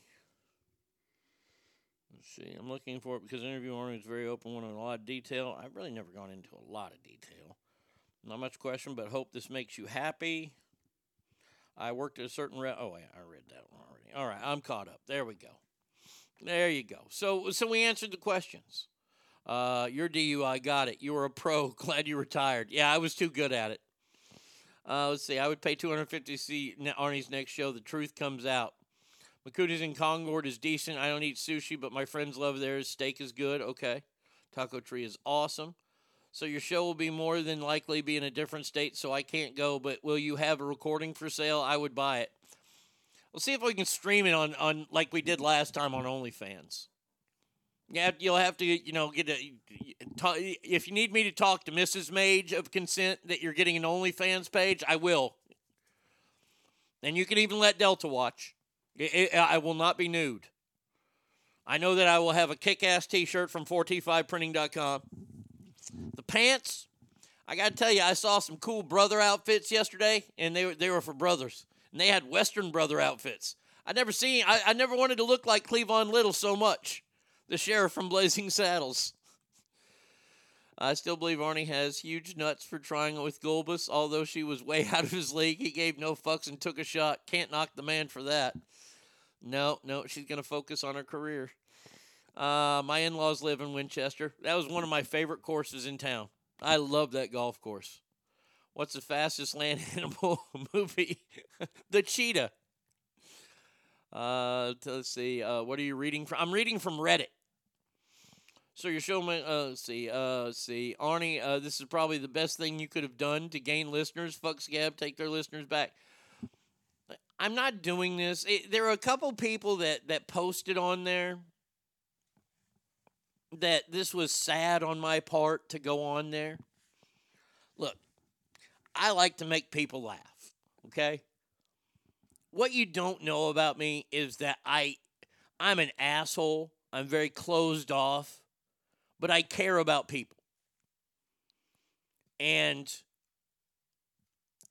Speaker 4: Let's see. I'm looking for it because interview Arnie is very open, went into a lot of detail. I've really never gone into a lot of detail. Not much question, but hope this makes you happy. I worked at a certain re- oh wait, I read that one already. All right, I'm caught up. There we go. There you go. So so we answered the questions. Uh, your DUI got it. You were a pro. Glad you retired. Yeah, I was too good at it. Uh, let's see. I would pay 250 to see Arnie's next show. The truth comes out. Makuta's in Concord is decent. I don't eat sushi, but my friends love theirs. Steak is good. Okay. Taco Tree is awesome. So your show will be more than likely be in a different state, so I can't go. But will you have a recording for sale? I would buy it. We'll see if we can stream it on, on like we did last time on OnlyFans. Yeah, you'll have to, you know, get a. If you need me to talk to Mrs. Mage of consent that you're getting an OnlyFans page, I will. And you can even let Delta watch. I- will not be nude. I know that I will have a kick-ass T-shirt from 4T5printing.com. The pants, I got to tell you, I saw some cool brother outfits yesterday, and they were they were for brothers, and they had Western brother outfits. I never seen. I, I never wanted to look like Cleavon Little so much, the sheriff from Blazing Saddles. I still believe Arnie has huge nuts for trying with Gulbis, although she was way out of his league. He gave no fucks and took a shot. Can't knock the man for that. No, no, she's going to focus on her career. Uh, my in laws live in Winchester. That was one of my favorite courses in town. I love that golf course. What's the fastest land animal movie? the cheetah. Uh, let's see. Uh, what are you reading from? I'm reading from Reddit. So you're showing me. Uh, let's see. Uh, let's see. Arnie, uh, this is probably the best thing you could have done to gain listeners. Fuck Scab, take their listeners back. I'm not doing this. It, there are a couple people that that posted on there that this was sad on my part to go on there. Look, I like to make people laugh, okay? What you don't know about me is that I I'm an asshole. I'm very closed off, but I care about people. And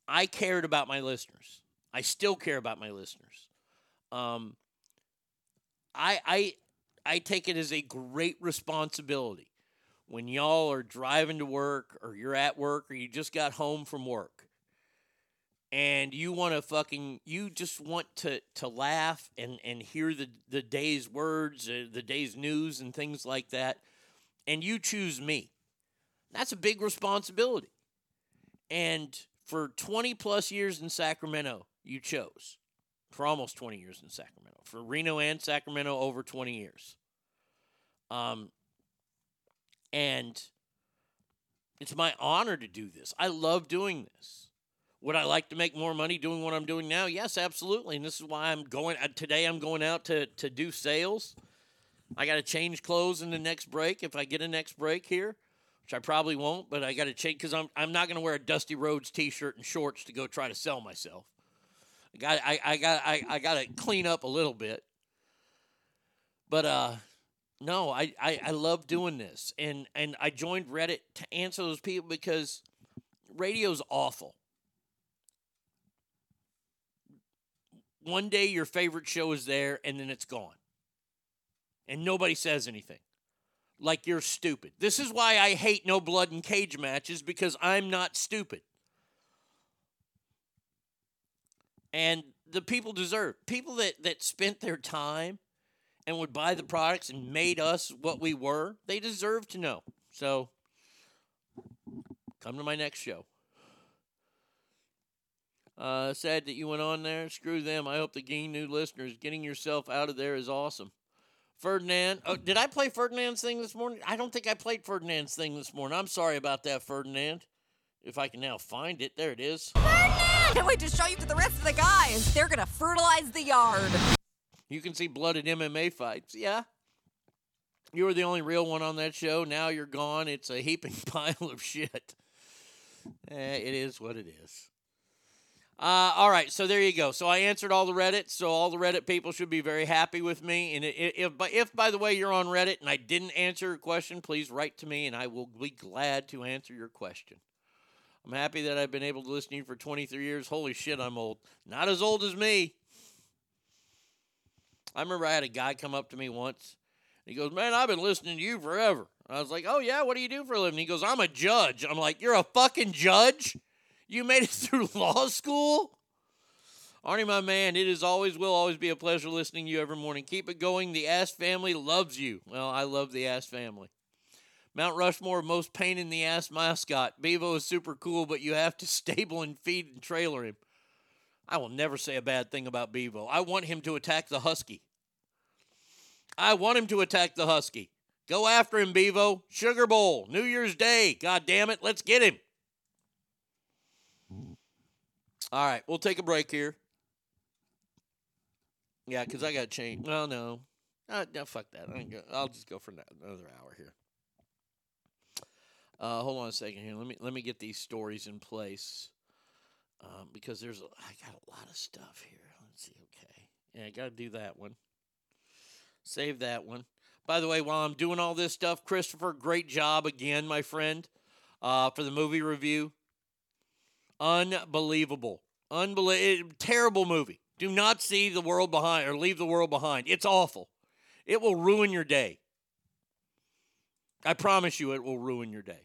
Speaker 4: I cared about my listeners. I still care about my listeners. Um, I I I take it as a great responsibility when y'all are driving to work or you're at work or you just got home from work and you want to fucking you just want to to laugh and and hear the the day's words uh, the day's news and things like that and you choose me. That's a big responsibility. And for 20 plus years in Sacramento you chose. For almost 20 years in Sacramento. For Reno and Sacramento over 20 years. Um and it's my honor to do this I love doing this would I like to make more money doing what I'm doing now? Yes, absolutely. And this is why I'm going uh, today. I'm going out to to do sales. I got to change clothes in the next break if I get a next break here, which I probably won't. But I got to change because I'm I'm not going to wear a Dusty Rhodes T-shirt and shorts to go try to sell myself. I got I, I got I, I got to clean up a little bit. But uh, no, I, I I love doing this, and and I joined Reddit to answer those people because radio's awful. one day your favorite show is there and then it's gone. And nobody says anything. Like you're stupid. This is why I hate no blood and cage matches because I'm not stupid. And the people deserve. People that, that spent their time and would buy the products and made us what we were, they deserve to know. So come to my next show. Uh, sad that you went on there. Screw them. I hope to gain new listeners. Getting yourself out of there is awesome. Ferdinand. Oh, did I play Ferdinand's thing this morning? I don't think I played Ferdinand's thing this morning. I'm sorry about that, Ferdinand. If I can now find it. There it is. Ferdinand!
Speaker 35: Can't wait to show you to the rest of the guys. They're gonna fertilize the yard.
Speaker 4: You can see blood at MMA fights. Yeah. You were the only real one on that show. Now you're gone. It's a heaping pile of shit. Eh, it is what it is. Uh, all right, so there you go. So I answered all the Reddit. So all the Reddit people should be very happy with me. And if, if by the way you're on Reddit and I didn't answer your question, please write to me and I will be glad to answer your question. I'm happy that I've been able to listen to you for 23 years. Holy shit, I'm old. Not as old as me. I remember I had a guy come up to me once. He goes, Man, I've been listening to you forever. I was like, Oh, yeah, what do you do for a living? He goes, I'm a judge. I'm like, You're a fucking judge? You made it through law school? Arnie, my man, it is always, will always be a pleasure listening to you every morning. Keep it going. The Ass family loves you. Well, I love the Ass family. Mount Rushmore, most pain in the ass mascot. Bevo is super cool, but you have to stable and feed and trailer him. I will never say a bad thing about Bevo. I want him to attack the Husky. I want him to attack the Husky. Go after him, Bevo. Sugar Bowl, New Year's Day. God damn it, let's get him. All right, we'll take a break here. Yeah, because I got to change. No. Uh, no, fuck that. I ain't go, I'll just go for ano- another hour here. Uh, hold on a second here. Let me let me get these stories in place um, because there's a, I got a lot of stuff here. Let's see. Okay, yeah, I got to do that one. Save that one. By the way, while I'm doing all this stuff, Christopher, great job again, my friend, uh, for the movie review. Unbelievable, unbelievable, terrible movie. Do not see the world behind or leave the world behind. It's awful. It will ruin your day. I promise you, it will ruin your day.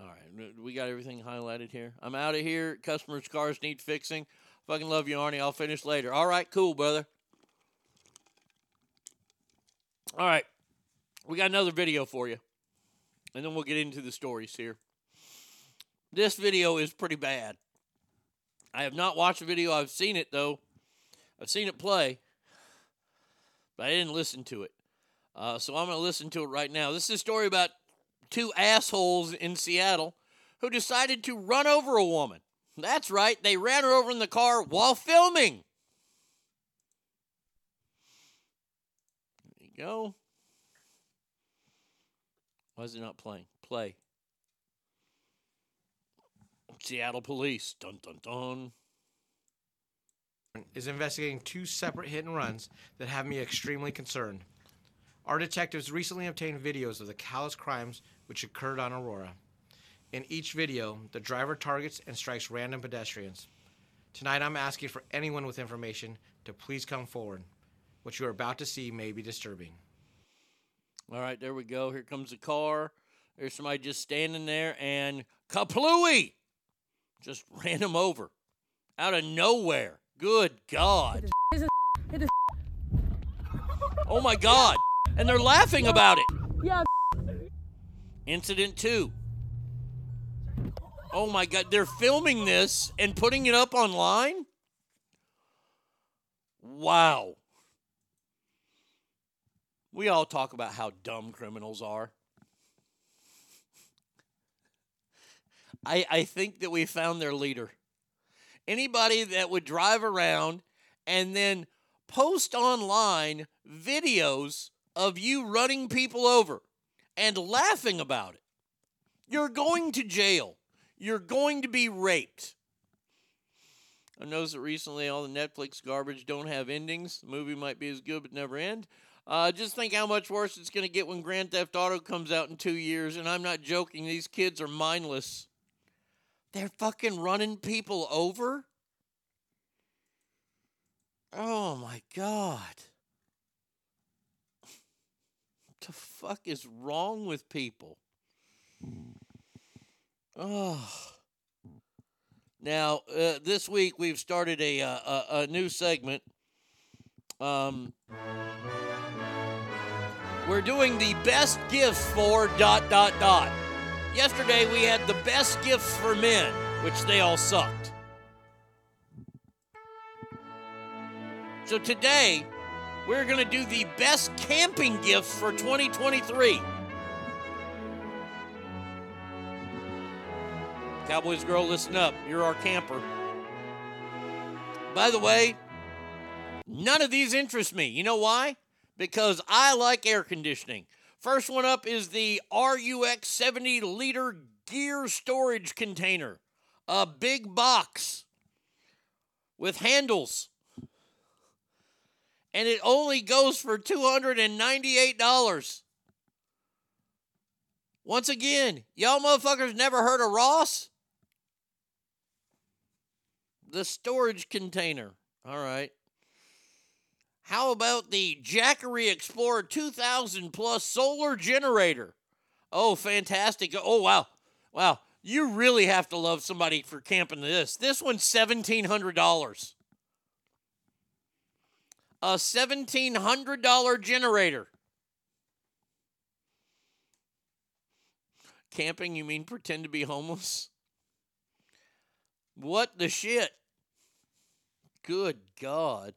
Speaker 4: All right, we got everything highlighted here. I'm out of here. Customers' cars need fixing. Fucking love you, Arnie. I'll finish later. All right, cool, brother. All right, we got another video for you, and then we'll get into the stories here. This video is pretty bad. I have not watched the video. I've seen it though. I've seen it play, but I didn't listen to it. Uh, so I'm going to listen to it right now. This is a story about two assholes in Seattle who decided to run over a woman. That's right, they ran her over in the car while filming. There you go. Why is it not playing? Play. Seattle police. Dun dun dun.
Speaker 36: is investigating two separate hit and runs that have me extremely concerned. Our detectives recently obtained videos of the callous crimes which occurred on Aurora. In each video, the driver targets and strikes random pedestrians. Tonight, I'm asking for anyone with information to please come forward. What you are about to see may be disturbing.
Speaker 4: All right, there we go. Here comes a car. There's somebody just standing there, and kaplooey! Just ran him over out of nowhere. Good God. Oh my God. And they're laughing about it.
Speaker 18: Yeah.
Speaker 4: Incident two. Oh my God. They're filming this and putting it up online? Wow. We all talk about how dumb criminals are. I, I think that we found their leader. Anybody that would drive around and then post online videos of you running people over and laughing about it. You're going to jail. You're going to be raped. I noticed that recently all the Netflix garbage don't have endings. The movie might be as good but never end. Uh, just think how much worse it's going to get when Grand Theft Auto comes out in two years. And I'm not joking, these kids are mindless. They're fucking running people over? Oh my god. What the fuck is wrong with people? Oh. Now, uh, this week we've started a, uh, a, a new segment. Um, we're doing the best gifts for dot dot dot. Yesterday we had the best gifts for men, which they all sucked. So today we're going to do the best camping gifts for 2023. Cowboys girl, listen up. You're our camper. By the way, none of these interest me. You know why? Because I like air conditioning. First one up is the RUX 70 liter gear storage container, a big box with handles. And it only goes for $298. Once again, y'all motherfuckers never heard of Ross? The storage container. All right. How about the Jackery Explorer 2000 plus solar generator? Oh, fantastic. Oh, wow. Wow. You really have to love somebody for camping this. This one's $1,700. A $1,700 generator. Camping, you mean pretend to be homeless? What the shit? Good God.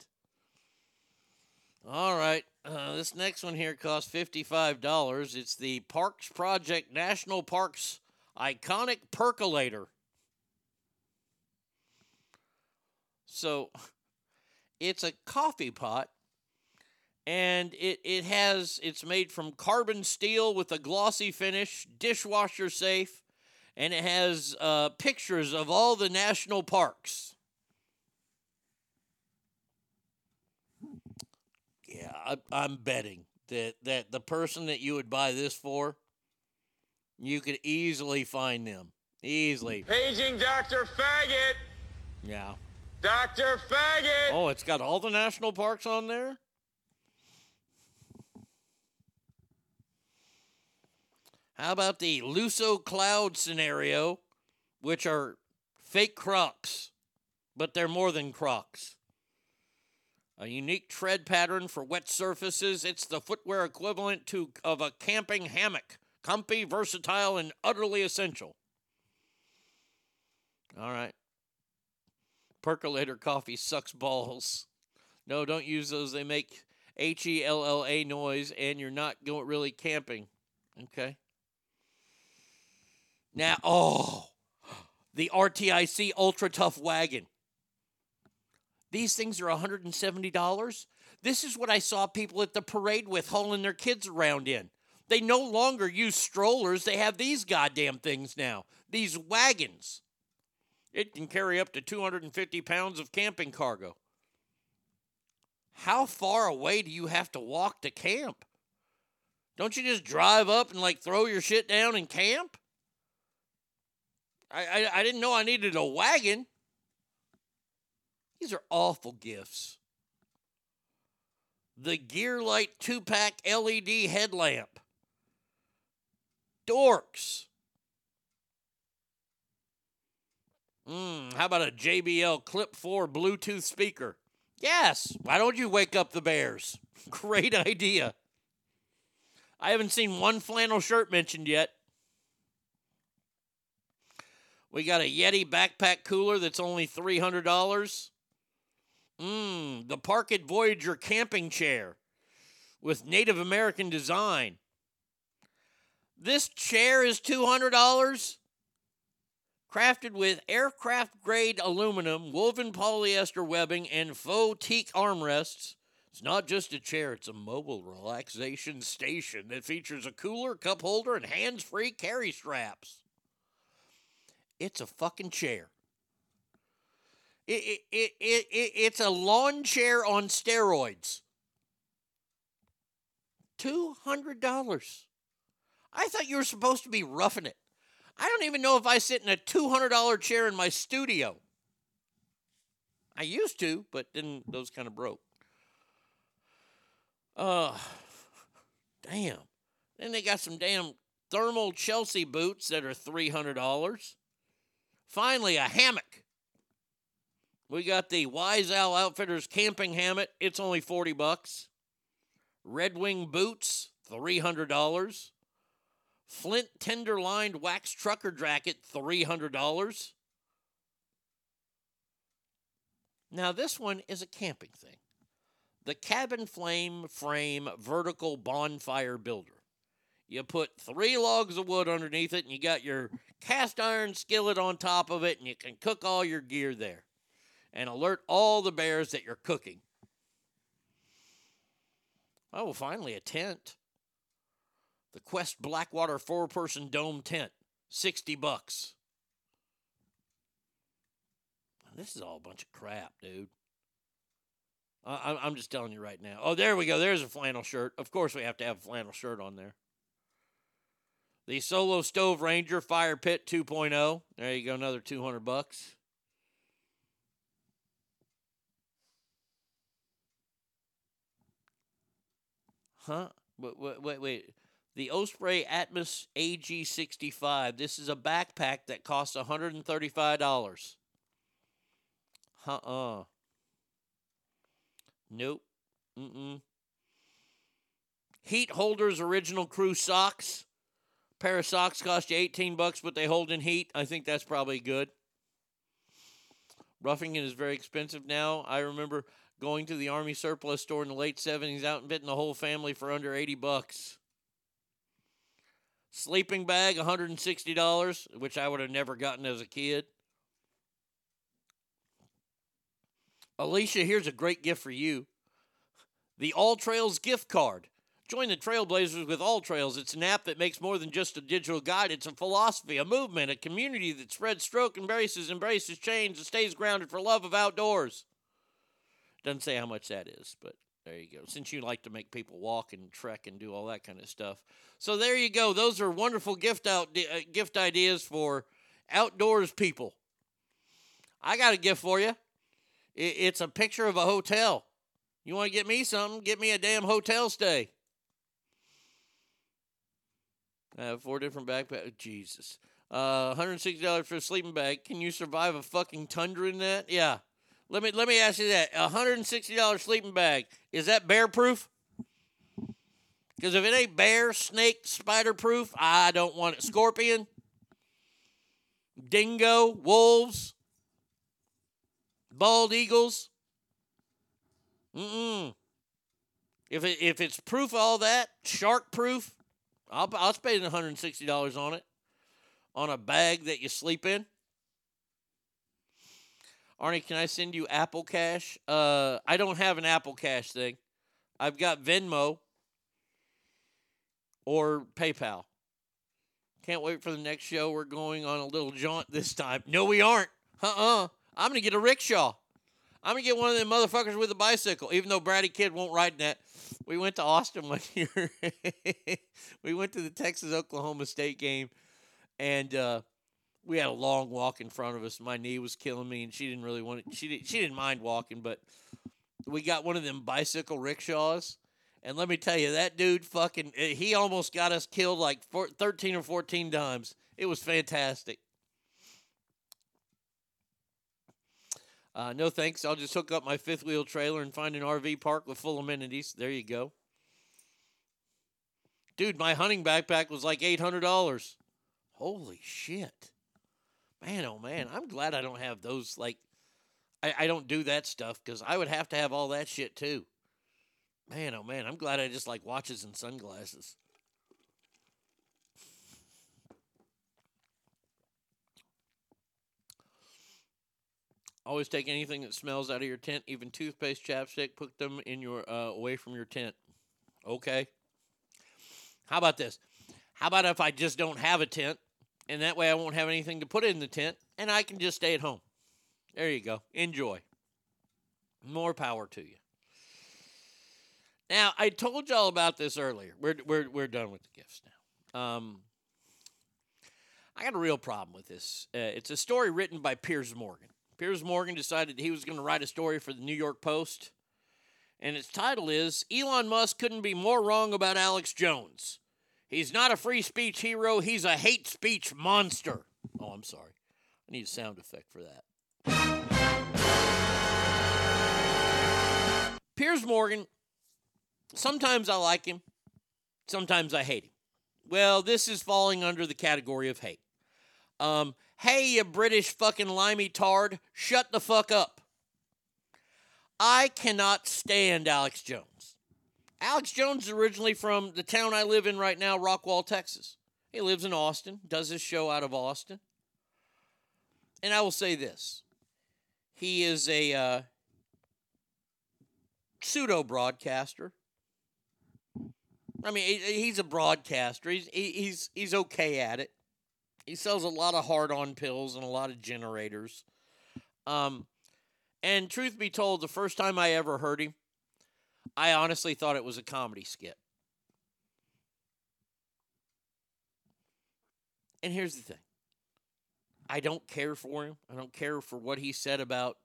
Speaker 4: All right. Uh, this next one here costs $55. It's the Parks Project National Parks Iconic Percolator. So it's a coffee pot and it, it has it's made from carbon steel with a glossy finish, dishwasher safe, and it has uh, pictures of all the national parks. Yeah, I, I'm betting that that the person that you would buy this for, you could easily find them easily.
Speaker 21: Paging Dr. Faggot!
Speaker 4: Yeah.
Speaker 21: Dr. Faggot!
Speaker 4: Oh, it's got all the national parks on there. How about the Luso Cloud scenario, which are fake Crocs, but they're more than Crocs? A unique tread pattern for wet surfaces. It's the footwear equivalent to of a camping hammock. Comfy, versatile, and utterly essential. All right. Percolator coffee sucks balls. No, don't use those. They make H E L L A noise, and you're not going really camping. Okay. Now, oh, the RTIC Ultra Tough Wagon. These things are $170. This is what I saw people at the parade with hauling their kids around in. They no longer use strollers, they have these goddamn things now. These wagons. It can carry up to 250 pounds of camping cargo. How far away do you have to walk to camp? Don't you just drive up and like throw your shit down and camp? I, I, I didn't know I needed a wagon. These are awful gifts. The Gearlight 2 pack LED headlamp. Dorks. Mm, how about a JBL Clip 4 Bluetooth speaker? Yes. Why don't you wake up the bears? Great idea. I haven't seen one flannel shirt mentioned yet. We got a Yeti backpack cooler that's only $300. Mmm, the Parkit Voyager camping chair with Native American design. This chair is $200. Crafted with aircraft grade aluminum, woven polyester webbing, and faux teak armrests. It's not just a chair, it's a mobile relaxation station that features a cooler, cup holder, and hands free carry straps. It's a fucking chair. It, it, it, it, it, it's a lawn chair on steroids. $200. I thought you were supposed to be roughing it. I don't even know if I sit in a $200 chair in my studio. I used to, but then those kind of broke. Uh, damn. Then they got some damn thermal Chelsea boots that are $300. Finally, a hammock. We got the Wise Owl Outfitters camping hammock. It's only 40 bucks. Red Wing boots, $300. Flint tender lined wax trucker jacket, $300. Now, this one is a camping thing. The Cabin Flame Frame Vertical Bonfire Builder. You put three logs of wood underneath it, and you got your cast iron skillet on top of it, and you can cook all your gear there and alert all the bears that you're cooking. Oh, well, finally, a tent. The Quest Blackwater four person dome tent, 60 bucks. This is all a bunch of crap, dude. I- I'm just telling you right now. Oh, there we go. There's a flannel shirt. Of course, we have to have a flannel shirt on there. The Solo Stove Ranger Fire Pit 2.0. There you go, another 200 bucks. Huh? Wait, wait, wait, wait. The Osprey Atmos AG65. This is a backpack that costs $135. Uh-uh. Nope. Mm-mm. Heat holders original crew socks. Pair of socks cost you 18 bucks, but they hold in heat. I think that's probably good. Roughing it is very expensive now. I remember going to the Army surplus store in the late 70s out and bidding the whole family for under 80 bucks. Sleeping bag, $160, which I would have never gotten as a kid. Alicia, here's a great gift for you the All Trails gift card. Join the Trailblazers with All Trails. It's an app that makes more than just a digital guide. It's a philosophy, a movement, a community that spreads stroke, embraces, embraces change, and stays grounded for love of outdoors. Doesn't say how much that is, but there you go. Since you like to make people walk and trek and do all that kind of stuff, so there you go. Those are wonderful gift out uh, gift ideas for outdoors people. I got a gift for you. It, it's a picture of a hotel. You want to get me something? Get me a damn hotel stay. I have four different backpacks. Jesus. Uh, $160 for a sleeping bag. Can you survive a fucking tundra in that? Yeah. Let me let me ask you that. A $160 sleeping bag. Is that bear proof? Because if it ain't bear, snake, spider proof, I don't want it. Scorpion, dingo, wolves, bald eagles. Mm-mm. If it, if it's proof of all that, shark proof, I'll I'll spend one hundred and sixty dollars on it, on a bag that you sleep in. Arnie, can I send you Apple Cash? Uh, I don't have an Apple Cash thing. I've got Venmo or PayPal. Can't wait for the next show. We're going on a little jaunt this time. No, we aren't. Uh-uh. I'm gonna get a rickshaw. I'm gonna get one of them motherfuckers with a bicycle. Even though Brady Kid won't ride that. We went to Austin one year. we went to the Texas Oklahoma State game, and uh, we had a long walk in front of us. My knee was killing me, and she didn't really want it. She didn't, she didn't mind walking, but we got one of them bicycle rickshaws. And let me tell you, that dude fucking, eh, he almost got us killed like four, 13 or 14 times. It was fantastic. Uh, no thanks. I'll just hook up my fifth wheel trailer and find an RV park with full amenities. There you go. Dude, my hunting backpack was like $800. Holy shit. Man, oh man, I'm glad I don't have those. Like, I, I don't do that stuff because I would have to have all that shit too. Man, oh man, I'm glad I just like watches and sunglasses. Always take anything that smells out of your tent, even toothpaste, chapstick. Put them in your uh, away from your tent. Okay. How about this? How about if I just don't have a tent, and that way I won't have anything to put in the tent, and I can just stay at home. There you go. Enjoy. More power to you. Now, I told y'all about this earlier. We're, we're, we're done with the gifts now. Um, I got a real problem with this. Uh, it's a story written by Piers Morgan. Piers Morgan decided he was going to write a story for the New York Post, and its title is Elon Musk couldn't be more wrong about Alex Jones. He's not a free speech hero, he's a hate speech monster. Oh, I'm sorry. I need a sound effect for that. Piers Morgan, sometimes I like him, sometimes I hate him. Well, this is falling under the category of hate. Um, hey, you British fucking limey tard, shut the fuck up. I cannot stand Alex Jones. Alex Jones is originally from the town I live in right now, Rockwall, Texas. He lives in Austin, does his show out of Austin. And I will say this he is a uh, pseudo broadcaster. I mean, he's a broadcaster. He's he's he's okay at it. He sells a lot of hard-on pills and a lot of generators. Um, and truth be told, the first time I ever heard him, I honestly thought it was a comedy skit. And here's the thing. I don't care for him. I don't care for what he said about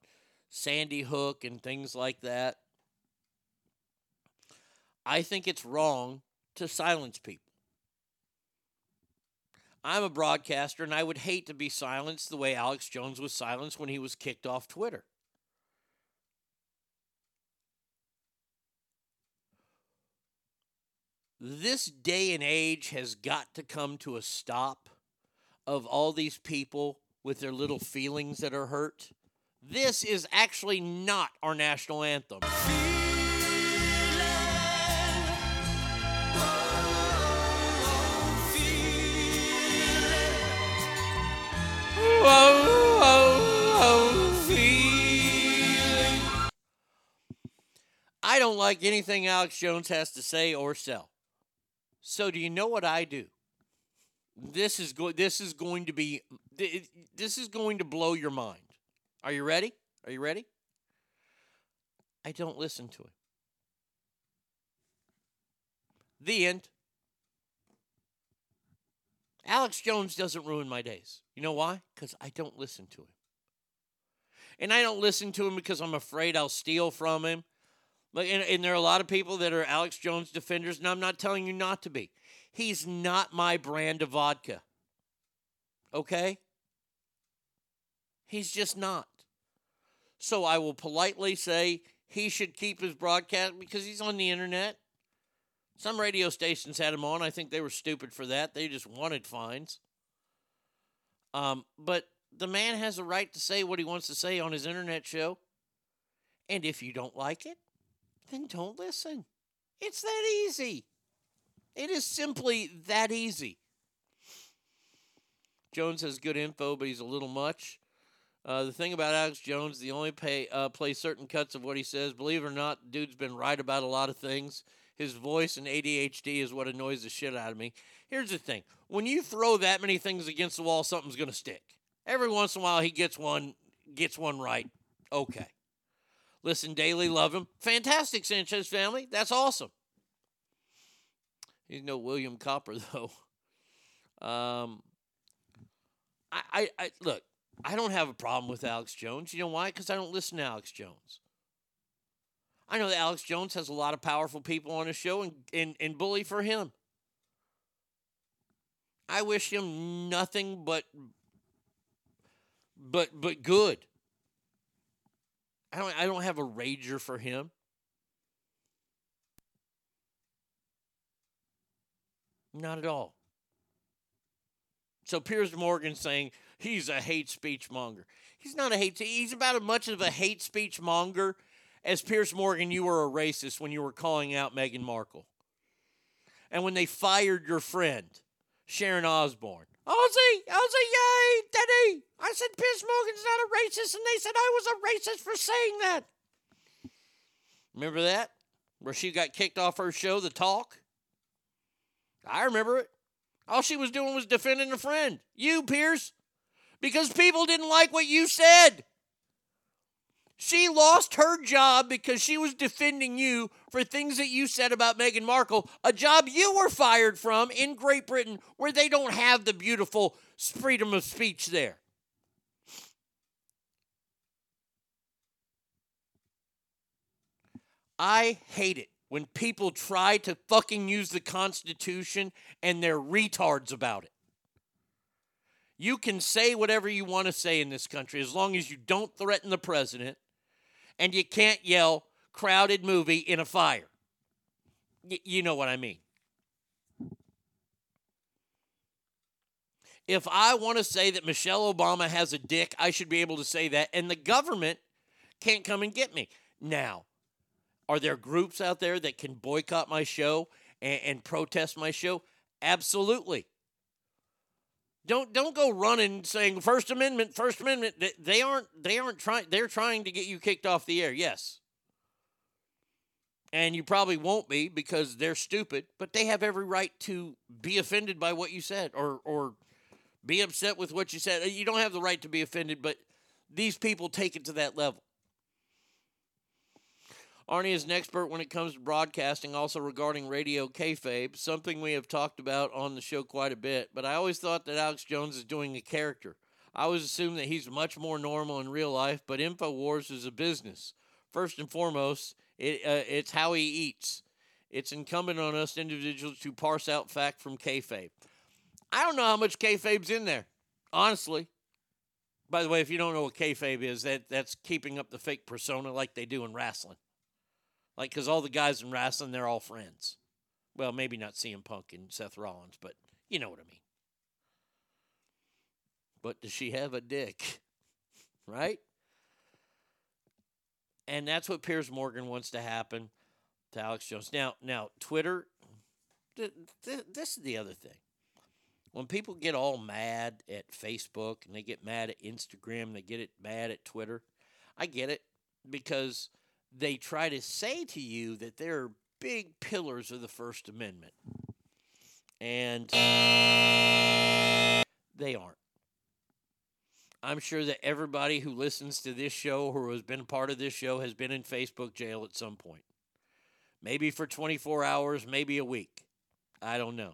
Speaker 4: Sandy Hook and things like that. I think it's wrong to silence people. I'm a broadcaster and I would hate to be silenced the way Alex Jones was silenced when he was kicked off Twitter. This day and age has got to come to a stop of all these people with their little feelings that are hurt. This is actually not our national anthem. I don't like anything Alex Jones has to say or sell. So do you know what I do? This is go- this is going to be this is going to blow your mind. Are you ready? Are you ready? I don't listen to him. The end. Alex Jones doesn't ruin my days. You know why? Because I don't listen to him. And I don't listen to him because I'm afraid I'll steal from him. But and, and there are a lot of people that are Alex Jones defenders, and I'm not telling you not to be. He's not my brand of vodka. Okay? He's just not. So I will politely say he should keep his broadcast because he's on the internet. Some radio stations had him on. I think they were stupid for that. They just wanted fines. Um, but the man has a right to say what he wants to say on his internet show. And if you don't like it, then don't listen. It's that easy. It is simply that easy. Jones has good info, but he's a little much. Uh, the thing about Alex Jones, the only pay uh, play certain cuts of what he says. Believe it or not, dude's been right about a lot of things. His voice and ADHD is what annoys the shit out of me. Here's the thing: when you throw that many things against the wall, something's gonna stick. Every once in a while, he gets one, gets one right. Okay. Listen daily, love him. Fantastic, Sanchez family. That's awesome. He's no William Cooper though. Um, I, I, I look. I don't have a problem with Alex Jones. You know why? Because I don't listen to Alex Jones. I know that Alex Jones has a lot of powerful people on his show and, and, and bully for him. I wish him nothing but but but good. I don't I don't have a rager for him. Not at all. So Piers Morgan saying he's a hate speech monger. He's not a hate. He's about as much of a hate speech monger as Piers Morgan. You were a racist when you were calling out Meghan Markle, and when they fired your friend Sharon Osbourne. Ozzy, Ozzy, yay, Daddy! I said Piers Morgan's not a racist, and they said I was a racist for saying that. Remember that? Where she got kicked off her show, The Talk? I remember it. All she was doing was defending a friend. You, Piers. Because people didn't like what you said. She lost her job because she was defending you for things that you said about Meghan Markle, a job you were fired from in Great Britain where they don't have the beautiful freedom of speech there. I hate it when people try to fucking use the Constitution and they're retards about it. You can say whatever you want to say in this country as long as you don't threaten the president and you can't yell crowded movie in a fire. Y- you know what I mean. If I want to say that Michelle Obama has a dick, I should be able to say that, and the government can't come and get me. Now, Are there groups out there that can boycott my show and, and protest my show? Absolutely. Don't don't go running saying First Amendment, First Amendment. They- aren't they aren't trying. They're trying to get you kicked off the air. Yes, and you probably won't be because they're stupid. But they have every right to be offended by what you said or or be upset with what you said. You don't have the right to be offended, but these people take it to that level. Arnie is an expert when it comes to broadcasting, also regarding radio kayfabe, something we have talked about on the show quite a bit. But I always thought that Alex Jones is doing a character. I always assumed that he's much more normal in real life, but InfoWars is a business. First and foremost, it, uh, it's how he eats. It's incumbent on us individuals to parse out fact from kayfabe. I don't know how much kayfabe's in there, honestly. By the way, if you don't know what kayfabe is, that that's keeping up the fake persona like they do in wrestling. Like, because all the guys in wrestling, they're all friends. Well, maybe not CM Punk and Seth Rollins, but you know what I mean. But does she have a dick? Right? And that's what Piers Morgan wants to happen to Alex Jones. Now, now Twitter. Th- th- this is the other thing. When people get all mad at Facebook and they get mad at Instagram, they get it mad at Twitter. I get it because they try to say to you that they're big pillars of the First Amendment. And they aren't. I'm sure that everybody who listens to this show or has been part of this show has been in Facebook jail at some point. Maybe for 24 hours, maybe a week. I don't know.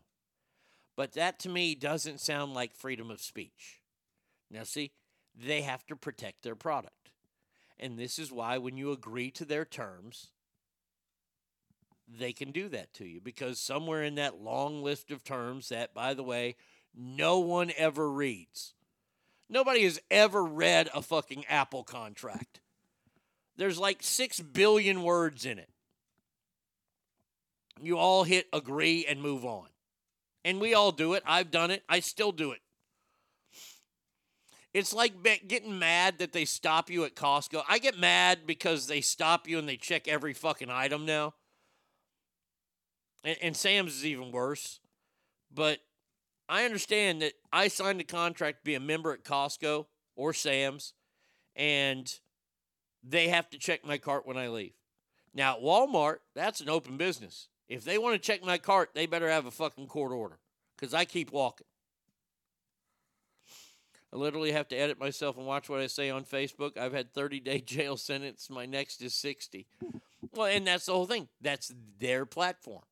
Speaker 4: But that to me doesn't sound like freedom of speech. Now, see, they have to protect their product. And this is why, when you agree to their terms, they can do that to you because somewhere in that long list of terms, that, by the way, no one ever reads. Nobody has ever read a fucking Apple contract. There's like six billion words in it. You all hit agree and move on. And we all do it. I've done it. I still do it. It's like getting mad that they stop you at Costco. I get mad because they stop you and they check every fucking item now. And, and Sam's is even worse. But I understand that I signed a contract to be a member at Costco or Sam's, and they have to check my cart when I leave. Now, at Walmart, that's an open business. If they want to check my cart, they better have a fucking court order because I keep walking. I literally have to edit myself and watch what I say on Facebook. I've had 30 day jail sentence. My next is 60. Well, and that's the whole thing. That's their platform.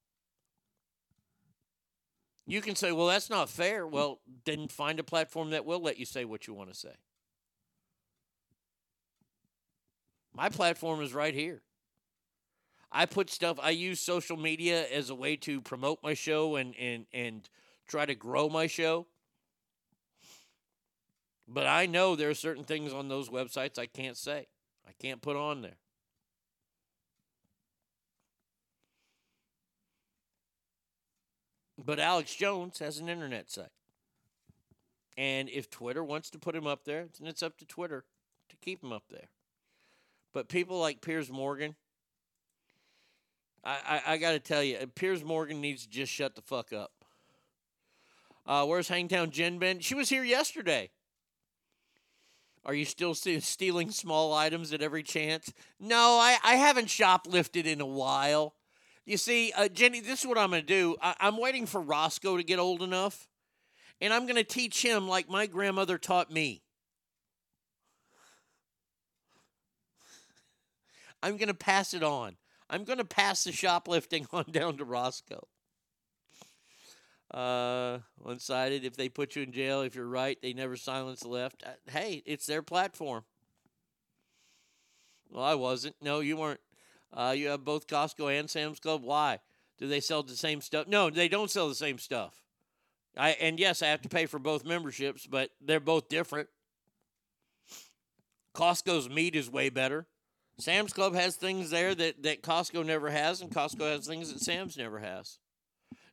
Speaker 4: You can say, well, that's not fair. Well, then find a platform that will let you say what you want to say. My platform is right here. I put stuff, I use social media as a way to promote my show and, and, and try to grow my show. But I know there are certain things on those websites I can't say, I can't put on there. But Alex Jones has an internet site. And if Twitter wants to put him up there, then it's up to Twitter to keep him up there. But people like Piers Morgan, I, I, I got to tell you, Piers Morgan needs to just shut the fuck up. Uh, where's Hangtown Jen been? She was here yesterday. Are you still stealing small items at every chance? No, I, I haven't shoplifted in a while. You see, uh, Jenny, this is what I'm going to do. I, I'm waiting for Roscoe to get old enough, and I'm going to teach him like my grandmother taught me. I'm going to pass it on. I'm going to pass the shoplifting on down to Roscoe. Uh, one sided. If they put you in jail, if you're right, they never silence the left. Uh, hey, it's their platform. Well, I wasn't. No, you weren't. Uh, you have both Costco and Sam's Club. Why? Do they sell the same stuff? No, they don't sell the same stuff. I and yes, I have to pay for both memberships, but they're both different. Costco's meat is way better. Sam's Club has things there that, that Costco never has, and Costco has things that Sam's never has.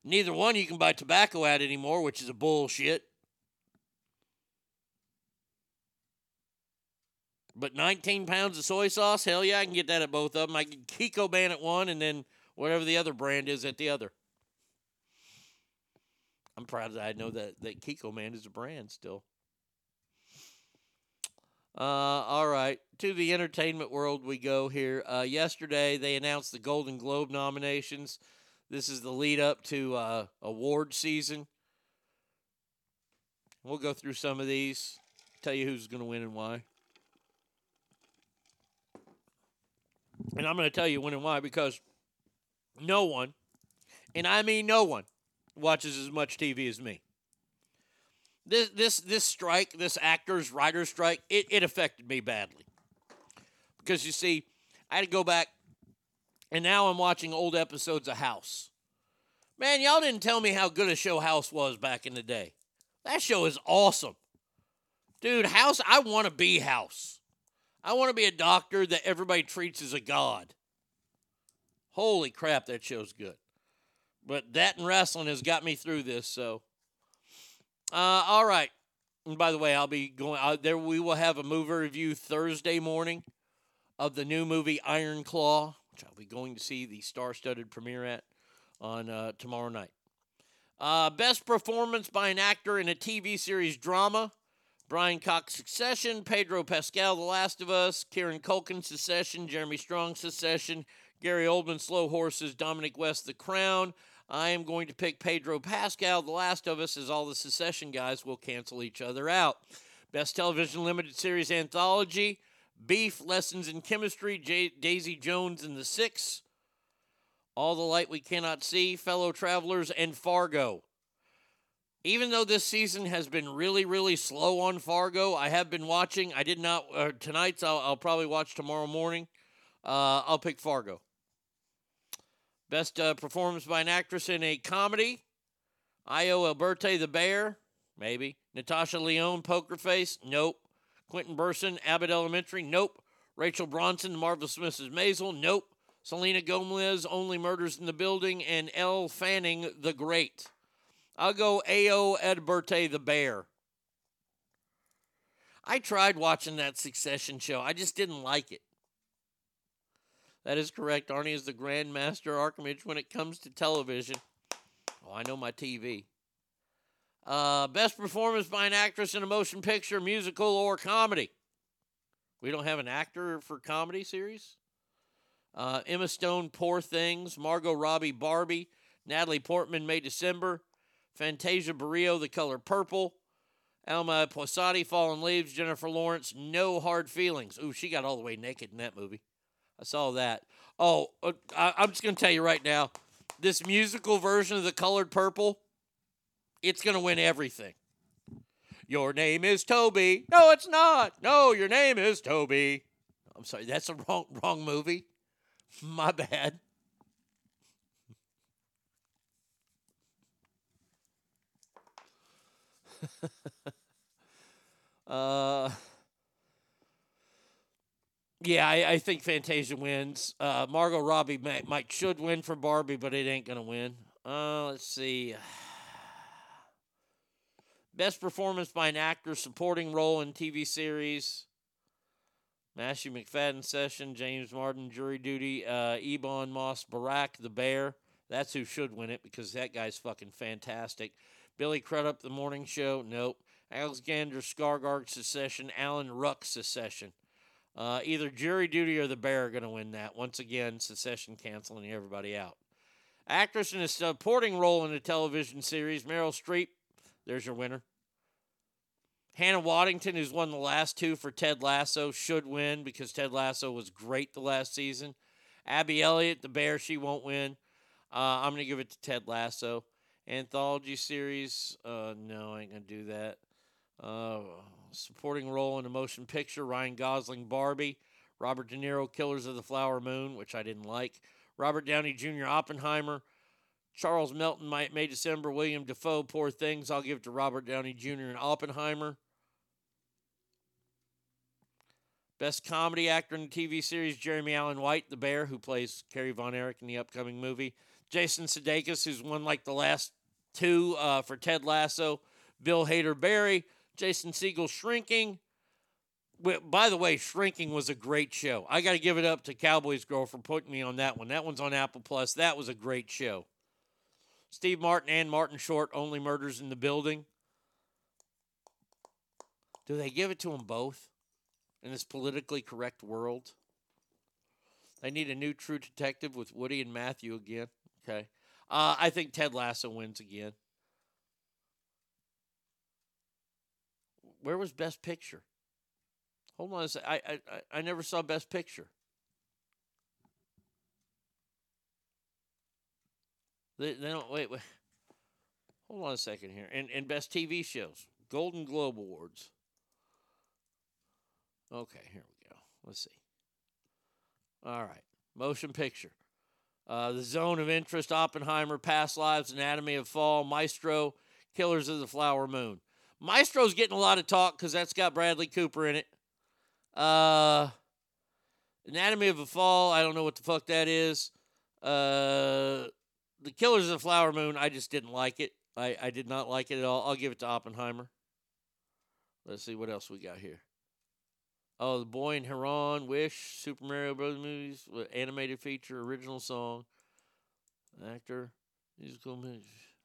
Speaker 4: Neither one you can buy tobacco at anymore, which is a bullshit. But 19 pounds of soy sauce, hell yeah, I can get that at both of them. I can Kikkoman at one and then whatever the other brand is at the other. I'm proud that I know that, that Kikkoman is a brand still. Uh, all right, to the entertainment world we go here. Uh, yesterday, they announced the Golden Globe nominations. This is the lead up to uh, award season. We'll go through some of these, tell you who's going to win and why. And I'm going to tell you when and why because no one, and I mean no one, watches as much TV as me. This this this strike, this actors writers strike, it, it affected me badly. Because you see, I had to go back and now I'm watching old episodes of House. Man, y'all didn't tell me how good a show House was back in the day. That show is awesome. Dude, House, I want to be House. I want to be a doctor that everybody treats as a god. Holy crap, that show's good. But that and wrestling has got me through this, so. Uh, all right. And by the way, I'll be going uh, there. We will have a movie review Thursday morning of the new movie Iron Claw, which I'll be going to see the star-studded premiere at on uh, tomorrow night. Uh, best performance by an actor in a TV series drama. Brian Cox Succession, Pedro Pascal The Last of Us, Kieran Culkin Succession, Jeremy Strong Succession, Gary Oldman Slow Horses, Dominic West The Crown. I am going to pick Pedro Pascal The Last of Us as all the Succession guys will cancel each other out. Best Television Limited Series Anthology, Beef, Lessons in Chemistry, J- Daisy Jones and the Six, All the Light We Cannot See, Fellow Travelers, and Fargo. Even though this season has been really, really slow on Fargo, I have been watching. I did not uh, tonight's. I'll, I'll probably watch tomorrow morning. Uh, I'll pick Fargo. Best uh, performance by an actress in a comedy. Ayo Edebiri the Bear, maybe. Natasha Lyonne, Poker Face, nope. Quinta Brunson, Abbott Elementary, nope. Rachel Brosnahan, Marvelous Mrs. Maisel, nope. Selena Gomez, Only Murders in the Building, and Elle Fanning, The Great. I'll go Ayo Edebiri the Bear. I tried watching that Succession show. I just didn't like it. That is correct. Arnie is the Grand Grandmaster Archimage when it comes to television. Oh, I know my TV. Uh, best performance by an actress in a motion picture, musical, or comedy. We don't have an actor for comedy series. Uh, Emma Stone, Poor Things. Margot Robbie, Barbie. Natalie Portman, May December. Fantasia Barrino, The Color Purple. Alma Pöysti, Fallen Leaves. Jennifer Lawrence, No Hard Feelings. Ooh, she got all the way naked in that movie. I saw that. Oh, uh, I, I'm just going to tell you right now this musical version of The Colored Purple, it's going to win everything. Your name is Toby. No, it's not. No, your name is Toby. I'm sorry, that's a wrong wrong movie. My bad. uh yeah, I, I think Fantasia wins. Uh, Margot Robbie might, might should win for Barbie, but it ain't gonna win. Uh, let's see. Best performance by an actor, supporting role in TV series. Matthew Macfadyen session, James Martin, jury duty, uh, Ebon Moss-Bachrach, the bear. That's who should win it because that guy's fucking fantastic. Billy Crudup, the morning show. Nope. Alexander Skarsgård secession, Alan Ruck secession. Uh, either jury duty or the bear are going to win that. Once again, secession canceling everybody out. Actress in a supporting role in a television series, Meryl Streep. There's your winner. Hannah Waddingham, who's won the last two for Ted Lasso, should win because Ted Lasso was great the last season. Abby Elliott, the bear, she won't win. Uh, I'm going to give it to Ted Lasso. Anthology series, uh, no, I ain't going to do that. Uh, supporting role in a motion picture, Ryan Gosling, Barbie. Robert De Niro, Killers of the Flower Moon, which I didn't like. Robert Downey Jr., Oppenheimer. Charles Melton, May, May December. Willem Dafoe, Poor Things. I'll give it to Robert Downey Jr. and Oppenheimer. Best comedy actor in the TV series, Jeremy Allen White, the bear, who plays Kerry Von Erich in the upcoming movie. Jason Sudeikis, who's won like the last two uh, for Ted Lasso. Bill Hader Barry. Jason Segel Shrinking. By the way, Shrinking was a great show. I got to give it up to Cowboys Girl for putting me on that one. That one's on Apple Plus. That was a great show. Steve Martin and Martin Short, Only Murders in the Building. Do they give it to them both in this politically correct world? They need a new True Detective with Woody and Matthew again. Okay. Uh, I think Ted Lasso wins again. Where was Best Picture? Hold on a sec. I, I, I- I never saw Best Picture. They, they don't wait, wait. Hold on a second here. And and best TV shows, Golden Globe Awards. Okay, here we go. Let's see. All right, motion picture. Uh, the Zone of Interest, Oppenheimer, Past Lives, Anatomy of Fall, Maestro, Killers of the Flower Moon. Maestro's getting a lot of talk because that's got Bradley Cooper in it. Uh, Anatomy of a Fall, I don't know what the fuck that is. Uh, the Killers of the Flower Moon, I just didn't like it. I, I did not like it at all. I'll give it to Oppenheimer. Let's see what else we got here. Oh, The Boy in Heron, Wish, Super Mario Brothers movies, animated feature, original song, actor, musical. mu-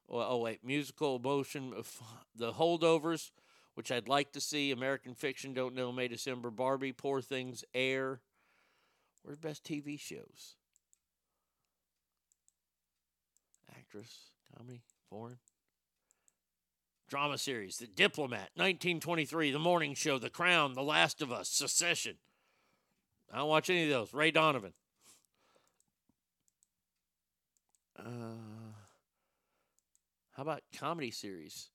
Speaker 4: Oh, oh wait, musical emotion, uh, of The Holdovers, which I'd like to see. American Fiction, Don't Know, May December, Barbie, Poor Things, Air. Where's best TV shows? Actress, comedy, foreign. Drama series, The Diplomat, 1923, The Morning Show, The Crown, The Last of Us, Secession. I don't watch any of those. Ray Donovan. Uh, how about comedy series?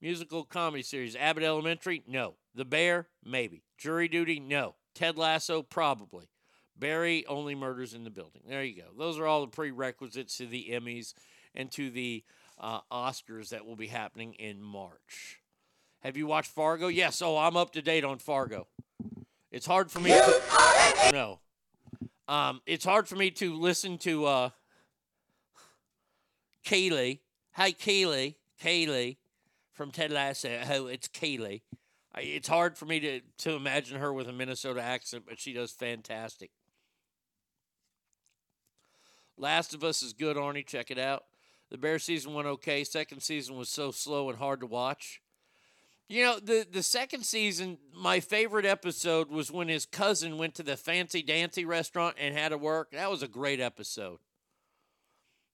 Speaker 4: Musical comedy series. Abbott Elementary? No. The Bear? Maybe. Jury Duty? No. Ted Lasso? Probably. Barry? Only Murders in the Building. There you go. Those are all the prerequisites to the Emmys and to the uh, Oscars that will be happening in March. Have you watched Fargo? Yes. Oh, I'm up to date on Fargo. It's hard for me. To, no. Um, it's hard for me to listen to uh, Kaylee. Hi, Kaylee. Kaylee from Ted Lasso. Oh, it's Kaylee. I, it's hard for me to, to imagine her with a Minnesota accent, but she does fantastic. Last of Us is good, Arnie. Check it out. The Bear season went okay. Second season was so slow and hard to watch. You know, the, the second season, my favorite episode was when his cousin went to the fancy dancy restaurant and had to work. That was a great episode.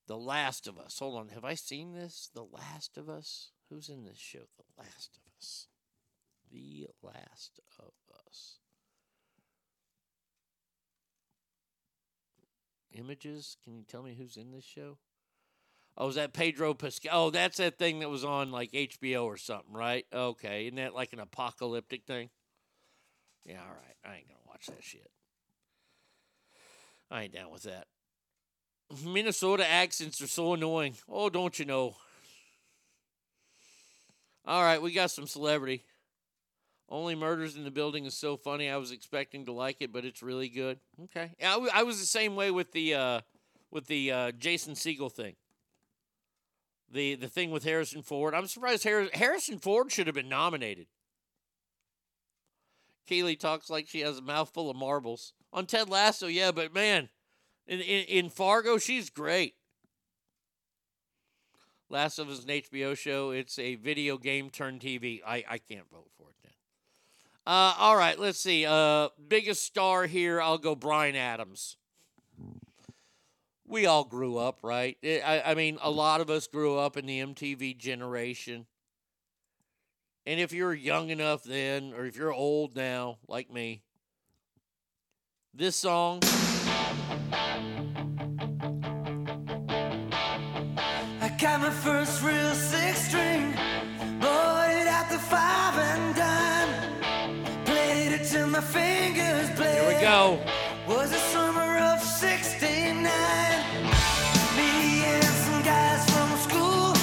Speaker 4: The Last of Us. Hold on. Have I seen this? The Last of Us? Who's in this show? The Last of Us. The Last of Us. Images? Can you tell me who's in this show? Oh, is that Pedro Pascal? Oh, that's that thing that was on like HBO or something, right? Okay. Isn't that like an apocalyptic thing? Yeah, all right. I ain't going to watch that shit. I ain't down with that. Minnesota accents are so annoying. Oh, don't you know? All right, we got some celebrity. Only Murders in the Building is so funny. I was expecting to like it, but it's really good. Okay, I, w- I was the same way with the uh, with the uh, Jason Segel thing. The the thing with Harrison Ford. I'm surprised Har- Harrison Ford should have been nominated. Keely talks like she has a mouthful of marbles. On Ted Lasso, yeah, but man, in, in, in Fargo, she's great. Last of Us an HBO show. It's a video game turned TV. I, I can't vote for it. Uh, all right, let's see. Uh, biggest star here, I'll go Bryan Adams. We all grew up, right? I- I, mean, a lot of us grew up in the MTV generation. And if you're young enough then, or if you're old now, like me, this song.
Speaker 37: I got my first real six string, my fingers bled.
Speaker 4: Here we go.
Speaker 37: Was the summer of '69. Me and some guys from school.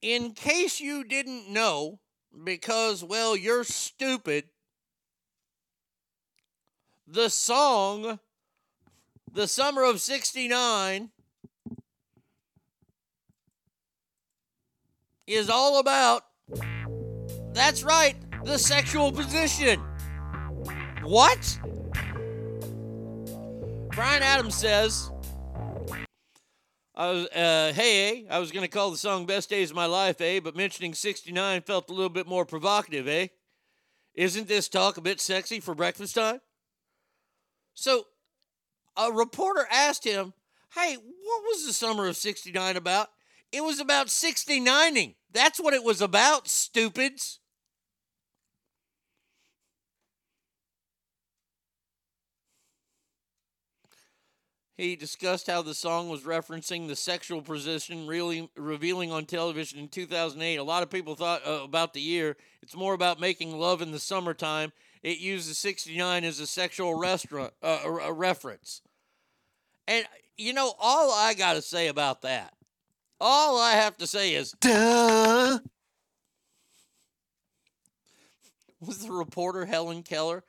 Speaker 4: In case you didn't know, because, well, you're stupid, the song The Summer of 69 is all about That's right, the sexual position. What? Bryan Adams says, I was, uh, hey, eh? I was going to call the song Best Days of My Life, eh? But mentioning 69 felt a little bit more provocative, eh? Isn't this talk a bit sexy for breakfast time? So, a reporter asked him, hey, what was the summer of 69 about? It was about 69ing. That's what it was about, stupids. He discussed how the song was referencing the sexual position really revealing on television in 2008. A lot of people thought uh, about the year. It's more about making love in the summertime. It uses 69 as a sexual restaurant uh, a- reference. And you know, all I got to say about that, all I have to say is, duh. Was the reporter Helen Keller?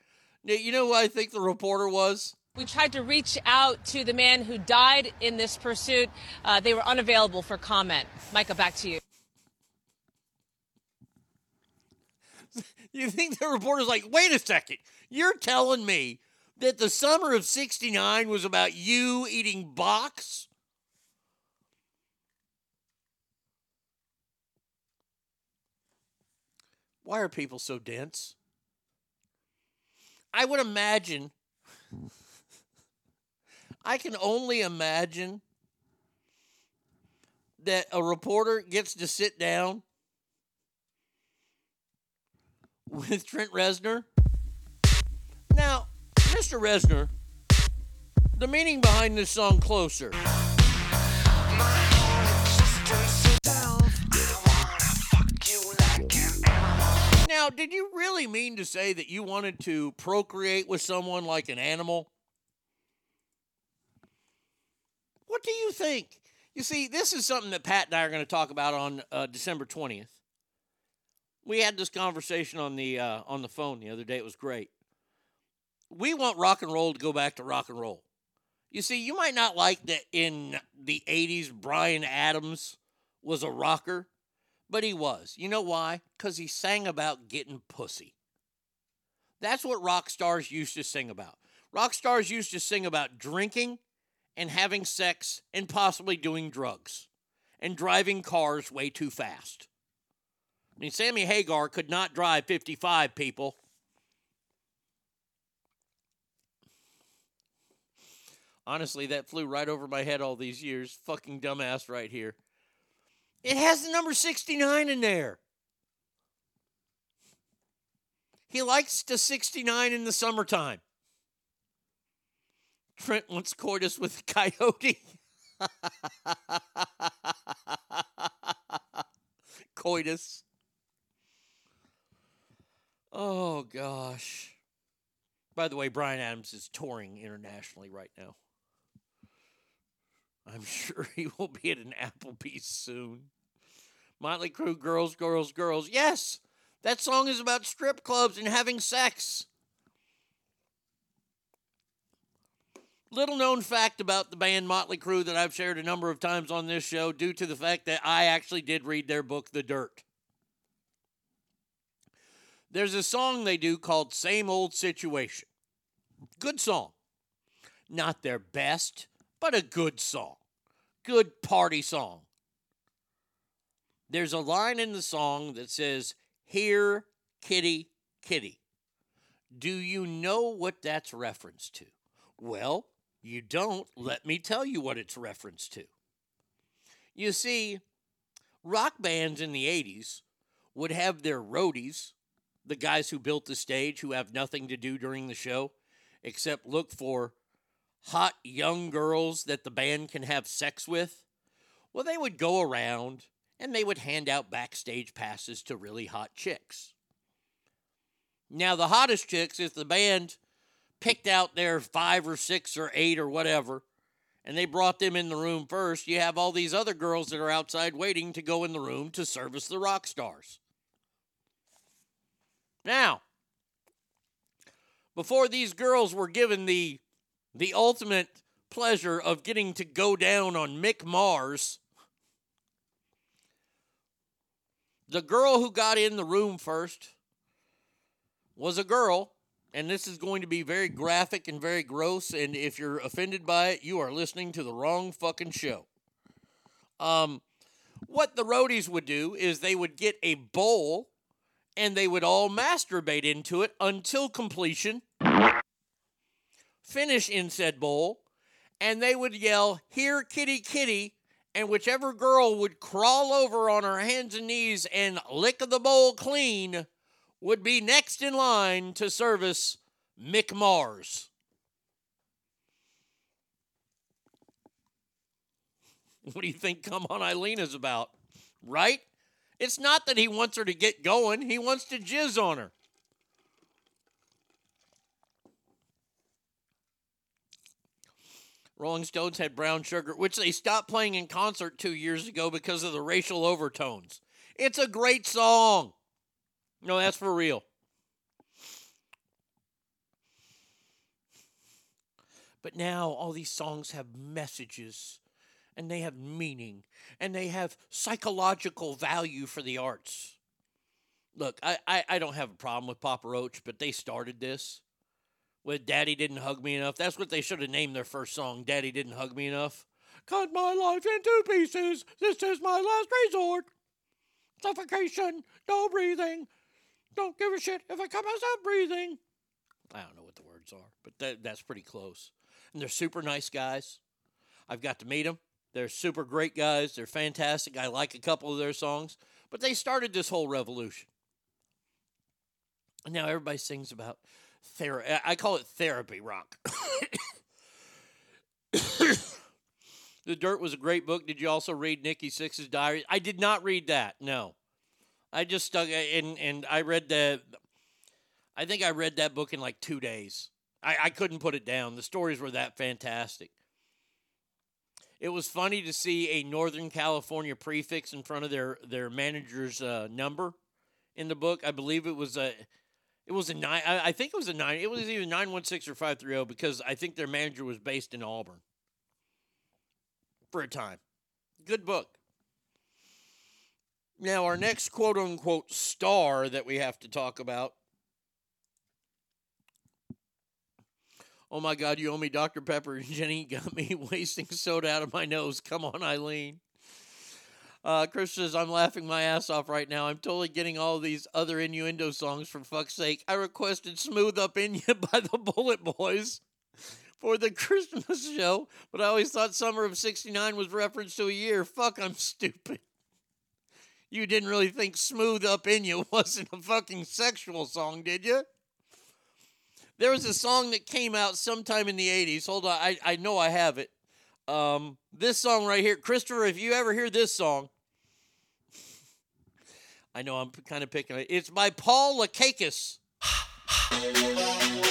Speaker 4: You know who I think the reporter was?
Speaker 38: We tried to reach out to the man who died in this pursuit. Uh, they were unavailable for comment. Micah, back to you.
Speaker 4: You think the reporter's like, wait a second, you're telling me that the summer of 69 was about you eating box? Why are people so dense? I would imagine, I can only imagine that a reporter gets to sit down with Trent Reznor. Now, Mr. Reznor, the meaning behind this song Closer. Now, did you really mean to say that you wanted to procreate with someone like an animal? What do you think? You see, this is something that Pat and I are going to talk about on uh, December 20th. We had this conversation on the uh, on the phone the other day. It was great. We want rock and roll to go back to rock and roll. You see, you might not like that in the 80s Bryan Adams was a rocker, but he was. You know why? Cuz he sang about getting pussy. That's what rock stars used to sing about. Rock stars used to sing about drinking and having sex and possibly doing drugs and driving cars way too fast. I mean, Sammy Hagar could not drive 55 people. Honestly, that flew right over my head all these years. Fucking dumbass right here. It has the number 69 in there. He likes to 69 in the summertime. Trent wants coitus with a coyote. coitus. Oh, gosh. By the way, Bryan Adams is touring internationally right now. I'm sure he will be at an Applebee's soon. Motley Crue, Girls, Girls, Girls. Yes, that song is about strip clubs and having sex. Little known fact about the band Motley Crue that I've shared a number of times on this show due to the fact that I actually did read their book, The Dirt. There's a song they do called Same Old Situation. Good song. Not their best, but a good song. Good party song. There's a line in the song that says, Here, kitty, kitty. Do you know what that's reference to? Well, you don't. Mm. Let me tell you what it's reference to. You see, rock bands in the 80s would have their roadies, the guys who built the stage who have nothing to do during the show except look for hot young girls that the band can have sex with. Well, they would go around and they would hand out backstage passes to really hot chicks. Now, the hottest chicks, if the band picked out their five or six or eight or whatever, and they brought them in the room first, you have all these other girls that are outside waiting to go in the room to service the rock stars. Now, before these girls were given the the ultimate pleasure of getting to go down on Mick Mars, The girl who got in the room first was a girl, and this is going to be very graphic and very gross. And if you're offended by it, you are listening to the wrong fucking show. Um, what the roadies would do is they would get a bowl and they would all masturbate into it until completion, finish in said bowl, and they would yell, Here, kitty, kitty. And whichever girl would crawl over on her hands and knees and lick the bowl clean would be next in line to service Mick Mars. What do you think Come On Eileen is about? Right? It's not that he wants her to get going, he wants to jizz on her. Rolling Stones had Brown Sugar, which they stopped playing in concert two years ago because of the racial overtones. It's a great song. No, that's for real. But now all these songs have messages and they have meaning and they have psychological value for the arts. Look, I, I, I don't have a problem with Papa Roach, but they started this with Daddy Didn't Hug Me Enough. That's what they should have named their first song, Daddy Didn't Hug Me Enough. Cut my life into pieces. This is my last resort. Suffocation, no breathing. Don't give a shit if I cut myself breathing. I don't know what the words are, but that, that's pretty close. And they're super nice guys. I've got to meet them. They're super great guys. They're fantastic. I like a couple of their songs, but they started this whole revolution. And now everybody sings about therapy. I call it therapy rock. the Dirt was a great book. Did you also read Nikki Sixx's diary? I did not read that. No, I just stuck and and I read the. I think I read that book in like two days. I, I couldn't put it down. The stories were that fantastic. It was funny to see a Northern California prefix in front of their their manager's uh, number in the book. I believe it was a it was a nine. I, I think it was a nine. It was either nine one six or five three zero because I think their manager was based in Auburn for a time. Good book. Now our next quote unquote star that we have to talk about. Oh my God, you owe me Dr. Pepper. Jenny got me wasting soda out of my nose. Come on, Eileen. Uh, Chris says, I'm laughing my ass off right now. I'm totally getting all these other innuendo songs for fuck's sake. I requested Smooth Up In You by the Bullet Boys for the Christmas show, but I always thought Summer of 69 was reference to a year. Fuck, I'm stupid. You didn't really think Smooth Up In You wasn't a fucking sexual song, did you? There was a song that came out sometime in the 80s. Hold on, I, I know I have it. Um, this song right here, Christopher, if you ever hear this song, I know I'm kind of picking it. It's by Paul
Speaker 37: Lekakis.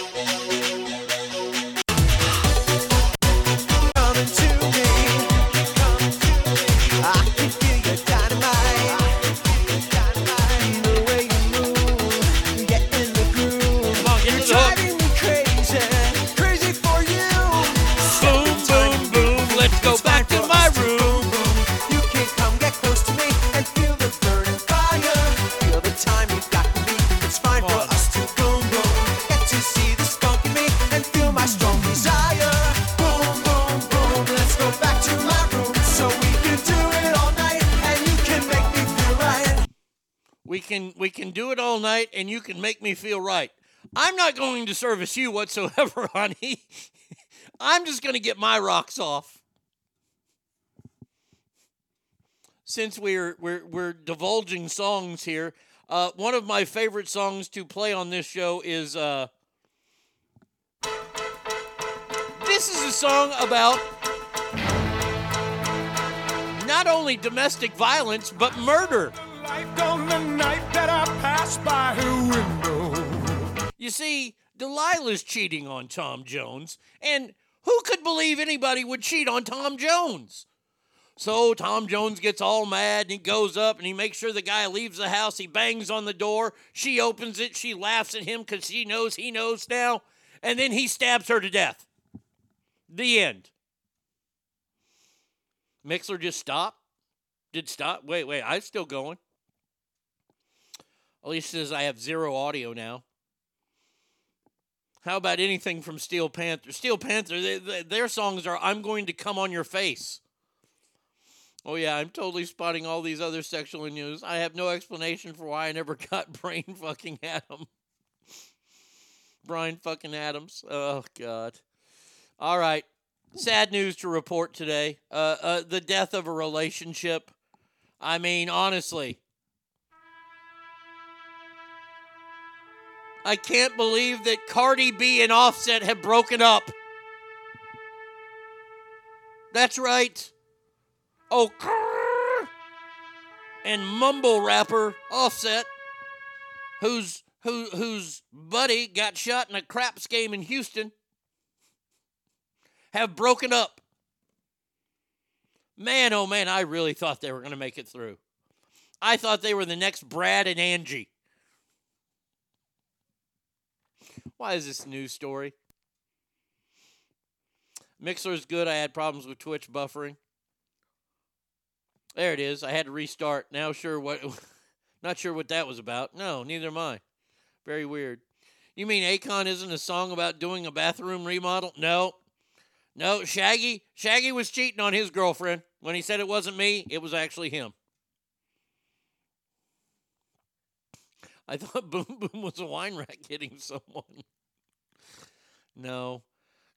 Speaker 37: can we can do it all night and you can make me feel right.
Speaker 4: I'm not going to service you whatsoever, honey. I'm just going to get my rocks off. Since we're we're we're divulging songs here, uh, one of my favorite songs to play on this show is uh, this is a song about not only domestic violence but murder.
Speaker 37: On the night that I passed by her window.
Speaker 4: You see, Delilah's cheating on Tom Jones, and who could believe anybody would cheat on Tom Jones? So Tom Jones gets all mad and he goes up and he makes sure the guy leaves the house. He bangs on the door. She opens it. She laughs at him because she knows he knows now. And then he stabs her to death. The end. Mixlr just stopped. Did stop? Wait, wait. I'm still going. Alicia says I have zero audio now. How about anything from Steel Panther? Steel Panther, they, they- their songs are I'm going to come on your face. Oh, yeah, I'm totally spotting all these other sexual news. I have no explanation for why I never got Brain fucking Adam. Bryan fucking Adams. Oh, God. All right. Sad news to report today. Uh, uh, the death of a relationship. I mean, honestly. I can't believe that Cardi B and Offset have broken up. That's right. Oh, and mumble rapper Offset, whose who whose buddy got shot in a craps game in Houston, have broken up. Man, oh man, I really thought they were going to make it through. I thought they were the next Brad and Angie. Why is this news story? Mixlr's good. I had problems with Twitch buffering. There it is. I had to restart. Now sure what not sure what that was about. No, neither am I. Very weird. You mean Akon isn't a song about doing a bathroom remodel? No. No, Shaggy Shaggy was cheating on his girlfriend. When he said it wasn't me, it was actually him. I thought Boom Boom was a wine rack hitting someone. No.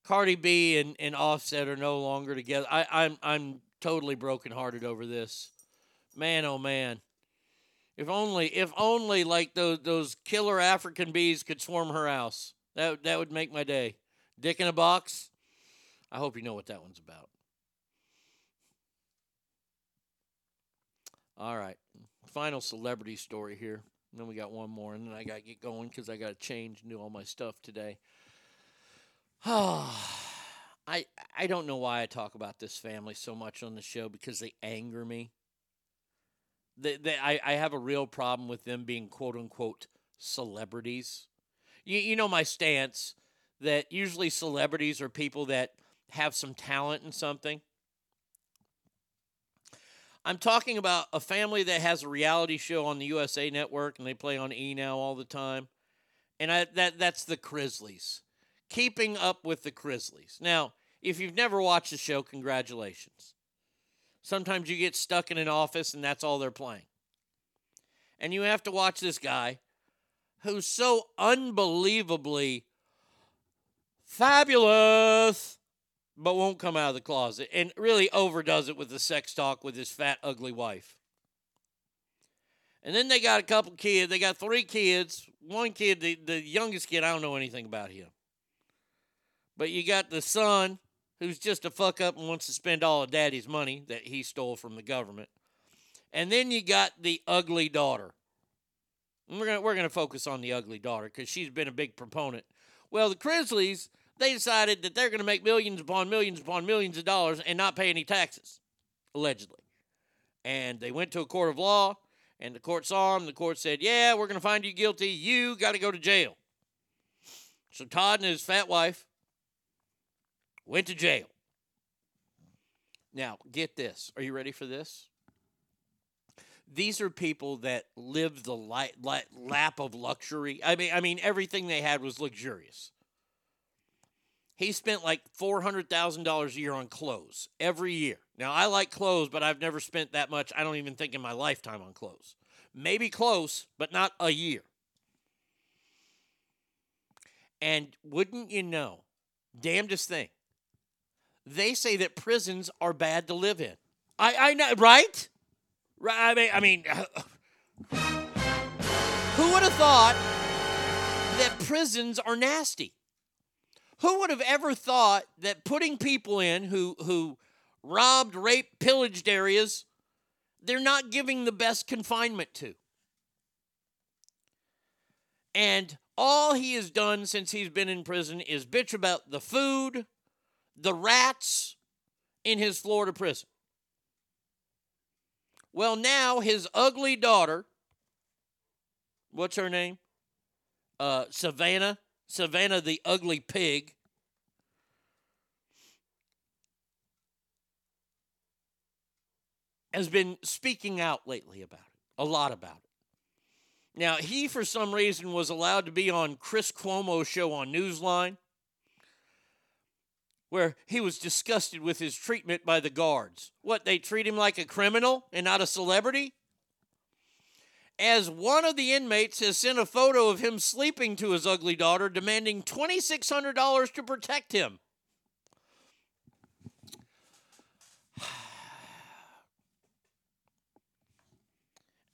Speaker 4: Cardi B and, and Offset are no longer together. I, I'm I'm totally brokenhearted over this. Man, oh man. If only if only like those those killer African bees could swarm her house. That that would make my day. Dick in a box. I hope you know what that one's about. All right. Final celebrity story here. And then we got one more, and then I got to get going because I got to change and do all my stuff today. I I don't know why I talk about this family so much on the show because they anger me. They, they, I, I have a real problem with them being quote unquote celebrities. You, you know my stance that usually celebrities are people that have some talent in something. I'm talking about a family that has a reality show on the USA Network and they play on E now all the time. And I, that that's the Chrisleys. Keeping up with the Chrisleys. Now, if you've never watched the show, congratulations. Sometimes you get stuck in an office and that's all they're playing. And you have to watch this guy who's so unbelievably fabulous but won't come out of the closet and really overdoes it with the sex talk with his fat, ugly wife. And then they got a couple kids. They got three kids. One kid, the, the youngest kid, I don't know anything about him. But you got the son, who's just a fuck up and wants to spend all of daddy's money that he stole from the government. And then you got the ugly daughter. And we're gonna we're gonna focus on the ugly daughter because she's been a big proponent. Well, the Chrisleys they decided that they're going to make millions upon millions upon millions of dollars and not pay any taxes, allegedly. And they went to a court of law, and the court saw them. The court said, "Yeah, we're going to find you guilty. You got to go to jail." So Todd and his fat wife went to jail. Now, get this. Are you ready for this? These are people that live the li- li- lap of luxury. I mean, I mean, everything they had was luxurious. He spent like four hundred thousand dollars a year on clothes every year. Now I like clothes, but I've never spent that much. I don't even think in my lifetime on clothes. Maybe close, but not a year. And wouldn't you know, damnedest thing, they say that prisons are bad to live in. I, I know, right? Right. I mean, I mean, who would have thought that prisons are nasty? Who would have ever thought that putting people in who who robbed, raped, pillaged areas, they're not giving the best confinement to? And all he has done since he's been in prison is bitch about the food, the rats in his Florida prison. Well, now his ugly daughter, what's her name? Uh, Savannah. Savannah the ugly pig. Has been speaking out lately about it, a lot about it. Now, he, for some reason, was allowed to be on Chris Cuomo's show on Newsline, where he was disgusted with his treatment by the guards. What, they treat him like a criminal and not a celebrity? As one of the inmates has sent a photo of him sleeping to his ugly daughter, demanding $2,600 to protect him.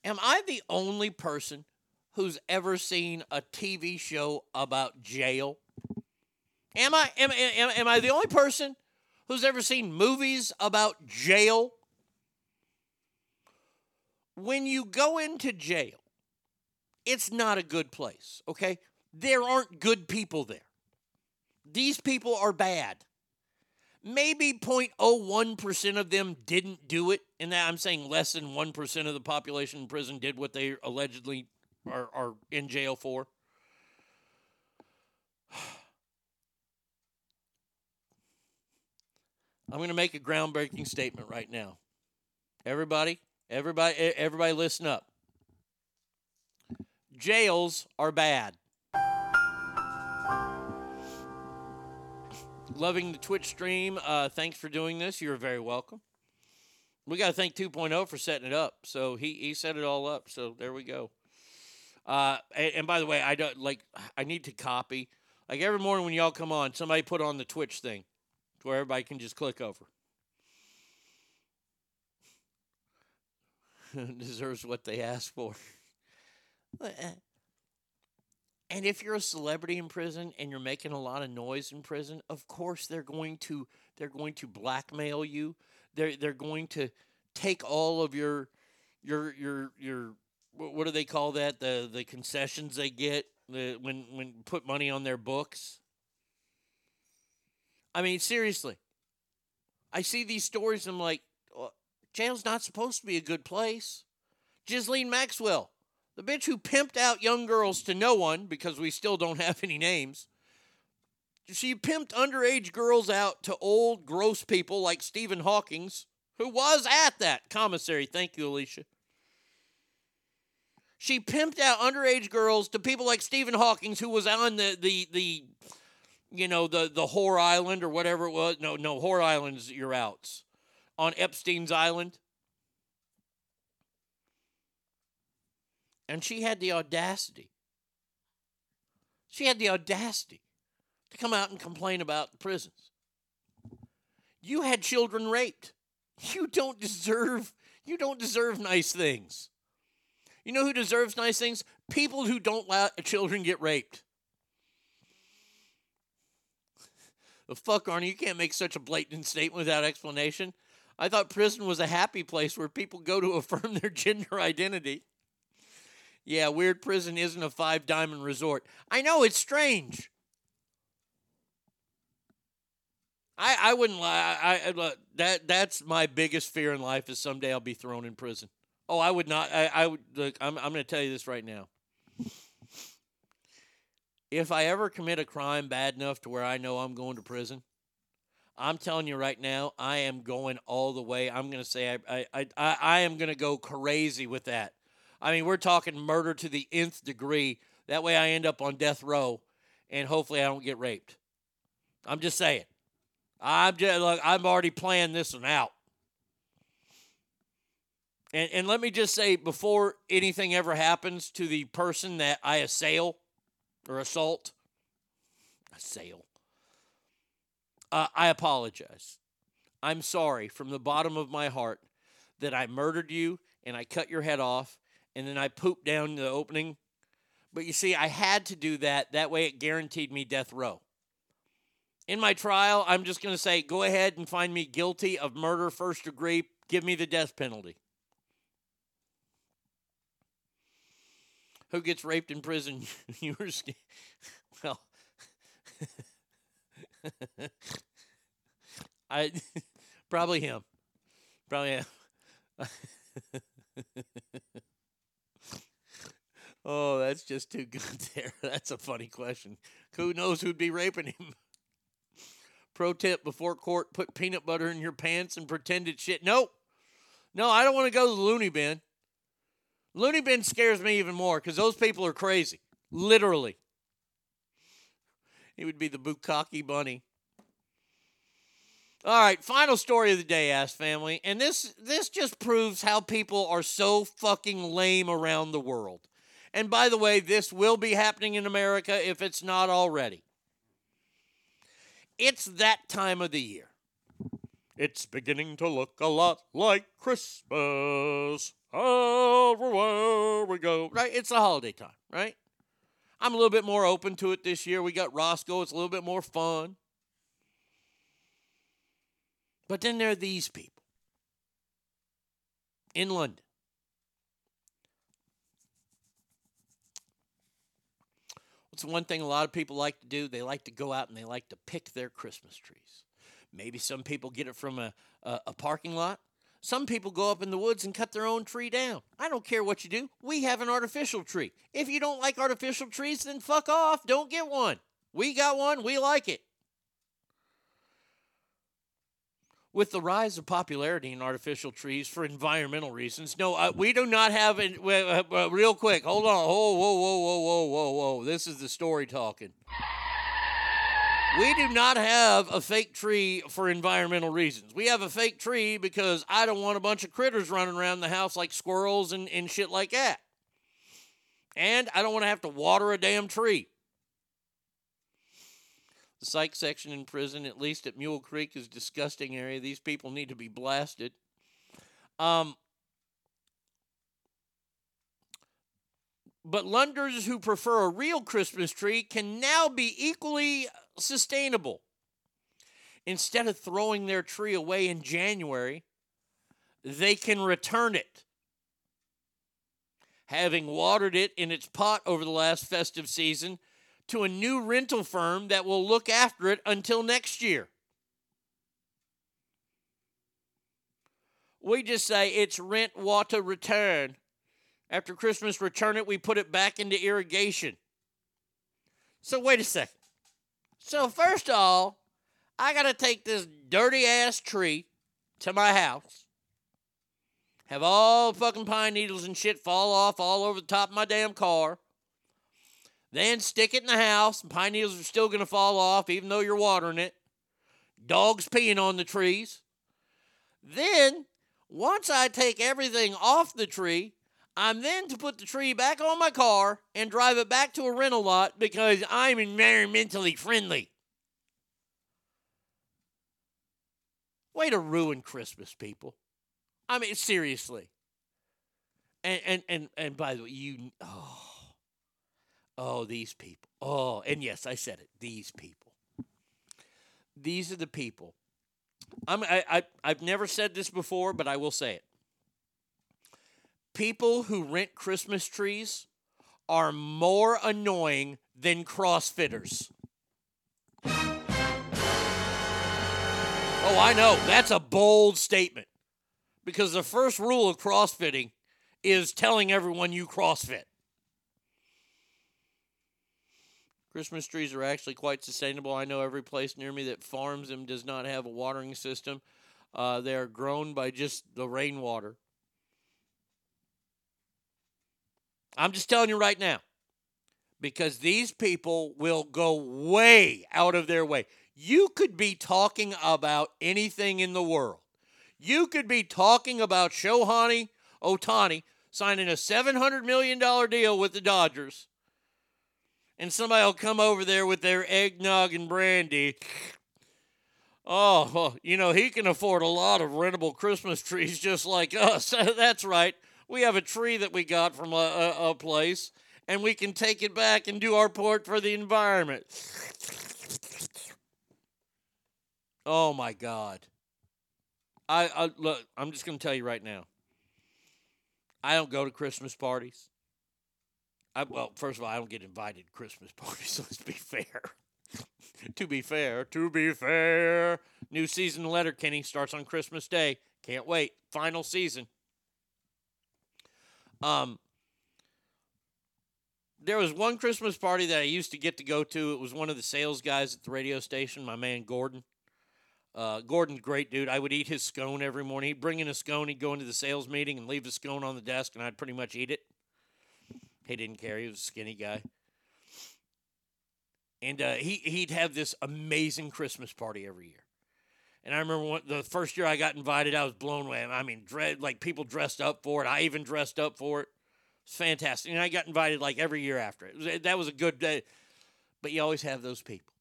Speaker 4: Am I the only person who's ever seen a TV show about jail? Am I am, am, am I the only person who's ever seen movies about jail? When you go into jail, it's not a good place, okay? There aren't good people there. These people are bad. Maybe 0.01% of them didn't do it, and I'm saying less than 1% of the population in prison did what they allegedly are, are in jail for. I'm going to make a groundbreaking statement right now. Everybody, everybody, everybody listen up. Jails are bad. Loving the Twitch stream. Uh, thanks for doing this. You're very welcome. We got to thank 2.0 for setting it up. So he, he set it all up. So there we go. Uh, and, and by the way, I don't like. I need to copy. Like every morning when y'all come on, somebody put on the Twitch thing, where everybody can just click over. Deserves what they ask for. And if you're a celebrity in prison and you're making a lot of noise in prison, of course they're going to they're going to blackmail you. They're they're going to take all of your your your your what do they call that? The the concessions they get the, when when put money on their books. I mean, seriously. I see these stories. I'm like, "Uh, jail's not supposed to be a good place. Ghislaine Maxwell, the bitch who pimped out young girls to no one because we still don't have any names. She pimped underage girls out to old, gross people like Stephen Hawkins, who was at that commissary. Thank you, Alicia. She pimped out underage girls to people like Stephen Hawkins, who was on the the the you know the the whore island or whatever it was. No, no, whore island's your outs on Epstein's island. And she had the audacity. She had the audacity to come out and complain about the prisons. You had children raped. You don't deserve you don't deserve nice things. You know who deserves nice things? People who don't let children get raped. The fuck, Arnie, you can't make such a blatant statement without explanation. I thought prison was a happy place where people go to affirm their gender identity. Yeah, Weird Prison isn't a five diamond resort. I know, it's strange. I, I wouldn't lie. I, I that that's my biggest fear in life is someday I'll be thrown in prison. Oh, I would not. I, I would look. I'm I'm going to tell you this right now. If I ever commit a crime bad enough to where I know I'm going to prison, I'm telling you right now, I am going all the way. I'm going to say I I I, I am going to go crazy with that. I mean, we're talking murder to the nth degree. That way, I end up on death row, and hopefully, I don't get raped. I'm just saying. I'm just look. I'm already planning this one out. And and let me just say before anything ever happens to the person that I assail or assault, assail. Uh, I apologize. I'm sorry from the bottom of my heart that I murdered you and I cut your head off and then I pooped down the opening. But you see, I had to do that. That way it guaranteed me death row. In my trial, I'm just going to say go ahead and find me guilty of murder first degree. Give me the death penalty. Who gets raped in prison? you were well. I probably him. Probably him. oh, that's just too good there. That's a funny question. Who knows who'd be raping him? Pro tip before court, put peanut butter in your pants and pretend it's shit. Nope. No, I don't want to go to the loony bin. Loony Bin scares me even more because those people are crazy. Literally. He would be the Bukaki bunny. All right, final story of the day, ass family, and this this just proves how people are so fucking lame around the world. And by the way, this will be happening in America if it's not already. It's that time of the year. It's beginning to look a lot like Christmas. Oh, Everywhere we go. Right? It's the holiday time, right? I'm a little bit more open to it this year. We got Roscoe. It's a little bit more fun. But then there are these people in London. What's one thing a lot of people like to do? They like to go out and they like to pick their Christmas trees. Maybe some people get it from a, a, a parking lot. Some people go up in the woods and cut their own tree down. I don't care what you do. We have an artificial tree. If you don't like artificial trees, then fuck off. Don't get one. We got one. We like it. With the rise of popularity in artificial trees for environmental reasons, no, uh, we do not have it. Uh, uh, real quick, hold on. Whoa, whoa, whoa, whoa, whoa, whoa, whoa. This is the story talking. We do not have a fake tree for environmental reasons. We have a fake tree because I don't want a bunch of critters running around the house like squirrels and, and shit like that. And I don't want to have to water a damn tree. The psych section in prison, at least at Mule Creek, is disgusting area. These people need to be blasted. Um, but Londoners who prefer a real Christmas tree can now be equally sustainable. Instead of throwing their tree away in January, they can return it. Having watered it in its pot over the last festive season to a new rental firm that will look after it until next year. We just say it's rent, water, return. After Christmas, return it, we put it back into irrigation. So, wait a second. So, first of all, I got to take this dirty ass tree to my house, have all fucking pine needles and shit fall off all over the top of my damn car, then stick it in the house, and pine needles are still going to fall off even though you're watering it. Dogs peeing on the trees. Then, once I take everything off the tree, I'm then to put the tree back on my car and drive it back to a rental lot because I'm environmentally friendly. Way to ruin Christmas, people. I mean, seriously. And and and, and by the way, you oh, oh, these people. Oh, and yes, I said it. These people. These are the people. I'm I, I I've never said this before, but I will say it people who rent Christmas trees are more annoying than CrossFitters. Oh, I know. That's a bold statement. Because the first rule of CrossFitting is telling everyone you CrossFit. Christmas trees are actually quite sustainable. I know every place near me that farms them does not have a watering system. Uh, they are grown by just the rainwater. I'm just telling you right now because these people will go way out of their way. You could be talking about anything in the world. You could be talking about Shohei Ohtani signing a $700 million deal with the Dodgers. And somebody will come over there with their eggnog and brandy. Oh, you know, he can afford a lot of rentable Christmas trees just like us. That's right we have a tree that we got from a, a, a place, and we can take it back and do our part for the environment. Oh my God. I, I look. I'm just going to tell you right now. I don't go to Christmas parties. I, well, first of all, I don't get invited to Christmas parties. So let's be fair. to be fair, to be fair. New season Letterkenny starts on Christmas Day. Can't wait. Final season. Um, there was one Christmas party that I used to get to go to. It was one of the sales guys at the radio station, my man Gordon. Uh, Gordon's great dude. I would eat his scone every morning. He'd bring in a scone. He'd go into the sales meeting and leave the scone on the desk, and I'd pretty much eat it. He didn't care. He was a skinny guy. And uh, he he'd have this amazing Christmas party every year. And I remember the first year I got invited, I was blown away. I mean, dread like people dressed up for it. I even dressed up for it. It's fantastic. And I got invited like every year after it. it was, eh, that was a good day. But you always have those people.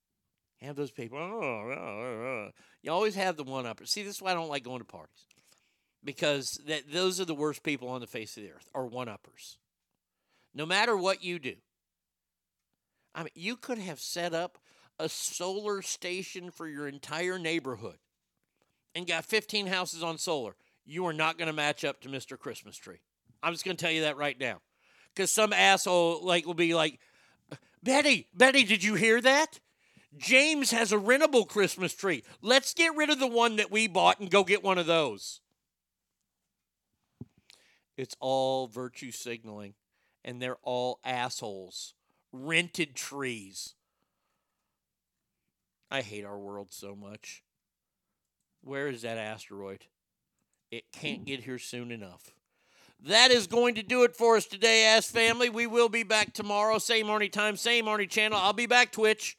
Speaker 4: You have those people. "Oh, oh, oh, oh." You always have the one upper. See, this is why I don't like going to parties. Because that those are the worst people on the face of the earth, are one uppers. No matter what you do. I mean, you could have set up a solar station for your entire neighborhood and got 15 houses on solar. You are not going to match up to Mr. Christmas Tree. I'm just going to tell you that right now. Because some asshole like will be like, Betty, Betty, did you hear that? James has a rentable Christmas tree. Let's get rid of the one that we bought and go get one of those. It's all virtue signaling, and they're all assholes. Rented trees. I hate our world so much. Where is that asteroid? It can't get here soon enough. That is going to do it for us today, Ass Family. We will be back tomorrow, same Arnie time, same Arnie channel. I'll be back Twitch.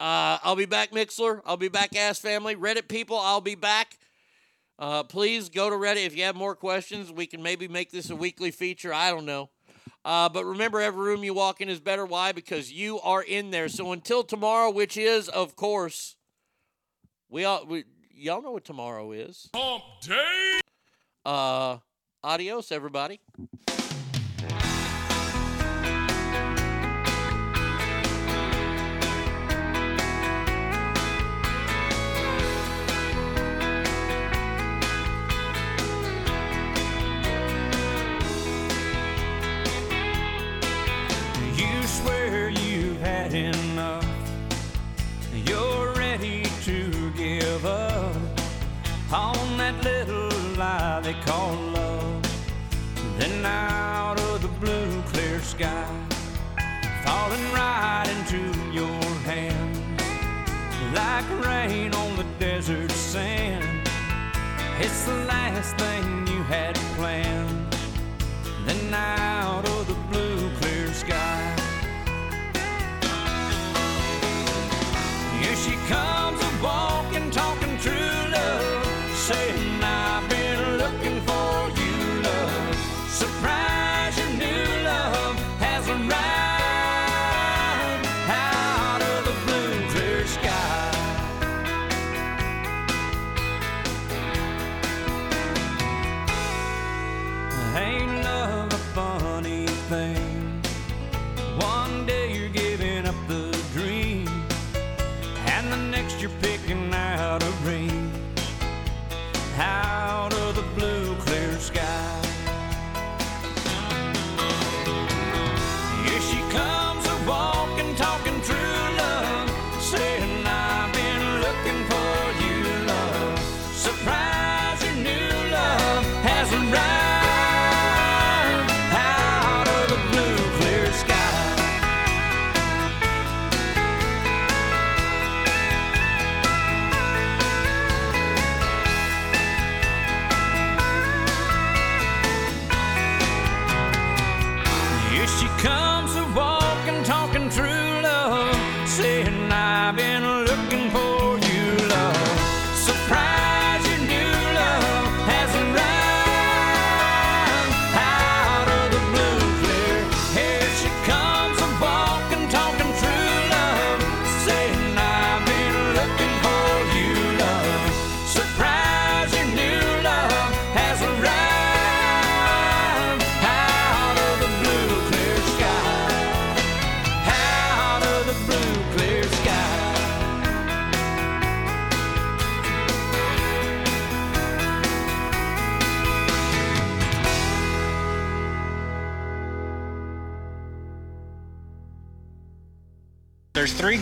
Speaker 4: Uh, I'll be back Mixlr. I'll be back Ass Family. Reddit people, I'll be back. Uh, please go to Reddit if you have more questions. We can maybe make this a weekly feature. I don't know. Uh, but remember, every room you walk in is better. Why? Because you are in there. So until tomorrow, which is, of course, we all we, y'all know what tomorrow is.
Speaker 16: Hump day.
Speaker 4: Uh, adios, everybody.
Speaker 39: You swear you've had enough. On that little lie they call love. Then out of the blue, clear sky, falling right into your hand, like rain on the desert sand. It's the last thing you had planned. Then out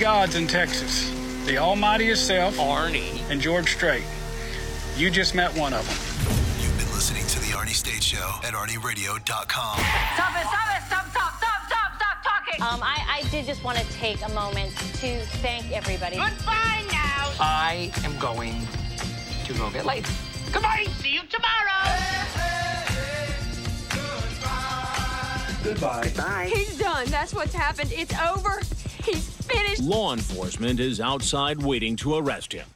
Speaker 40: gods in Texas the Almighty Himself,
Speaker 4: Arnie,
Speaker 40: and George Strait. You just met one of them.
Speaker 29: You've been listening to The Arnie State Show at ArnieRadio.com.
Speaker 18: Stop it, stop it, stop, stop, stop, stop, stop talking.
Speaker 41: Um, I, I did just want to take a moment to thank everybody.
Speaker 18: Goodbye now.
Speaker 41: I am going to go get laid. Goodbye. See you tomorrow.
Speaker 33: Goodbye.
Speaker 41: Bye.
Speaker 42: He's done. That's what's happened. It's over. He's finished.
Speaker 43: Law enforcement is outside waiting to arrest him.